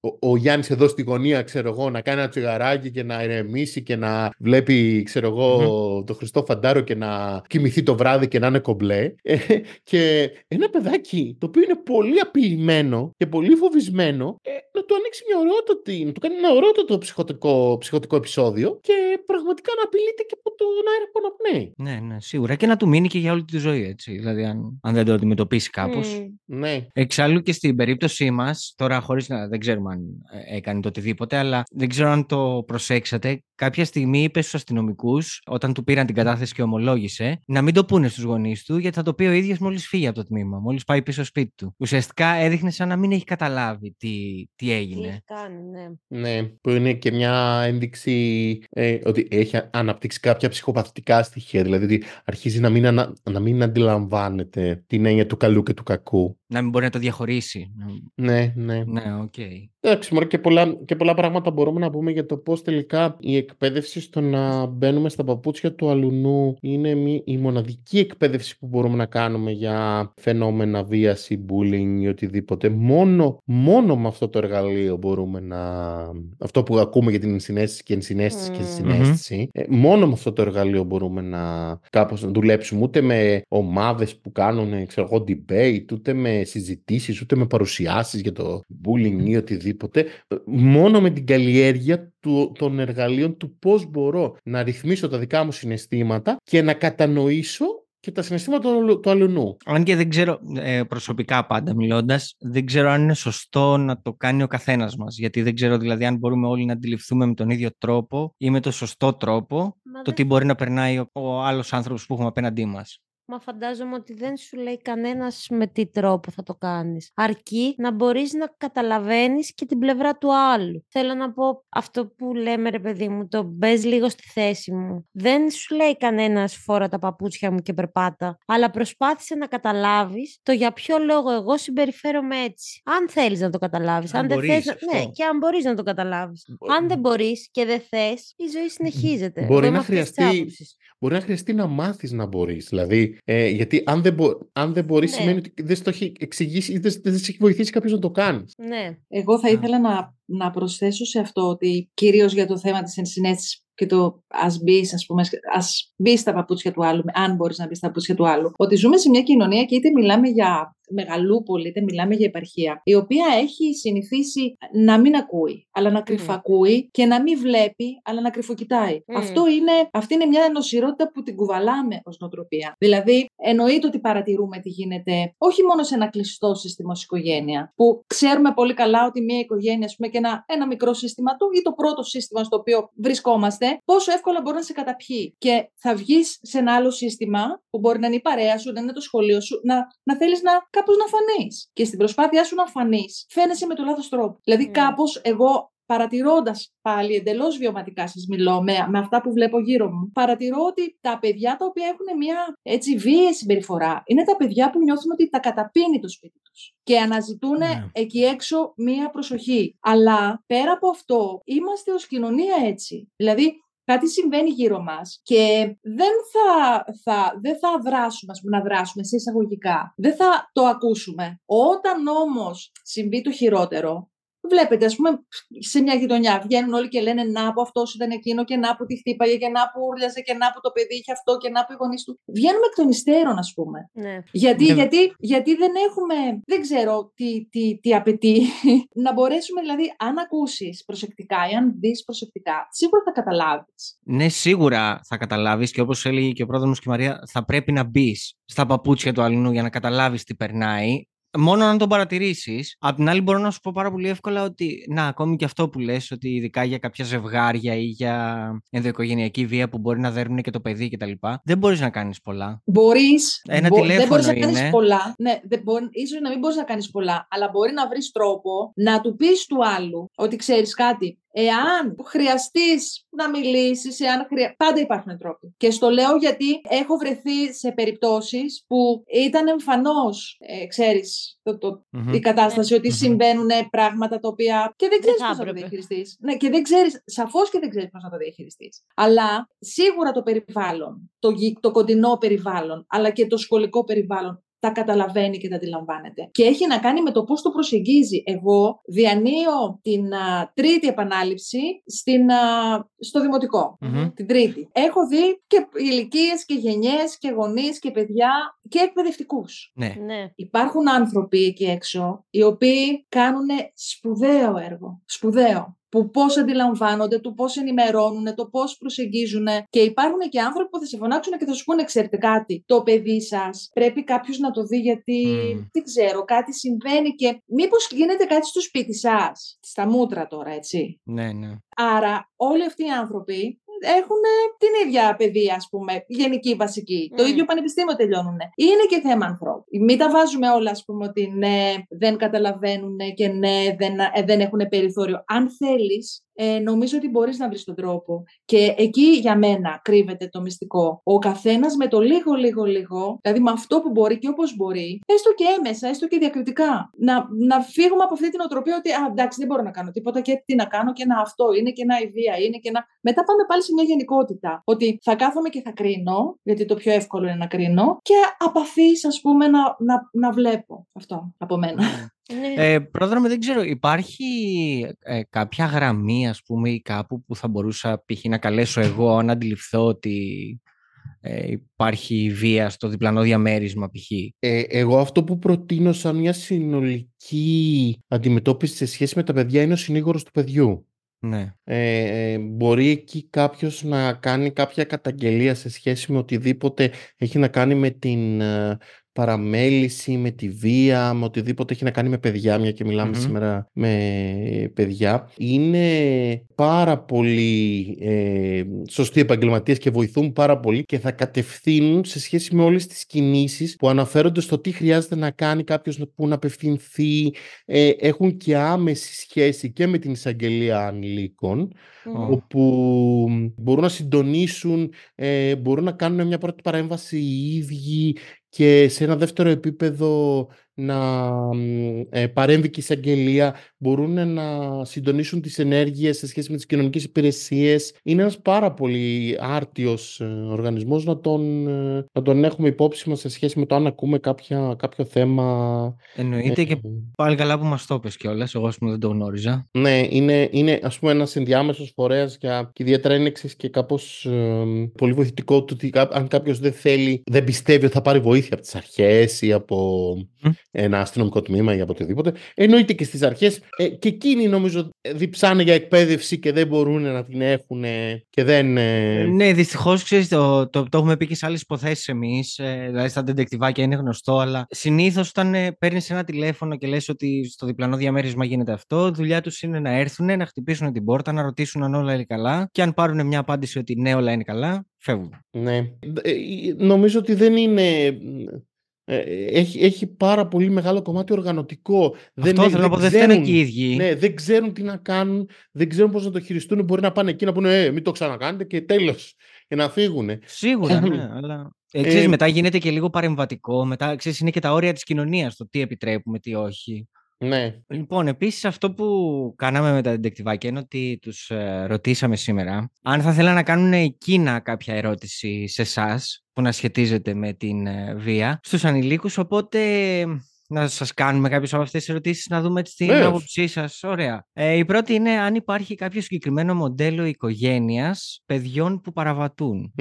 ο, ο Γιάννης εδώ στη γωνία, ξέρω εγώ, να κάνει ένα τσιγαράκι και να ηρεμήσει και να βλέπει, ξέρω εγώ, το Χριστό Φαντάρο και να κοιμηθεί το βράδυ και να είναι κομπλέ. Ε, και ένα παιδάκι το οποίο είναι πολύ απειλημένο και πολύ φοβισμένο, ε, να του ανοίξει μια ωραιότατη, να του κάνει ένα ωραιότατο ψυχοτικό, ψυχοτικό επεισόδιο και πραγματικά να απειλείται και από τον αέρα που αναπνέει. Ναι, ναι, σίγουρα. Και να του μείνει και για όλη τη ζωή, έτσι. Δηλαδή, αν, αν δεν το αντιμετωπίσει κάπως. Μμ. Ναι. Εξάλλου και στην περίπτωσή μας, τώρα χωρίς να δεν ξέρουμε αν ε, έκανε το οτιδήποτε, αλλά δεν ξέρω αν το προσέξατε. Κάποια στιγμή είπε στους αστυνομικούς, όταν του πήραν την κατάθεση και ομολόγησε, να μην το πούνε στους γονείς του, γιατί θα το πει ο ίδιος μόλις φύγει από το τμήμα, μόλις πάει πίσω σπίτι του. Ουσιαστικά έδειχνε σαν να μην έχει καταλάβει τι, τι Τι έγινε. έχει κάνει, ναι. Ναι, που είναι και μια ένδειξη ε, ότι έχει α- αναπτύξει κάποια ψυχοπαθητικά στοιχεία. Δηλαδή ότι αρχίζει να μην, ανα- να μην αντιλαμβάνεται την έννοια του καλού και του κακού. Να μην μπορεί να το διαχωρίσει. Να- Ναι, ναι. Ναι, οκ. Εντάξει, μωρέ, και πολλά, και πολλά πράγματα μπορούμε να πούμε για το πώς τελικά η εκπαίδευση στο να μπαίνουμε στα παπούτσια του αλουνού είναι μη- η μοναδική εκπαίδευση που μπορούμε να κάνουμε για φαινόμενα βίας, bullying ή οτιδήποτε. Μόνο, μόνο με αυτό το εργαλείο μπορούμε να... Αυτό που ακούμε για την συνέστηση και ενσυναίσθηση και Μμμ. συνέστηση. ε, μόνο με αυτό το εργαλείο μπορούμε να κάπως να δουλέψουμε. Ούτε με ομάδες που κάνουν, ξέρω εγώ, debate, ούτε με συζητήσεις, ούτε με παρουσιάσεις για το bullying ή οτιδήποτε. Ε, Μόνο με την καλλιέργεια του, των εργαλείων του πώς μπορώ να ρυθμίσω τα δικά μου συναισθήματα και να κατανοήσω και τα συναισθήματα του, αλλου- του αλλονού. Αν και δεν ξέρω, ε, προσωπικά πάντα μιλώντας, δεν ξέρω αν είναι σωστό να το κάνει ο καθένας μας. Γιατί δεν ξέρω δηλαδή αν μπορούμε όλοι να αντιληφθούμε με τον ίδιο τρόπο ή με τον σωστό τρόπο Μα το δεν- τι μπορεί να περνάει ο, ο άλλος άνθρωπος που έχουμε απέναντί μας. Μα φαντάζομαι ότι δεν σου λέει κανένας με τι τρόπο θα το κάνεις. Αρκεί να μπορείς να καταλαβαίνεις και την πλευρά του άλλου. Θέλω να πω αυτό που λέμε ρε παιδί μου, το μπες λίγο στη θέση μου. Δεν σου λέει κανένας φόρα τα παπούτσια μου και περπάτα, αλλά προσπάθησε να καταλάβεις το για ποιο λόγο εγώ συμπεριφέρομαι έτσι. Αν θέλεις να το καταλάβεις, Αν αν, δεν μπορείς, θες, αυτό. ναι, και αν μπορείς να το καταλάβεις. Αν δεν μπορείς και δεν θες, η ζωή συνεχίζεται. Μπορεί Εγώ είμαι να αυτής της χρειαστεί- άποψης. Μπορεί να χρειαστεί να μάθεις να μπορείς. Δηλαδή, ε, γιατί αν δεν, μπο, αν δεν μπορείς Ναι. σημαίνει ότι δεν στο έχει εξηγήσει ή δεν, δεν σε έχει βοηθήσει κάποιος να το κάνεις. Ναι. Εγώ θα Α. ήθελα να, να προσθέσω σε αυτό ότι κυρίως για το θέμα της ενσυναίσθησης και το ας μπεις, ας πούμε, ας μπεις στα παπούτσια του άλλου, αν μπορείς να μπεις στα παπούτσια του άλλου, ότι ζούμε σε μια κοινωνία και είτε μιλάμε για μεγαλούπολη, είτε μιλάμε για επαρχία, η οποία έχει συνηθίσει να μην ακούει, αλλά να κρυφακούει και να μην βλέπει, αλλά να κρυφοκοιτάει. Μμμ. Αυτό είναι, αυτή είναι μια νοσηρότητα που την κουβαλάμε ως νοοτροπία. Δηλαδή, εννοείται ότι παρατηρούμε τι γίνεται όχι μόνο σε ένα κλειστό σύστημα ως οικογένεια, που ξέρουμε πολύ καλά ότι μια οικογένεια, ας πούμε, και ένα, ένα μικρό σύστημα του ή το πρώτο σύστημα στο οποίο βρισκόμαστε, πόσο εύκολα μπορεί να σε καταπιεί. Και θα βγεις σε ένα άλλο σύστημα, που μπορεί να είναι η παρέα σου, να είναι το σχολείο σου, να, να θέλεις να κάπως να φανείς. Και στην προσπάθειά σου να φανείς, φαίνεσαι με το λάθος τρόπο. Δηλαδή, Mm. κάπως εγώ παρατηρώντας πάλι εντελώς βιωματικά σας μιλώ με, με αυτά που βλέπω γύρω μου, παρατηρώ ότι τα παιδιά τα οποία έχουν μια έτσι βίαιη συμπεριφορά είναι τα παιδιά που νιώθουν ότι τα καταπίνει το σπίτι τους και αναζητούν Ναι. εκεί έξω μία προσοχή. Αλλά πέρα από αυτό, είμαστε ως κοινωνία έτσι. Δηλαδή, κάτι συμβαίνει γύρω μας και δεν θα, θα, δεν θα δράσουμε, ας πούμε, να δράσουμε σε εισαγωγικά. Δεν θα το ακούσουμε. Όταν όμως συμβεί το χειρότερο, Βλέπετε, ας πούμε, σε μια γειτονιά βγαίνουν όλοι και λένε Να που αυτός ήταν εκείνο και να που τη χτύπαγε και να που ούρλιαζε και να που το παιδί είχε αυτό και να που οι γονείς του. Βγαίνουμε εκ των υστέρων, ας πούμε. Ναι. Γιατί, Ναι. γιατί, γιατί δεν έχουμε, δεν ξέρω τι, τι, τι απαιτεί. να μπορέσουμε δηλαδή, αν ακούσεις προσεκτικά ή αν δεις προσεκτικά, σίγουρα θα καταλάβεις. Ναι, σίγουρα θα καταλάβεις και όπως έλεγε και ο πρόδρομος και η Μαρία, θα πρέπει να μπεις στα παπούτσια του αλλού για να καταλάβεις τι περνάει. Μόνο να τον παρατηρήσεις. Απ' την άλλη, μπορώ να σου πω πάρα πολύ εύκολα ότι, να, ακόμη και αυτό που λες, ότι ειδικά για κάποια ζευγάρια ή για ενδοοικογενειακή βία που μπορεί να δέρνουν και το παιδί κτλ. Δεν μπορείς να κάνεις πολλά. Μπορείς. Ένα δεν τηλέφωνο μπορείς να κάνεις είναι. πολλά. Ναι, δεν μπορεί, ίσως να μην μπορείς να κάνεις πολλά, αλλά μπορεί να βρεις τρόπο να του πεις του άλλου ότι ξέρεις κάτι. Εάν χρειαστείς να μιλήσεις, εάν χρεια... πάντα υπάρχουν τρόποι. Και στο λέω γιατί έχω βρεθεί σε περιπτώσεις που ήταν εμφανώς, ε, ξέρεις, το, το, Μμμ. η κατάσταση ότι Μμμ. συμβαίνουν πράγματα τα οποία. και δεν ξέρεις θα πώς θα το έπρεπε. διαχειριστείς. Ναι, και δεν ξέρεις, σαφώς και δεν ξέρεις πώς να το διαχειριστείς. Αλλά σίγουρα το περιβάλλον, το, γη- το κοντινό περιβάλλον, αλλά και το σχολικό περιβάλλον τα καταλαβαίνει και τα αντιλαμβάνεται. Και έχει να κάνει με το πώς το προσεγγίζει. Εγώ διανύω την α, τρίτη επανάληψη στην, α, στο δημοτικό. Μμμ. Την τρίτη. Έχω δει και ηλικίες και γενιές και γονείς και παιδιά και εκπαιδευτικούς. Ναι. Ναι. Υπάρχουν άνθρωποι εκεί έξω οι οποίοι κάνουν σπουδαίο έργο. Σπουδαίο. Που πώς αντιλαμβάνονται, του πώς ενημερώνουν, το πώς προσεγγίζουν. Και υπάρχουν και άνθρωποι που θα σε φωνάξουν και θα σου πούνε: Ξέρετε κάτι, το παιδί σας πρέπει κάποιος να το δει, γιατί Μμμ. δεν ξέρω, κάτι συμβαίνει και μήπως γίνεται κάτι στο σπίτι σας. Στα μούτρα τώρα, έτσι. Ναι, ναι. Άρα, όλοι αυτοί οι άνθρωποι έχουν την ίδια παιδεία, ας πούμε, γενική, βασική. Το Μμ. ίδιο πανεπιστήμιο τελειώνουν. Είναι και θέμα ανθρώπου. Μην τα βάζουμε όλα, ας πούμε, ότι ναι, δεν καταλαβαίνουν και ναι, δεν, ε, δεν έχουν περιθώριο. Αν θέλεις, ε, νομίζω ότι μπορείς να βρεις τον τρόπο. Και εκεί για μένα κρύβεται το μυστικό. Ο καθένας με το λίγο, λίγο, λίγο, δηλαδή με αυτό που μπορεί και όπως μπορεί, έστω και έμεσα, έστω και διακριτικά, να, να φύγουμε από αυτή την οτροπία ότι α, εντάξει, δεν μπορώ να κάνω τίποτα και τι να κάνω και ένα αυτό είναι και ένα η βία είναι και ένα. Μετά πάμε πάλι σε μια γενικότητα. Ότι θα κάθομαι και θα κρίνω, γιατί το πιο εύκολο είναι να κρίνω, και απαθής, ας πούμε, να, να, να βλέπω αυτό από μένα. Ναι. Ε, πρόδρομε, δεν ξέρω, υπάρχει ε, κάποια γραμμή, ας πούμε, ή κάπου που θα μπορούσα π.χ. να καλέσω εγώ να αντιληφθώ ότι ε, υπάρχει βία στο διπλανό διαμέρισμα π.χ. Ε, εγώ αυτό που προτείνω σαν μια συνολική αντιμετώπιση σε σχέση με τα παιδιά είναι ο συνήγορος του παιδιού. Ναι. Ε, ε, μπορεί εκεί κάποιος να κάνει κάποια καταγγελία σε σχέση με οτιδήποτε έχει να κάνει με την ε, παραμέληση, με τη βία, με οτιδήποτε έχει να κάνει με παιδιά, μια και μιλαμε σήμερα με παιδιά. Είναι πάρα πολύ ε, σωστοί επαγγελματίες και βοηθούν πάρα πολύ και θα κατευθύνουν σε σχέση με όλες τις κινήσεις που αναφέρονται στο τι χρειάζεται να κάνει κάποιος που να απευθυνθεί. Ε, έχουν και άμεση σχέση και με την εισαγγελία ανηλίκων όπου μπορούν να συντονίσουν, ε, μπορούν να κάνουν μια πρώτη παρέμβαση οι ίδιοι και σε ένα δεύτερο επίπεδο να ε, παρέμβει και η εισαγγελία, μπορούν να συντονίσουν τις ενέργειες σε σχέση με τις κοινωνικές υπηρεσίες. Είναι ένας πάρα πολύ άρτιος ε, οργανισμός να τον, ε, να τον έχουμε υπόψη μας σε σχέση με το αν ακούμε κάποια, κάποιο θέμα. Εννοείται και πάλι καλά που μας το πες κιόλας, εγώ ας πούμε δεν το γνώριζα. Ναι, είναι, είναι ας πούμε ένας ενδιάμεσος φορέας για, και ιδιαίτερα είναι και κάπως πολύ βοηθητικό του ότι αν κάποιος δεν θέλει, δεν πιστεύει ότι θα πάρει βοήθεια από τις αρχές ή από ένα αστυνομικό τμήμα ή από οτιδήποτε. Εννοείται και στις αρχές. Ε, και εκείνοι νομίζω διψάνε για εκπαίδευση και δεν μπορούν να την έχουν και δεν. Ε... Ναι, δυστυχώς ξέρεις, το, το, το, έχουμε πει και σε άλλες υποθέσεις εμείς. Ε, δηλαδή στα τεντεκτιβάκια είναι γνωστό, αλλά συνήθως όταν ε, παίρνεις ένα τηλέφωνο και λες ότι στο διπλανό διαμέρισμα γίνεται αυτό, δουλειά τους είναι να έρθουν, να χτυπήσουν την πόρτα, να ρωτήσουν αν όλα είναι καλά. Και αν πάρουν μια απάντηση ότι ναι, όλα είναι καλά, φεύγουν. Ναι. Ε, νομίζω ότι δεν είναι ε, έχει, έχει πάρα πολύ μεγάλο κομμάτι οργανωτικό. Αυτό δεν, θέλω να πω, δεν ξέρουν, και οι ίδιοι. Ναι, δεν ξέρουν τι να κάνουν, δεν ξέρουν πώς να το χειριστούν. Μπορεί να πάνε εκεί να πούνε ε, μην το ξανακάνετε και τέλος. Και να φύγουν. Σίγουρα, ναι, αλλά... Ε, ξέρεις, ε, μετά γίνεται και λίγο παρεμβατικό. Μετά, ξέρεις, είναι και τα όρια της κοινωνίας, το τι επιτρέπουμε, τι όχι. Ναι. Λοιπόν, επίσης αυτό που κάναμε με τα detectivάκια είναι ότι τους ε, ρωτήσαμε σήμερα αν θα θέλανε να κάνουν εκείνα κάποια ερώτηση σε εσάς που να σχετίζεται με την ε, βία στους ανηλίκους, οπότε να σας κάνουμε κάποιες από αυτές τις ερωτήσεις, να δούμε την άποψή σας. Ωραία. Ε, η πρώτη είναι αν υπάρχει κάποιο συγκεκριμένο μοντέλο οικογένειας παιδιών που παραβατούν.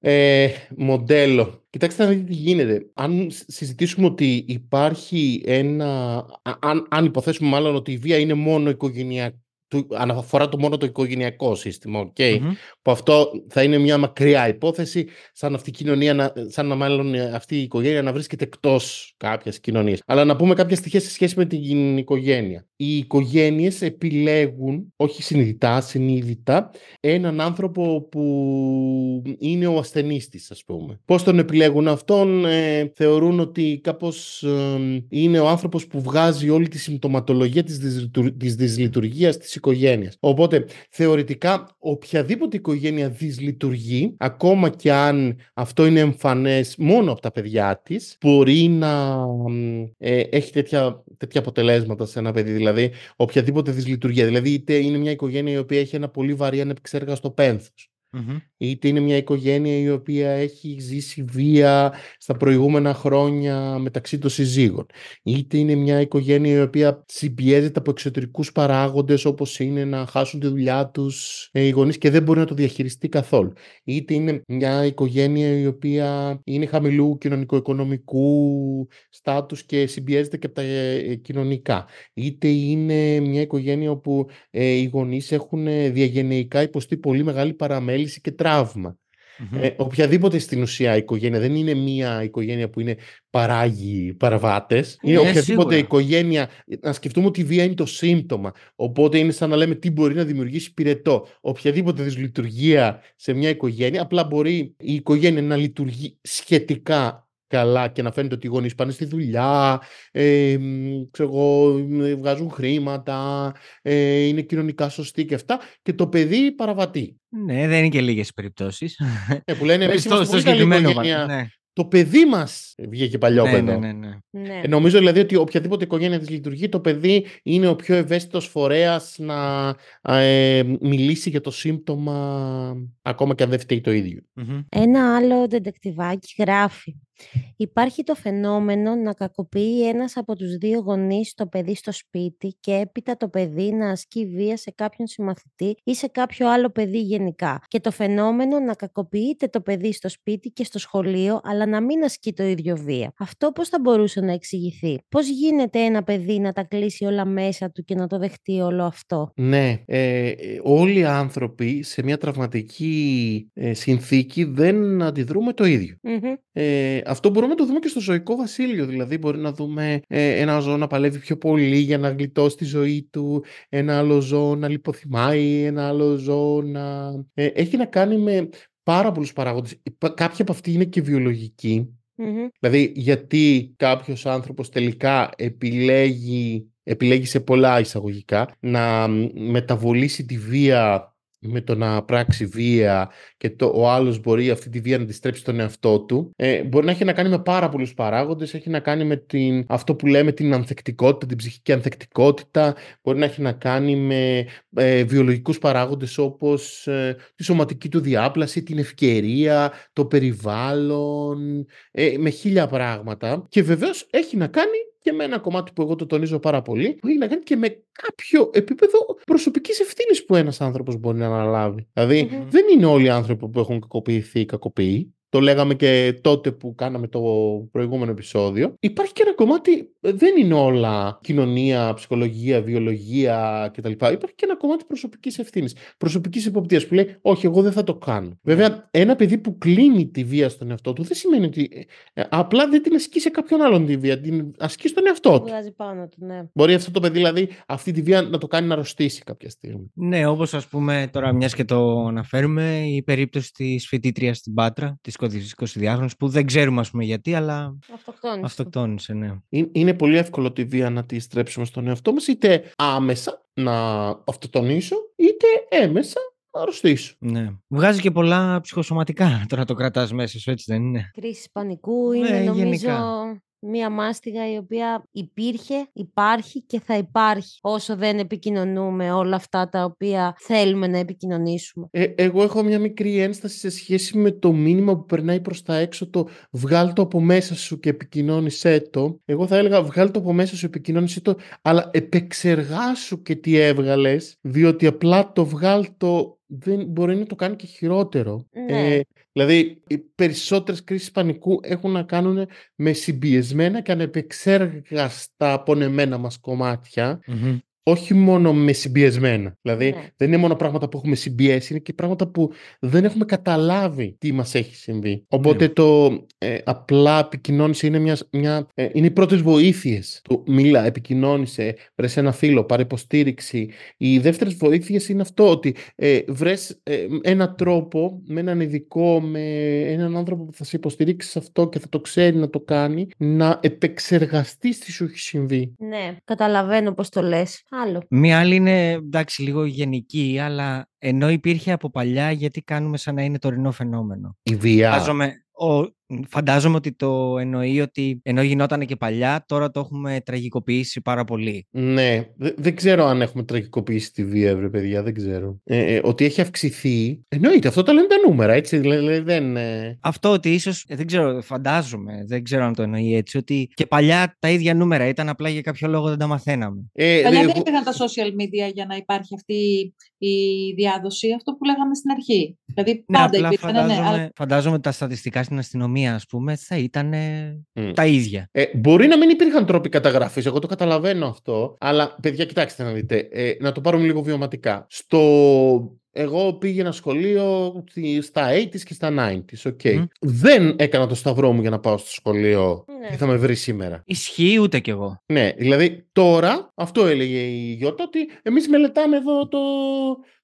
ε, μοντέλο. Κοιτάξτε να δείτε τι γίνεται. Αν συζητήσουμε ότι υπάρχει ένα... Αν, αν υποθέσουμε μάλλον ότι η βία είναι μόνο οικογενειακή του, αναφορά το μόνο το οικογενειακό σύστημα, okay. που αυτό θα είναι μια μακριά υπόθεση, σαν αυτή η κοινωνία, σαν να μάλλον αυτή η οικογένεια να βρίσκεται εκτός κάποιας κοινωνίας. Αλλά να πούμε κάποια στοιχεία σε σχέση με την οικογένεια. Οι οικογένειες επιλέγουν, όχι συνειδητά, συνείδητα, έναν άνθρωπο που είναι ο ασθενής της, ας πούμε. Πώς τον επιλέγουν αυτόν, ε, θεωρούν ότι κάπως ε, είναι ο άνθρωπος που βγάζει όλη τη συμπτωματολογία της, της δυσλειτουργίας της οικογένειας. Οπότε, θεωρητικά, οποιαδήποτε οικογένεια δυσλειτουργεί, ακόμα και αν αυτό είναι εμφανές μόνο από τα παιδιά της, μπορεί να ε, έχει τέτοια, τέτοια αποτελέσματα σε ένα παιδί. Δηλαδή, οποιαδήποτε δυσλειτουργία. Δηλαδή, είτε είναι μια οικογένεια η οποία έχει ένα πολύ βαρύ ανεπεξέργαστο πένθος Είτε είναι μια οικογένεια η οποία έχει ζήσει βία στα προηγούμενα χρόνια μεταξύ των συζύγων. Είτε είναι μια οικογένεια η οποία συμπιέζεται από εξωτερικούς παράγοντες όπως είναι να χάσουν τη δουλειά τους ε, οι γονείς και δεν μπορεί να το διαχειριστεί καθόλου. Είτε είναι μια οικογένεια η οποία είναι χαμηλού κοινωνικο-οικονομικού στάτους και συμπιέζεται και από τα ε, κοινωνικά. Είτε είναι μια οικογένεια όπου ε, οι γονείς έχουν διαγενεϊκά υποστεί πολύ μεγάλη παραμέληση και τραυμα Ε, οποιαδήποτε στην ουσία οικογένεια δεν είναι μία οικογένεια που είναι παράγει παραβάτες. Είναι ε, οποιαδήποτε οικογένεια. Να σκεφτούμε ότι η βία είναι το σύμπτωμα. Οπότε είναι σαν να λέμε τι μπορεί να δημιουργήσει πυρετό. Οποιαδήποτε δυσλειτουργία σε μια οικογένεια, απλά μπορεί η οικογένεια να λειτουργεί σχετικά καλά και να φαίνεται ότι οι γονείς πάνε στη δουλειά, ε, ξέρω εγώ, βγάζουν χρήματα, ε, είναι κοινωνικά σωστοί και αυτά και το παιδί παραβατεί. Ναι, δεν είναι και λίγες περιπτώσεις. Ε, που λένε εμείς είμαστε πολύ καλή οικογένεια. Ναι. Το παιδί μας βγήκε παλιό ναι, παιδό. Ναι, ναι, ναι. Ναι. Ε, νομίζω δηλαδή ότι οποιαδήποτε οικογένεια της λειτουργεί, το παιδί είναι ο πιο ευαίσθητος φορέας να ε, μιλήσει για το σύμπτωμα, ακόμα και αν δεν φταίει το ίδιο. Ένα άλλο ντεντεκτιβάκι γράφει. Υπάρχει το φαινόμενο να κακοποιεί ένας από τους δύο γονείς το παιδί στο σπίτι και έπειτα το παιδί να ασκεί βία σε κάποιον συμμαθητή ή σε κάποιο άλλο παιδί γενικά. Και το φαινόμενο να κακοποιείται το παιδί στο σπίτι και στο σχολείο, αλλά να μην ασκεί το ίδιο βία. Αυτό πώς θα μπορούσε να εξηγηθεί; Πώς γίνεται ένα παιδί να τα κλείσει όλα μέσα του και να το δεχτεί όλο αυτό; Ναι, ε, όλοι οι άνθρωποι σε μια τραυματική ε, συνθήκη δεν αντιδρούμε το ίδιο. Ε, αυτό μπορούμε να το δούμε και στο ζωικό βασίλειο. Δηλαδή, μπορεί να δούμε ε, ένα ζώο να παλεύει πιο πολύ για να γλιτώσει τη ζωή του, ένα άλλο ζώο να λιποθυμάει, ένα άλλο ζώο να. Ε, έχει να κάνει με πάρα πολλούς παράγοντες. Κάποιοι από αυτοί είναι και βιολογικοί. Δηλαδή, γιατί κάποιος άνθρωπος τελικά επιλέγει, επιλέγει σε πολλά εισαγωγικά να μεταβολήσει τη βία με το να πράξει βία και το, ο άλλος μπορεί αυτή τη βία να τη στρέψει στον εαυτό του ε, μπορεί να έχει να κάνει με πάρα πολλούς παράγοντες έχει να κάνει με την, αυτό που λέμε την ανθεκτικότητα, την ψυχική ανθεκτικότητα μπορεί να έχει να κάνει με ε, βιολογικούς παράγοντες όπως ε, τη σωματική του διάπλαση, την ευκαιρία, το περιβάλλον ε, με χίλια πράγματα. Και βεβαίως έχει να κάνει και με ένα κομμάτι που εγώ το τονίζω πάρα πολύ, που έχει να κάνει και με κάποιο επίπεδο προσωπικής ευθύνης που ένας άνθρωπος μπορεί να αναλάβει. Δηλαδή, mm-hmm. δεν είναι όλοι οι άνθρωποι που έχουν κακοποιηθεί ή κακοποιεί το λέγαμε και τότε που κάναμε το προηγούμενο επεισόδιο. Υπάρχει και ένα κομμάτι, δεν είναι όλα κοινωνία, ψυχολογία, βιολογία κτλ. Υπάρχει και ένα κομμάτι προσωπικής ευθύνης, προσωπικής υποπτία που λέει, Όχι, εγώ δεν θα το κάνω. Βέβαια, ένα παιδί που κλείνει τη βία στον εαυτό του δεν σημαίνει ότι ε, απλά δεν την ασκεί σε κάποιον άλλον τη βία, την ασκεί στον εαυτό του. Βγάζει πάνω του, ναι. Μπορεί αυτό το παιδί δηλαδή αυτή τη βία να το κάνει να αρρωστήσει κάποια στιγμή. Ναι, όπως ας πούμε τώρα, μιας και το αναφέρουμε, η περίπτωση της φοιτήτριας στην Πάτρα, της 20 που δεν ξέρουμε ας πούμε γιατί, αλλά αυτοκτόνησε. αυτοκτόνησε ναι. Είναι πολύ εύκολο τη βία να τη στρέψουμε στον εαυτό μας, είτε άμεσα να αυτοκτονήσω, είτε έμεσα να αρρωστήσω. Ναι. Βγάζει και πολλά ψυχοσωματικά τώρα το κρατάς μέσα σου, έτσι δεν είναι; Κρίση πανικού είναι Ναι, νομίζω γενικά. Μία μάστιγα η οποία υπήρχε, υπάρχει και θα υπάρχει όσο δεν επικοινωνούμε όλα αυτά τα οποία θέλουμε να επικοινωνήσουμε. Ε, εγώ έχω μια μικρή ένσταση σε σχέση με το μήνυμα που περνάει προς τα έξω το βγάλ το από μέσα σου και επικοινώνησέ το. Εγώ θα έλεγα βγάλ το από μέσα σου, επικοινώνησέ το, αλλά επεξεργάσου και τι έβγαλες, διότι απλά το βγάλ το δεν μπορεί να το κάνει και χειρότερο. Ναι. Ε, δηλαδή, οι περισσότερες κρίσεις πανικού έχουν να κάνουν με συμπιεσμένα και ανεπεξέργαστα απονεμένα μας κομμάτια Μμμ. Όχι μόνο με συμπιεσμένα. Δηλαδή, Ναι. δεν είναι μόνο πράγματα που έχουμε συμπιέσει, είναι και πράγματα που δεν έχουμε καταλάβει τι μας έχει συμβεί. Οπότε Ναι. το ε, απλά επικοινώνησε είναι, μιας, μια, ε, είναι οι πρώτες βοήθειες. Το μίλα, επικοινώνησε, βρες ένα φίλο, πάρε υποστήριξη. Οι δεύτερες βοήθειες είναι αυτό, ότι ε, βρες ε, ένα τρόπο, με έναν ειδικό, με έναν άνθρωπο που θα σε υποστηρίξει σε αυτό και θα το ξέρει να το κάνει, να επεξεργαστείς τι σου έχει συμβεί. Ναι, καταλαβαίνω πώς το λες. Άλλο. Μία άλλη είναι εντάξει λίγο γενική, αλλά ενώ υπήρχε από παλιά, γιατί κάνουμε σαν να είναι τωρινό φαινόμενο. Η βία. Φαντάζομαι, ο, φαντάζομαι ότι το εννοεί ότι ενώ γινόταν και παλιά, τώρα το έχουμε τραγικοποιήσει πάρα πολύ. Ναι, Δε- δεν ξέρω αν έχουμε τραγικοποιήσει τη βία, βρε παιδιά, δεν ξέρω. Ε, ε, ότι έχει αυξηθεί. Εννοείται, αυτό το λένε τα νούμερα, έτσι. Δηλαδή δεν. ε, Αυτό ότι ίσως, ε, δεν ξέρω, φαντάζομαι, δεν ξέρω αν το εννοεί έτσι, ότι και παλιά τα ίδια νούμερα ήταν, απλά για κάποιο λόγο δεν τα μαθαίναμε. Ε, Παλιά εγώ- δεν υπήρχαν τα social media για να υπάρχει αυτή η διάδοση, αυτό που λέγαμε στην αρχή. Δηλαδή Ναι, πάντα απλά υπήρχαν, ναι, φαντάζομαι, αλλά φαντάζομαι ότι τα στατιστικά στην αστυνομία, ας πούμε, θα ήταν Μμ. τα ίδια. Ε, μπορεί να μην υπήρχαν τρόποι καταγραφής, εγώ το καταλαβαίνω αυτό, αλλά παιδιά κοιτάξτε να δείτε, ε, να το πάρουμε λίγο βιωματικά. Στο... Εγώ πήγαινα σχολείο στη- στα 80s και στα 90s, οκ. Μμ. Δεν έκανα το σταυρό μου για να πάω στο σχολείο Ναι. και θα με βρει σήμερα. Ισχύει ούτε κι εγώ. Ναι, δηλαδή τώρα, αυτό έλεγε η Γιώτα, ότι εμείς μελετάμε εδώ το...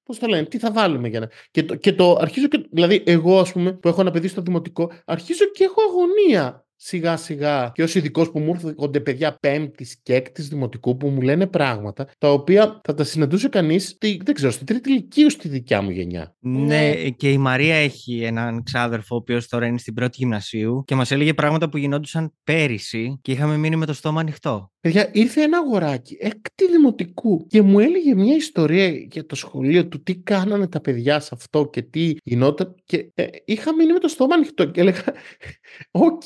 Πώς το λένε, τι θα βάλουμε για να. Και το, και το αρχίζω και. Δηλαδή, εγώ, ας πούμε, που έχω ένα παιδί στο δημοτικό, αρχίζω και έχω αγωνία σιγά σιγά και ως ειδικός που μου έρχονται παιδιά πέμπτης και έκτης δημοτικού που μου λένε πράγματα τα οποία θα τα συναντούσε κανείς, δεν ξέρω, στην τρίτη λυκείου στη δικιά μου γενιά. Ναι, Ναι. και η Μαρία έχει έναν ξάδερφο, ο οποίος τώρα είναι στην πρώτη γυμνασίου και μας έλεγε πράγματα που γινόντουσαν πέρυσι και είχαμε μείνει με το στόμα ανοιχτό. Παιδιά, ήρθε ένα αγοράκι έκτη δημοτικού και μου έλεγε μια ιστορία για το σχολείο του τι κάνανε τα παιδιά σε αυτό και τι γινόταν. Και ε, είχα μείνει με το στόμα ανοιχτό και έλεγα: Οκ,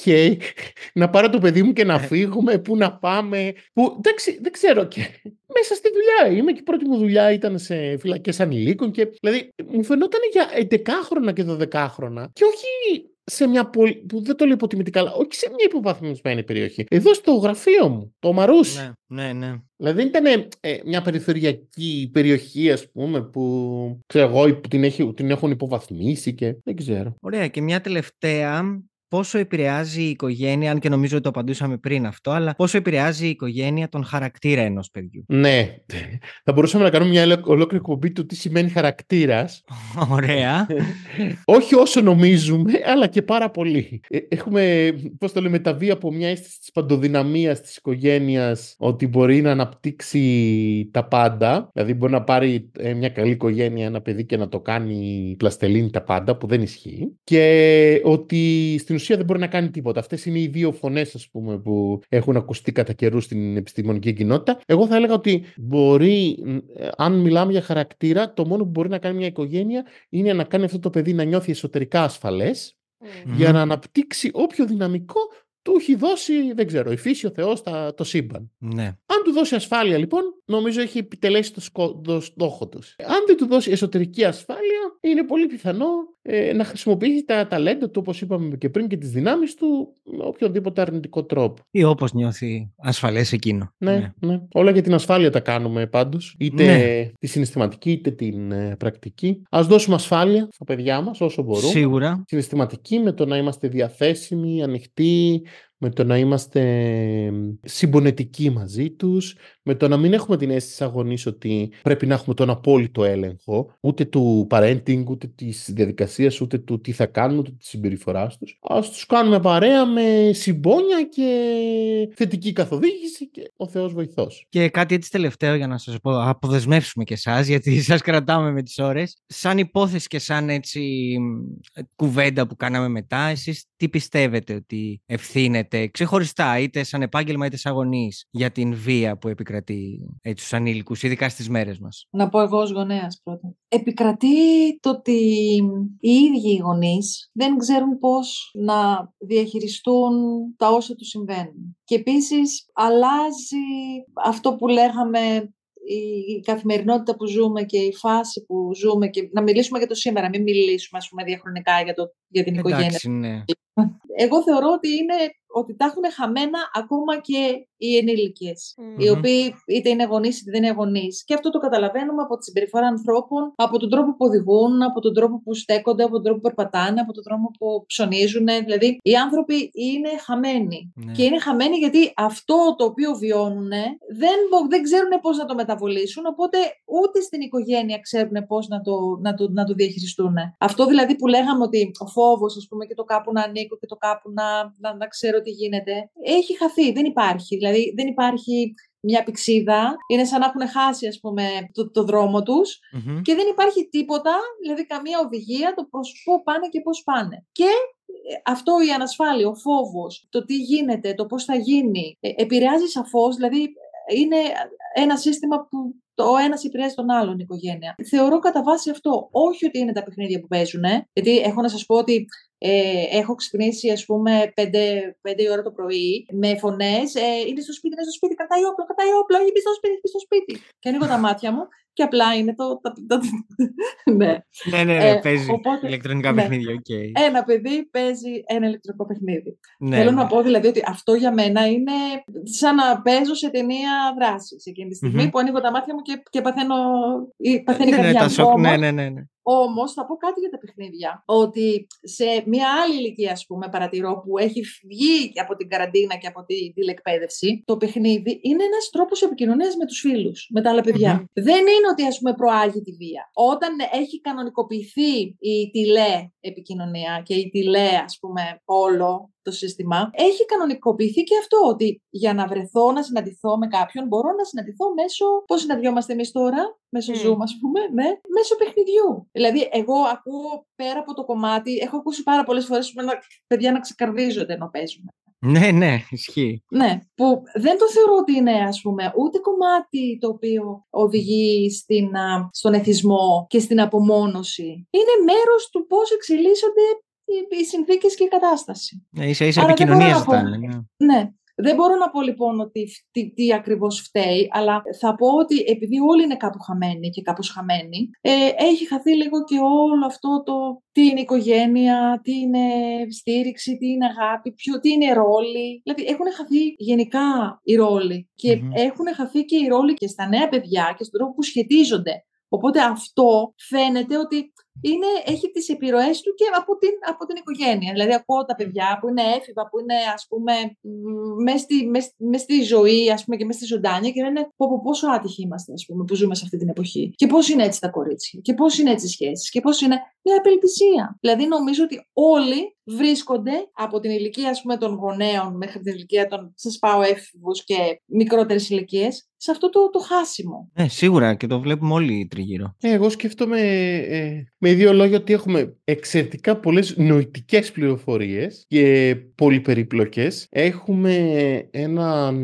να πάρω το παιδί μου και να φύγουμε, πού να πάμε. Που, εντάξει, δεν ξέρω. Και μέσα στη δουλειά είμαι και η πρώτη μου δουλειά ήταν σε φυλακές ανηλίκων. Και, δηλαδή, μου φαινόταν για 11χρονα και 12χρονα και όχι σε μια πόλη, που δεν το λέω υποτιμητικά, αλλά όχι σε μια υποβαθμισμένη περιοχή. Εδώ στο γραφείο μου, το Μαρούσι. Ναι, ναι, ναι. Δηλαδή δεν ήταν ε, μια περιθωριακή περιοχή, ας πούμε, που ξέρω εγώ, που την, έχει, την έχουν υποβαθμίσει και δεν ξέρω. Ωραία. Και μια τελευταία πόσο επηρεάζει η οικογένεια, αν και νομίζω ότι το απαντούσαμε πριν αυτό, αλλά πόσο επηρεάζει η οικογένεια τον χαρακτήρα ενός παιδιού. Ναι. Θα μπορούσαμε να κάνουμε μια ολόκληρη εκπομπή του τι σημαίνει χαρακτήρας. Ωραία. Όχι όσο νομίζουμε, αλλά και πάρα πολύ. Ε, έχουμε, πώς το λέμε, τα βία από μια αίσθηση της παντοδυναμίας της οικογένειας ότι μπορεί να αναπτύξει τα πάντα. Δηλαδή, μπορεί να πάρει ε, μια καλή οικογένεια ένα παιδί και να το κάνει πλαστελίνη τα πάντα, που δεν ισχύει. Και ότι στην ουσία δεν μπορεί να κάνει τίποτα. Αυτές είναι οι δύο φωνές, ας πούμε, που έχουν ακουστεί κατά καιρούς στην επιστημονική κοινότητα. Εγώ θα έλεγα ότι μπορεί, αν μιλάμε για χαρακτήρα, το μόνο που μπορεί να κάνει μια οικογένεια είναι να κάνει αυτό το παιδί να νιώθει εσωτερικά ασφαλές για να αναπτύξει όποιο δυναμικό του έχει δώσει, δεν ξέρω, η φύση, ο Θεός, το σύμπαν. Ναι. Αν του δώσει ασφάλεια, λοιπόν, νομίζω έχει επιτελέσει το, σκο... το στόχο τους. Αν δεν του δώσει εσωτερική ασφάλεια, είναι πολύ πιθανό ε, να χρησιμοποιήσει τα ταλέντα του, όπως είπαμε και πριν, και τις δυνάμεις του με οποιοδήποτε αρνητικό τρόπο. Ή όπως νιώθει ασφαλές εκείνο. Ναι, ναι, ναι. Όλα για την ασφάλεια τα κάνουμε πάντως. Είτε ναι. τη συναισθηματική είτε την ε, πρακτική. Α δώσουμε ασφάλεια στα παιδιά μας όσο μπορούμε. Σίγουρα. Συναισθηματική με το να είμαστε διαθέσιμοι, ανοιχτοί, με το να είμαστε συμπονετικοί μαζί τους, με το να μην έχουμε την αίσθηση αγωνής ότι πρέπει να έχουμε τον απόλυτο έλεγχο, ούτε του parenting, ούτε της διαδικασίας, ούτε του τι θα κάνουν, ούτε της συμπεριφοράς τους. Ας τους κάνουμε παρέα με συμπόνια και θετική καθοδήγηση και ο Θεός βοηθός. Και κάτι έτσι τελευταίο για να σας πω, αποδεσμεύσουμε και εσάς, γιατί σας κρατάμε με τις ώρες. Σαν υπόθεση και σαν έτσι κουβέντα που κάναμε μετά, εσείς τι πιστεύετε ότι ευθύνεται ξεχωριστά, είτε σαν επάγγελμα είτε σαν γονείς, για την βία που επικρατεί έτσι στους ανήλικους, ειδικά στις μέρες μας; Να πω εγώ ως γονέας πρώτα. Επικρατεί το ότι οι ίδιοι οι γονείς δεν ξέρουν πώς να διαχειριστούν τα όσα τους συμβαίνουν. Και επίσης αλλάζει αυτό που λέγαμε η καθημερινότητα που ζούμε και η φάση που ζούμε και να μιλήσουμε για το σήμερα, μην μιλήσουμε ας πούμε διαχρονικά για, το, για την Εντάξει, οικογένεια. Ναι. Εγώ θεωρώ ότι είναι ότι τα έχουν χαμένα ακόμα και οι ενήλικες, Mm. οι οποίοι είτε είναι γονείς είτε δεν είναι γονείς. Και αυτό το καταλαβαίνουμε από τη συμπεριφορά ανθρώπων, από τον τρόπο που οδηγούν, από τον τρόπο που στέκονται, από τον τρόπο που περπατάνε, από τον τρόπο που ψωνίζουν. Δηλαδή, οι άνθρωποι είναι χαμένοι. Ναι. Και είναι χαμένοι γιατί αυτό το οποίο βιώνουν δεν, μπο- δεν ξέρουν πώς να το μεταβολήσουν, οπότε ούτε στην οικογένεια ξέρουν πώς να το, να, το, να το διαχειριστούν. Αυτό δηλαδή που λέγαμε ότι ο φόβος, ας πούμε, και το κάπου να ανήκω και το κάπου να, να, να ξέρω τι γίνεται, έχει χαθεί. Δεν υπάρχει. Δηλαδή, δεν υπάρχει μια πηξίδα. Είναι σαν να έχουν χάσει, ας πούμε, το, το δρόμο τους Μμμ. και δεν υπάρχει τίποτα, δηλαδή καμία οδηγία το προς πού πάνε και πώς πάνε. Και ε, αυτό η ανασφάλεια, ο φόβος, το τι γίνεται, το πώς θα γίνει, ε, επηρεάζει σαφώς, δηλαδή είναι ένα σύστημα που το ένας επηρεάζει τον άλλον η οικογένεια. Θεωρώ κατά βάση αυτό, όχι ότι είναι τα παιχνίδια που παίζουν, γιατί έχω να σας πω ότι ε, έχω ξυπνήσει, ας πούμε, 5, 5 η ώρα το πρωί με φωνές. Ε, είναι στο σπίτι, είναι στο σπίτι, κρατάει όπλο, κρατάει όπλο, έχει μπει στο σπίτι, έχει μπει στο σπίτι. Και ανοίγω τα μάτια μου και απλά είναι το... το, το, το ναι. Ναι, ναι, ναι, Ε, παίζει οπότε- ηλεκτρονικά ναι. παιχνίδια, οκ. Ένα παιδί παίζει ένα ηλεκτρονικό παιχνίδι. Ναι, Θέλω ναι. να πω δηλαδή ότι αυτό για μένα είναι σαν να παίζω σε ταινία δράσης εκείνη τη στιγμή Μμμ. που ανοίγω τα μάτια μου και, και παθαίνω. ή παθαίνει η Ναι, ναι, καρδιά τα μου. σοκ, Όμως- ναι, ναι, ναι, ναι. Όμως, θα πω κάτι για τα παιχνίδια. Ότι σε μια άλλη ηλικία, ας πούμε, παρατηρώ που έχει βγει από την καραντίνα και από την τηλεκπαίδευση, το παιχνίδι είναι ένας τρόπος επικοινωνίας με τους φίλους, με τα άλλα παιδιά. Μμμ. Δεν είναι ότι, ας πούμε, προάγει τη βία. Όταν έχει κανονικοποιηθεί η τηλε επικοινωνία και η τηλε, ας πούμε, όλο το σύστημα, έχει κανονικοποιηθεί και αυτό ότι για να βρεθώ να συναντηθώ με κάποιον, μπορώ να συναντηθώ μέσω. Πώς συναντιόμαστε εμείς τώρα, μέσω Μμ. Zoom, ας πούμε, ναι, μέσω παιχνιδιού. Δηλαδή, εγώ ακούω πέρα από το κομμάτι, έχω ακούσει πάρα πολλές φορές παιδιά να ξεκαρδίζονται ενώ παίζουν. Ναι, ναι, ισχύει. Ναι, που δεν το θεωρώ ότι είναι ας πούμε ούτε κομμάτι το οποίο οδηγεί στην, α, στον εθισμό και στην απομόνωση. Είναι μέρος του πώς εξελίσσονται οι, οι συνθήκες και η κατάσταση. Ναι, ίσα ίσα Άρα δεν επικοινωνία μπορώ να πω. ζητάνε. ναι. Ναι. Δεν μπορώ να πω λοιπόν ότι φ- τι, τι ακριβώς φταίει, αλλά θα πω ότι επειδή όλοι είναι κάπου χαμένοι και κάπως χαμένοι, ε, έχει χαθεί λίγο και όλο αυτό το τι είναι οικογένεια, τι είναι στήριξη, τι είναι αγάπη, ποιο, τι είναι ρόλοι. Δηλαδή έχουν χαθεί γενικά οι ρόλοι και Μμμ. έχουν χαθεί και οι ρόλοι και στα νέα παιδιά και στον τρόπο που σχετίζονται Οπότε αυτό φαίνεται ότι είναι, έχει τις επιρροές του και από την, από την οικογένεια. Δηλαδή ακούω τα παιδιά που είναι έφηβα, που είναι ας πούμε μέσα στη, μες, μες στη ζωή ας πούμε, και μέσα στη ζωντάνια και λένε πω, πω, πόσο άτυχοι είμαστε ας πούμε, που ζούμε σε αυτή την εποχή. Και πώς είναι έτσι τα κορίτσια και πώς είναι έτσι οι σχέσεις και πώς είναι μια απελπισία. Δηλαδή νομίζω ότι όλοι βρίσκονται από την ηλικία ας πούμε, των γονέων μέχρι την ηλικία των, σας πάω, έφηβους και μικρότερες ηλικίες, σε αυτό το, το χάσιμο. Ναι, σίγουρα και το βλέπουμε όλοι τριγύρω. Ε, εγώ σκέφτομαι ε, με δύο λόγια ότι έχουμε εξαιρετικά πολλές νοητικές πληροφορίες και πολύ περίπλοκες. Έχουμε έναν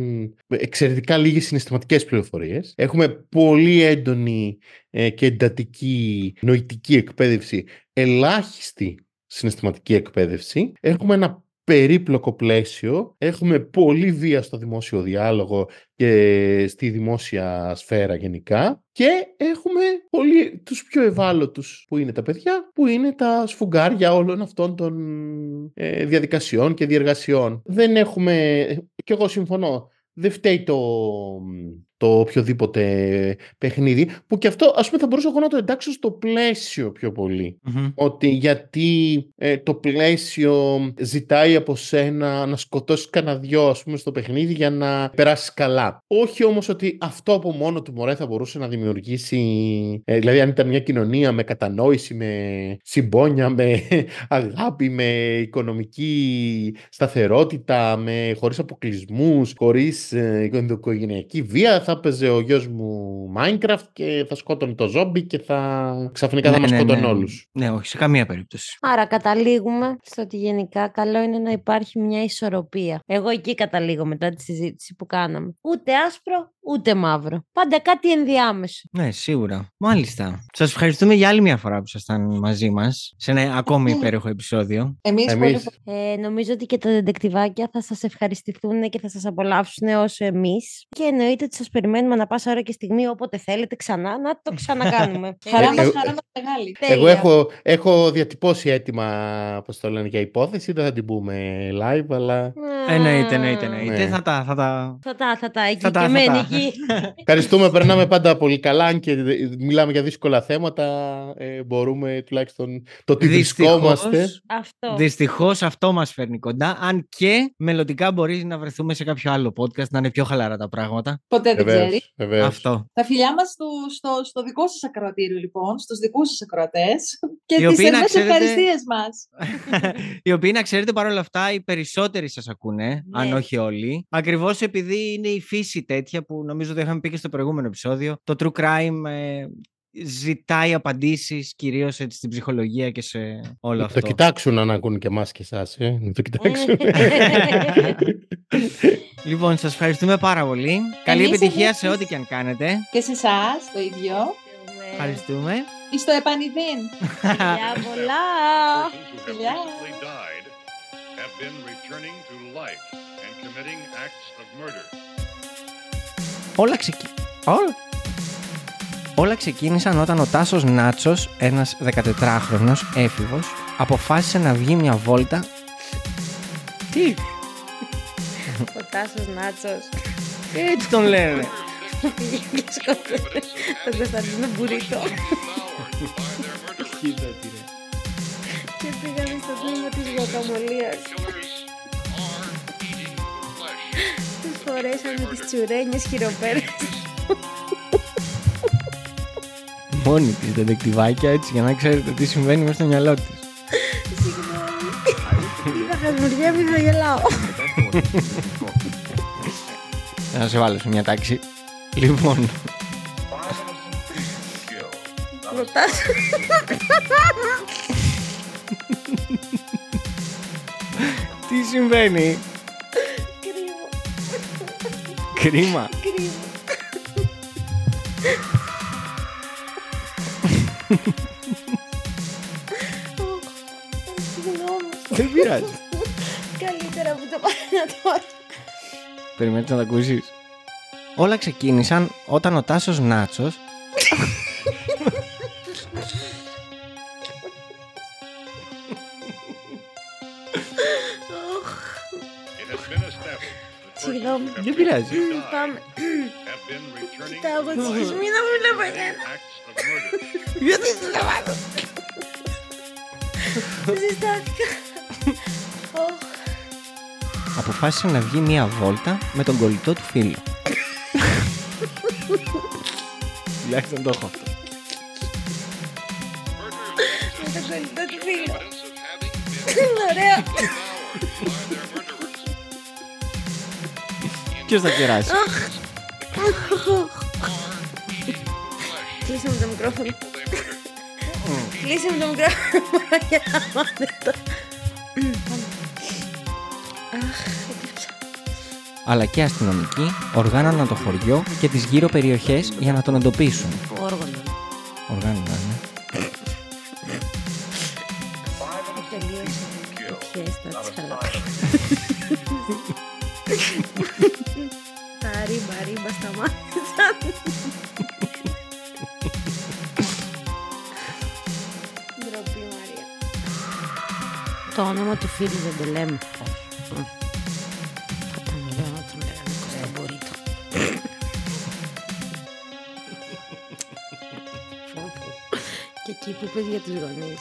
εξαιρετικά λίγες συναισθηματικές πληροφορίες. Έχουμε πολύ έντονη ε, και εντατική νοητική εκπαίδευση, ελάχιστη συναισθηματική εκπαίδευση. Έχουμε ένα περίπλοκο πλαίσιο. Έχουμε πολύ βία στο δημόσιο διάλογο και στη δημόσια σφαίρα γενικά. Και έχουμε πολύ τους πιο ευάλωτους που είναι τα παιδιά, που είναι τα σφουγγάρια όλων αυτών των ε, διαδικασιών και διεργασιών. Δεν έχουμε, και εγώ συμφωνώ, δεν φταίει το, το οποιοδήποτε παιχνίδι, που και αυτό ας πούμε θα μπορούσα εγώ να το εντάξω στο πλαίσιο πιο πολυ Ότι γιατί ε, το πλαίσιο ζητάει από σένα να σκοτώσεις κανένα δυο ας πούμε στο παιχνίδι για να περάσεις καλά. Όχι όμως ότι αυτό από μόνο του μωρέ θα μπορούσε να δημιουργήσει, ε, δηλαδή αν ήταν μια κοινωνία με κατανόηση, με συμπόνια, με αγάπη, με οικονομική σταθερότητα, με, χωρίς αποκλεισμούς, χωρίς ε, οικογενειακή βία, θα έπαιζε ο γιος μου Minecraft και θα σκότωνε το ζόμπι και θα ξαφνικά θα Ναι, μας ναι, σκότωνε ναι. όλους. Ναι, όχι, σε καμία περίπτωση. Άρα καταλήγουμε στο ότι γενικά καλό είναι να υπάρχει μια ισορροπία. Εγώ εκεί καταλήγω μετά τη συζήτηση που κάναμε. Ούτε άσπρο, ούτε μαύρο. Πάντα κάτι ενδιάμεσο. Ναι, σίγουρα. Μάλιστα. Σας ευχαριστούμε για άλλη μια φορά που ήσασταν μαζί μας σε ένα ακόμη υπέροχο επεισόδιο. Εμείς, Εμείς. πολύ Ε, νομίζω ότι και τα δεντεκτιβάκια θα σας ευχαριστηθούν και θα σας απολαύσουν όσο εμείς. Και εννοείται ότι σας περιμένουμε να πάσα ώρα και στιγμή όποτε θέλετε ξανά να το ξανακάνουμε. Χαρά Ε, μας, ε, χαρά μας μεγάλη. Τέλεια. Εγώ έχω, έχω διατυπώσει έτοιμα, πώς το λένε, για υπόθεση, δεν θα την πούμε live, αλλά Εννοείται, εννοείται, εννοείται. Ναι. Θα τα. Θα τα... Θα τα, θα τα, εκεί Θα τα, και θα μένει τα. εκεί. ευχαριστούμε, περνάμε πάντα πολύ καλά, αν και μιλάμε για δύσκολα θέματα, ε, μπορούμε τουλάχιστον το ότι βρισκόμαστε. Αυτό. Δυστυχώς αυτό μας φέρνει κοντά. Αν και μελλοντικά μπορείς να βρεθούμε σε κάποιο άλλο podcast να είναι πιο χαλαρά τα πράγματα. Ποτέ δεν ξέρει. Βεβαίως, βεβαίως. Αυτό. Τα φιλιά μας στο, στο, στο δικό σας ακροατήριο λοιπόν, στους δικούς σας ακροατές και Οι τις οποίοι, να θερμές ξέρετε- ευχαριστίες μας. οι οποίοι να ξέρετε παρόλα αυτά οι περισσότεροι σας ακούνε, αν Ναι. όχι όλοι. Ακριβώς επειδή είναι η φύση τέτοια που νομίζω το είχαμε πει και στο προηγούμενο επεισόδιο. Το true crime ε, ζητάει απαντήσεις κυρίως έτσι, στην ψυχολογία και σε όλο Να αυτό. το κοιτάξουν αν ακούν και εμάς και εσάς, ε, να το κοιτάξουν. Λοιπόν, σας ευχαριστούμε πάρα πολύ. Καλή Εμείς επιτυχία σε ευχαριστούμε. ό,τι και αν κάνετε. Και σε εσάς το ίδιο. Ευχαριστούμε. Εις το επανειδήν. Φιλιά πολλά. Persons who have Yeah. recently died have been returning to life and committing acts of murder. Όλα, ξεκι... Όλα... Όλα ξεκίνησαν όταν ο Τάσος Νάτσος, ένας 14χρονος έφηβος, αποφάσισε να βγει μια βόλτα... Τι, Ο Τάσος Νάτσος έτσι τον λένε. πήγε και σκότωσε τον Κωνσταντίνο Μπουρίτο και πήγαμε στο τμήμα της γουακαμολίας. Τους φορέσαμε τις τσουρένιες χειροπέρες. Μόνη της δεντεκτιβάκια έτσι για να ξέρετε τι συμβαίνει μέσα στο μυαλό της. Συγγνώμη. Είδα χασμουριέμαι, θα γελάω. Να σε βάλω σε μια τάξη. Λοιπόν, Ρωτάς. τι συμβαίνει; Κρίμα, Κρίμα. κρίμα. Συγγνώμη. Δεν πειράζει. Καλύτερα που το πάω τώρα. Περιμένεις να τα ακούσεις. Όλα ξεκίνησαν όταν ο Τάσος Νάτσος It has been established that Συγγνώμη. persons who have Δεν πειράζει. recently died Πάμε. have been returning Κοιτάω to εγώ τη life σκισμή να μην βλέπω and εσένα. acts of murder. Γιατί δεν το βάλω. Ζεστάθηκα. Οχ. Αποφάσισε να βγει μία βόλτα με τον κολλητό του φίλο. Τουλάχιστον το έχω αυτό. Με τον κολλητό του φίλου. Evidence of having been Ωραία. devoured by their murderers. Ποιος θα κεράσει; Are eating flesh. Κλείσε μου το μικρόφωνο. They murdered. Κλείσε μου το μικρόφωνο Αλλά και αστυνομικοί οργάνωναν το χωριό και τις γύρω περιοχές για να τον εντοπίσουν. Όργανος. Οργάνωναν, ναι. Τελείωσε. Η φιέστα της χαλάπης. Τα ρίμπα ρίμπα σταμάτησαν. Ντροπή Μαρία. Το όνομα του φίλου δεν το λέμε. Και εκεί που είπες για τους γονείς.